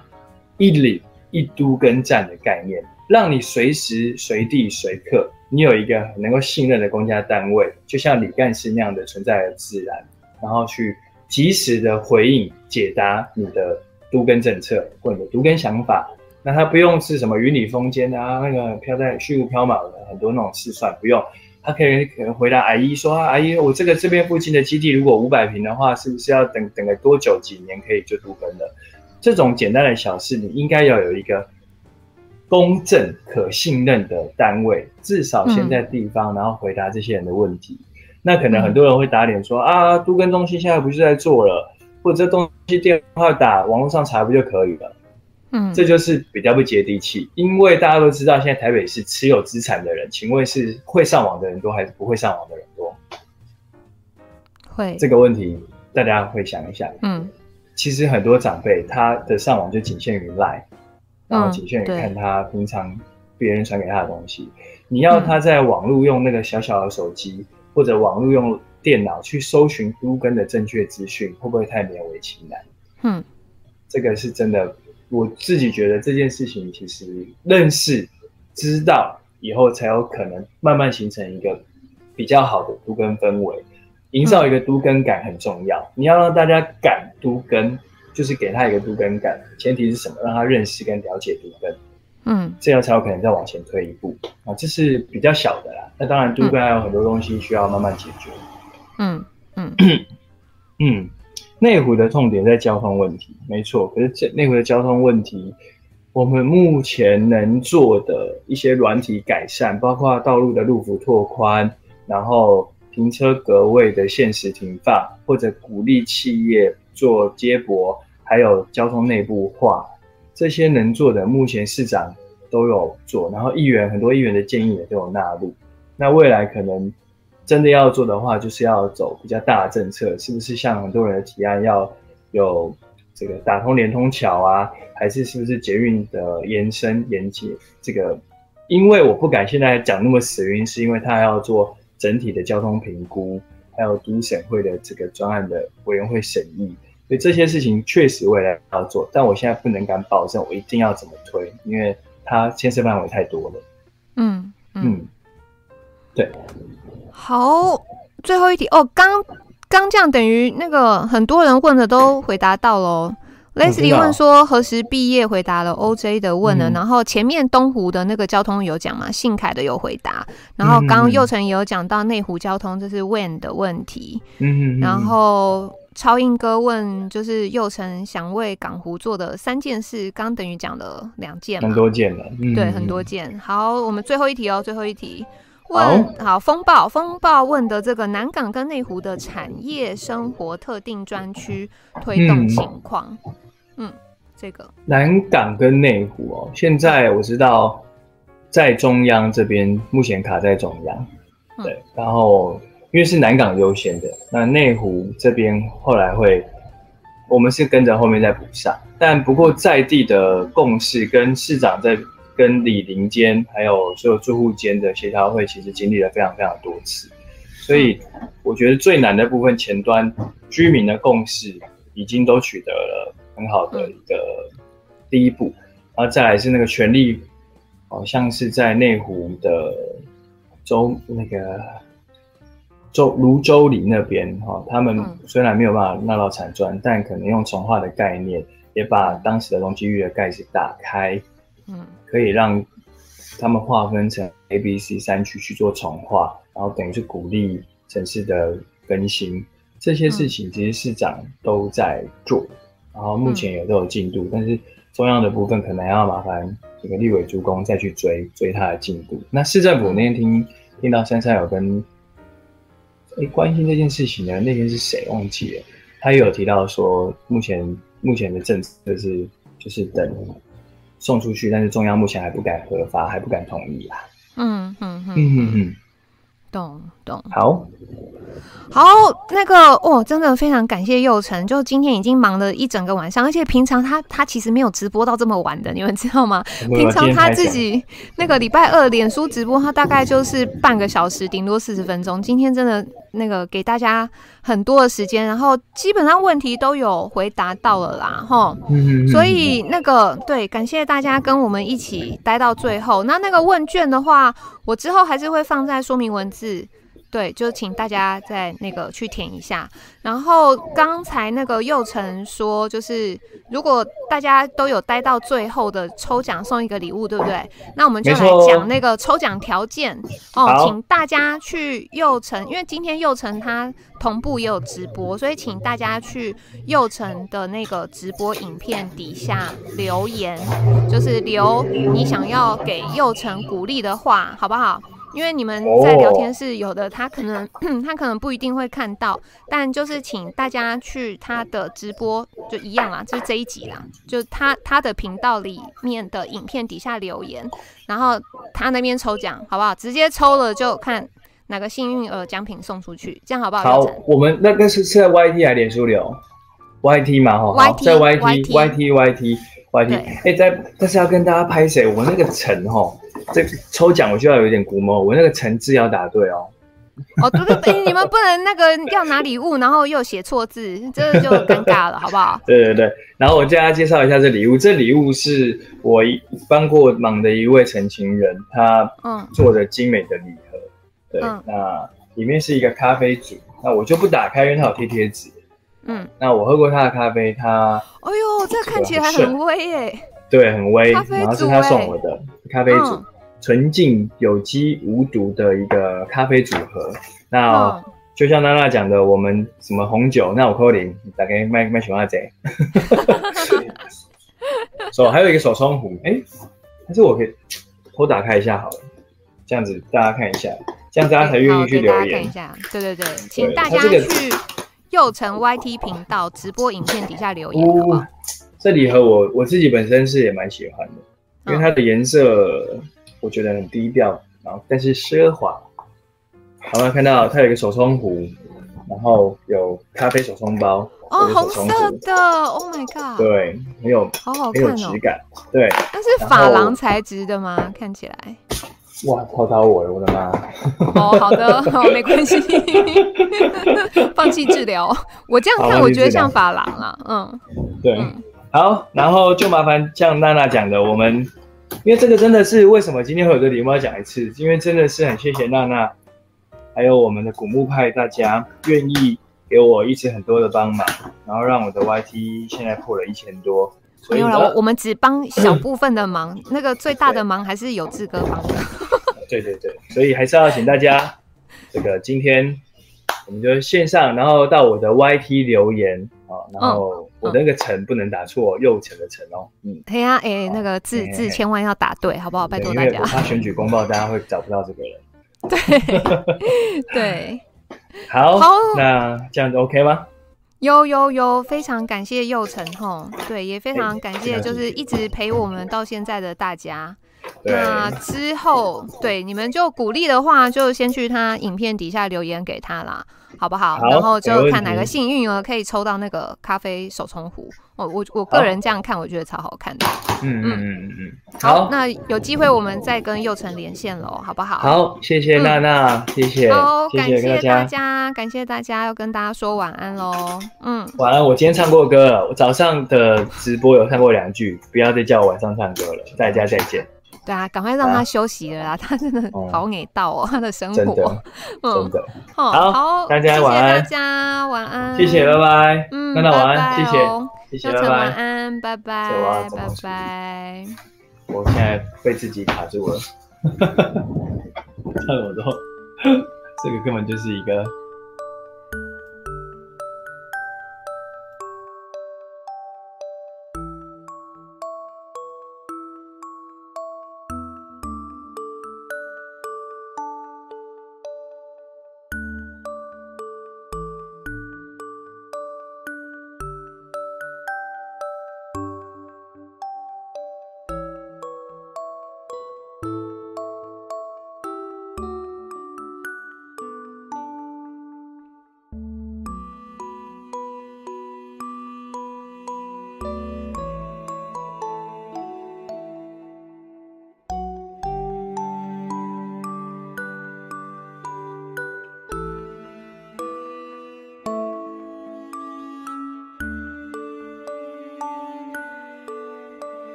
一里一都跟站的概念，让你随时随地随刻。你有一个能够信任的公家单位，就像李干事那样的存在而自然，然后去及时的回应解答你的都根政策或你的都更想法。那他不用是什么云里风间啊，那个飘在虚无缥缈的很多那种试算，不用。他可以可能回答阿姨说：“阿姨，我这个这边附近的基地如果五百平的话，是不是要等等个多久几年可以就都根了？”这种简单的小事，你应该要有一个。公正可信任的单位，至少先在地方，嗯、然后回答这些人的问题。那可能很多人会打脸说、嗯、啊，都跟中心现在不是在做了，或者这东西电话打，网络上查不就可以了？嗯，这就是比较不接地气。因为大家都知道，现在台北市持有资产的人，请问是会上网的人多，还是不会上网的人多？会这个问题，大家会想一想。嗯，其实很多长辈他的上网就仅限于 LINE。然后仅限于看他平常别人传给他的东西。嗯、你要他在网络用那个小小的手机，嗯、或者网络用电脑去搜寻都更的正确资讯，会不会太勉为其难？嗯，这个是真的。我自己觉得这件事情其实认识、知道以后才有可能慢慢形成一个比较好的都更氛围。营造一个都更感很重要，你要让大家敢都更，就是给他一个都更感。前提是什么？让他认识跟了解都更，嗯，这样才有可能再往前推一步啊。这是比较小的啦。那当然，都更还有很多东西需要慢慢解决。嗯嗯 *clears throat* 嗯，内湖的痛点在交通问题，没错。可是这内湖的交通问题，我们目前能做的一些软体改善，包括道路的路幅拓宽，然后。停车格位的限时停放，或者鼓励企业做接驳，还有交通内部化，这些能做的，目前市长都有做，然后议员很多议员的建议也都有纳入。那未来可能真的要做的话，就是要走比较大的政策，是不是像很多人的提案要有这个打通连通桥啊，还是是不是捷运的延伸延接？这个，因为我不敢现在讲那么死，原因是因为他要做。整体的交通评估，还有都审会的这个专案的委员会审议，所以这些事情确实未来要做，但我现在不能敢保证我一定要怎么推，因为它牵涉范围太多了。嗯嗯，嗯，对。好，最后一题哦，刚刚这样等于那个很多人问的都回答到喽。Leslie 问说何时毕业？回答了 OJ 的问了，嗯、然后前面东湖的那个交通有讲嘛？信凯的有回答，然后刚刚佑成也有讲到内湖交通，这是 When 的问题。嗯，然后超英哥问就是佑成想为港湖做的三件事，刚等于讲了两件，很多件了，嗯、对，很多件。好，我们最后一题哦，最后一题。问好，风暴风暴问的这个南港跟内湖的产业生活特定专区推动情况，嗯，嗯，这个。南港跟内湖哦，现在我知道在中央这边目前卡在中央，对，嗯、然后因为是南港优先的，那内湖这边后来会，我们是跟着后面再补上，但不过在地的共识跟市长在。跟李林间还有所有住户间的协调会，其实经历了非常非常多次，所以我觉得最难的部分前端居民的共识已经都取得了很好的一个第一步，然后再来是那个权力，好像是在内湖的周那个州泸州里那边哈，他们虽然没有办法纳到产砖，但可能用重化的概念，也把当时的容积率的盖子打开，嗯。可以让他们划分成 A、B、C 三区去做重化，然后等于是鼓励城市的更新。这些事情其实市长都在做，然后目前也都有进度，嗯、但是中央的部分可能要麻烦这个立委主公再去追追他的进度。那市政府那天听听到珊珊有跟诶关心这件事情的那天是谁忘记了？他也有提到说，目前目前的政策是就是等。送出去，但是中央目前还不敢核发，还不敢同意啦。嗯嗯嗯嗯嗯，懂懂。好，好，那个哦，真的非常感谢佑成，就今天已经忙了一整个晚上，而且平常他他其实没有直播到这么晚的，你们知道吗？平常他自己那个礼拜二脸书直播，他大概就是半个小时，顶多四十分钟。今天真的。那个给大家很多的时间，然后基本上问题都有回答到了啦，哈。所以那个对，感谢大家跟我们一起待到最后。那那个问卷的话，我之后还是会放在说明文字。对，就请大家在那个去填一下。然后刚才那个佑成说，就是如果大家都有待到最后的抽奖送一个礼物，对不对？那我们就来讲那个抽奖条件哦，哦，请大家去佑成，因为今天佑成他同步也有直播，所以请大家去佑成的那个直播影片底下留言，就是留你想要给佑成鼓励的话，好不好？因为你们在聊天室有的他可能 *coughs* 他可能不一定会看到，但就是请大家去他的直播就一样啦，就是这一集啦，就他他的频道里面的影片底下留言，然后他那边抽奖好不好？直接抽了就看哪个幸运儿奖品送出去，这样好不好？好，我们那个是是在 YT 还是脸书流？YT 嘛哈，YT 在 YT YT YT YT，哎，在但是要跟大家拍谁？我那个陈哈。这抽奖我就要有点估摸，我那个“陈”字要答对哦。哦，对对对，*laughs* 你们不能那个要拿礼物，然后又写错字，这就尴尬了，好不好？*laughs* 对对对，然后我叫大家介绍一下这礼物，这礼物是我帮过忙的一位陈情人，他嗯做的精美的礼盒，嗯、对，嗯、那里面是一个咖啡组，那我就不打开，因为它有贴贴纸。嗯，那我喝过他的咖啡，他哎呦，这看起来很威耶，对，很威，然后是他送我的咖啡组。嗯纯净有机无毒的一个咖啡组合。那就像娜娜讲的，我们什么红酒，那我扣零，大概卖卖喜欢谁？*laughs* 手还有一个手冲壶，哎、欸，还是我可以偷打开一下好了，这样子大家看一下，这样大家才愿意去留言。看一下，对对对，请大家去祐诚 YT 频道直播影片底下留言好不好？这礼盒我我自己本身是也蛮喜欢的，因为它的颜色。我觉得很低调，然后但是奢华。好，了看到它有一个手冲壶，然后有咖啡手冲包，哦，红色的，Oh my god，对，很有，好好看哦，很有质感，对。那是珐琅材质的吗？看起来。哇，泡到我了，我的妈！哦，好的，好，没关系，*laughs* 放弃治疗。我这样看，我觉得像法郎啊，嗯，对，嗯、好，然后就麻烦像娜娜讲的，我们。因为这个真的是为什么今天会有个礼貌要讲一次，因为真的是很谢谢娜娜，还有我们的古墓派大家愿意给我一直很多的帮忙，然后让我的 YT 现在破了一千多。没有了，我们只帮小部分的忙，那个最大的忙还是有志哥帮的。*laughs* 对对对，所以还是要请大家，这个今天我们就线上，然后到我的 YT 留言啊，然后。我的那个陈不能打错，右城的城哦。嗯，对呀，哎，那个字字千万要打对，好不好？拜托大家。我怕选举公报，大家会找不到这个人。*laughs* 对对，好，那这样子 OK 吗？有有有，非常感谢佑成吼，对，也非常感谢，就是一直陪我们到现在的大家。那之后，对你们就鼓励的话，就先去他影片底下留言给他啦。好不好？好，然后就看哪个幸运儿可以抽到那个咖啡手冲壶。我，我我个人这样看，我觉得超好看的。嗯嗯嗯嗯。好，那有机会我们再跟佑成连线喽，好不好？好，谢谢娜娜，谢谢。好，感谢大家，感谢大家，要跟大家说晚安喽。嗯，晚安。我今天唱过歌了，我早上的直播有唱过两句，不要再叫我晚上唱歌了。大家再见。对啊，赶快让他休息了啦！*laughs* 他真的好给到哦，*laughs* 他的生活，真的，好，大家晚安，大家晚安，谢谢，拜拜，嗯，那晚安，谢谢，谢谢，拜拜，晚安，拜拜，拜拜。我现在被自己卡住了，看我之后，这个根本就是一个。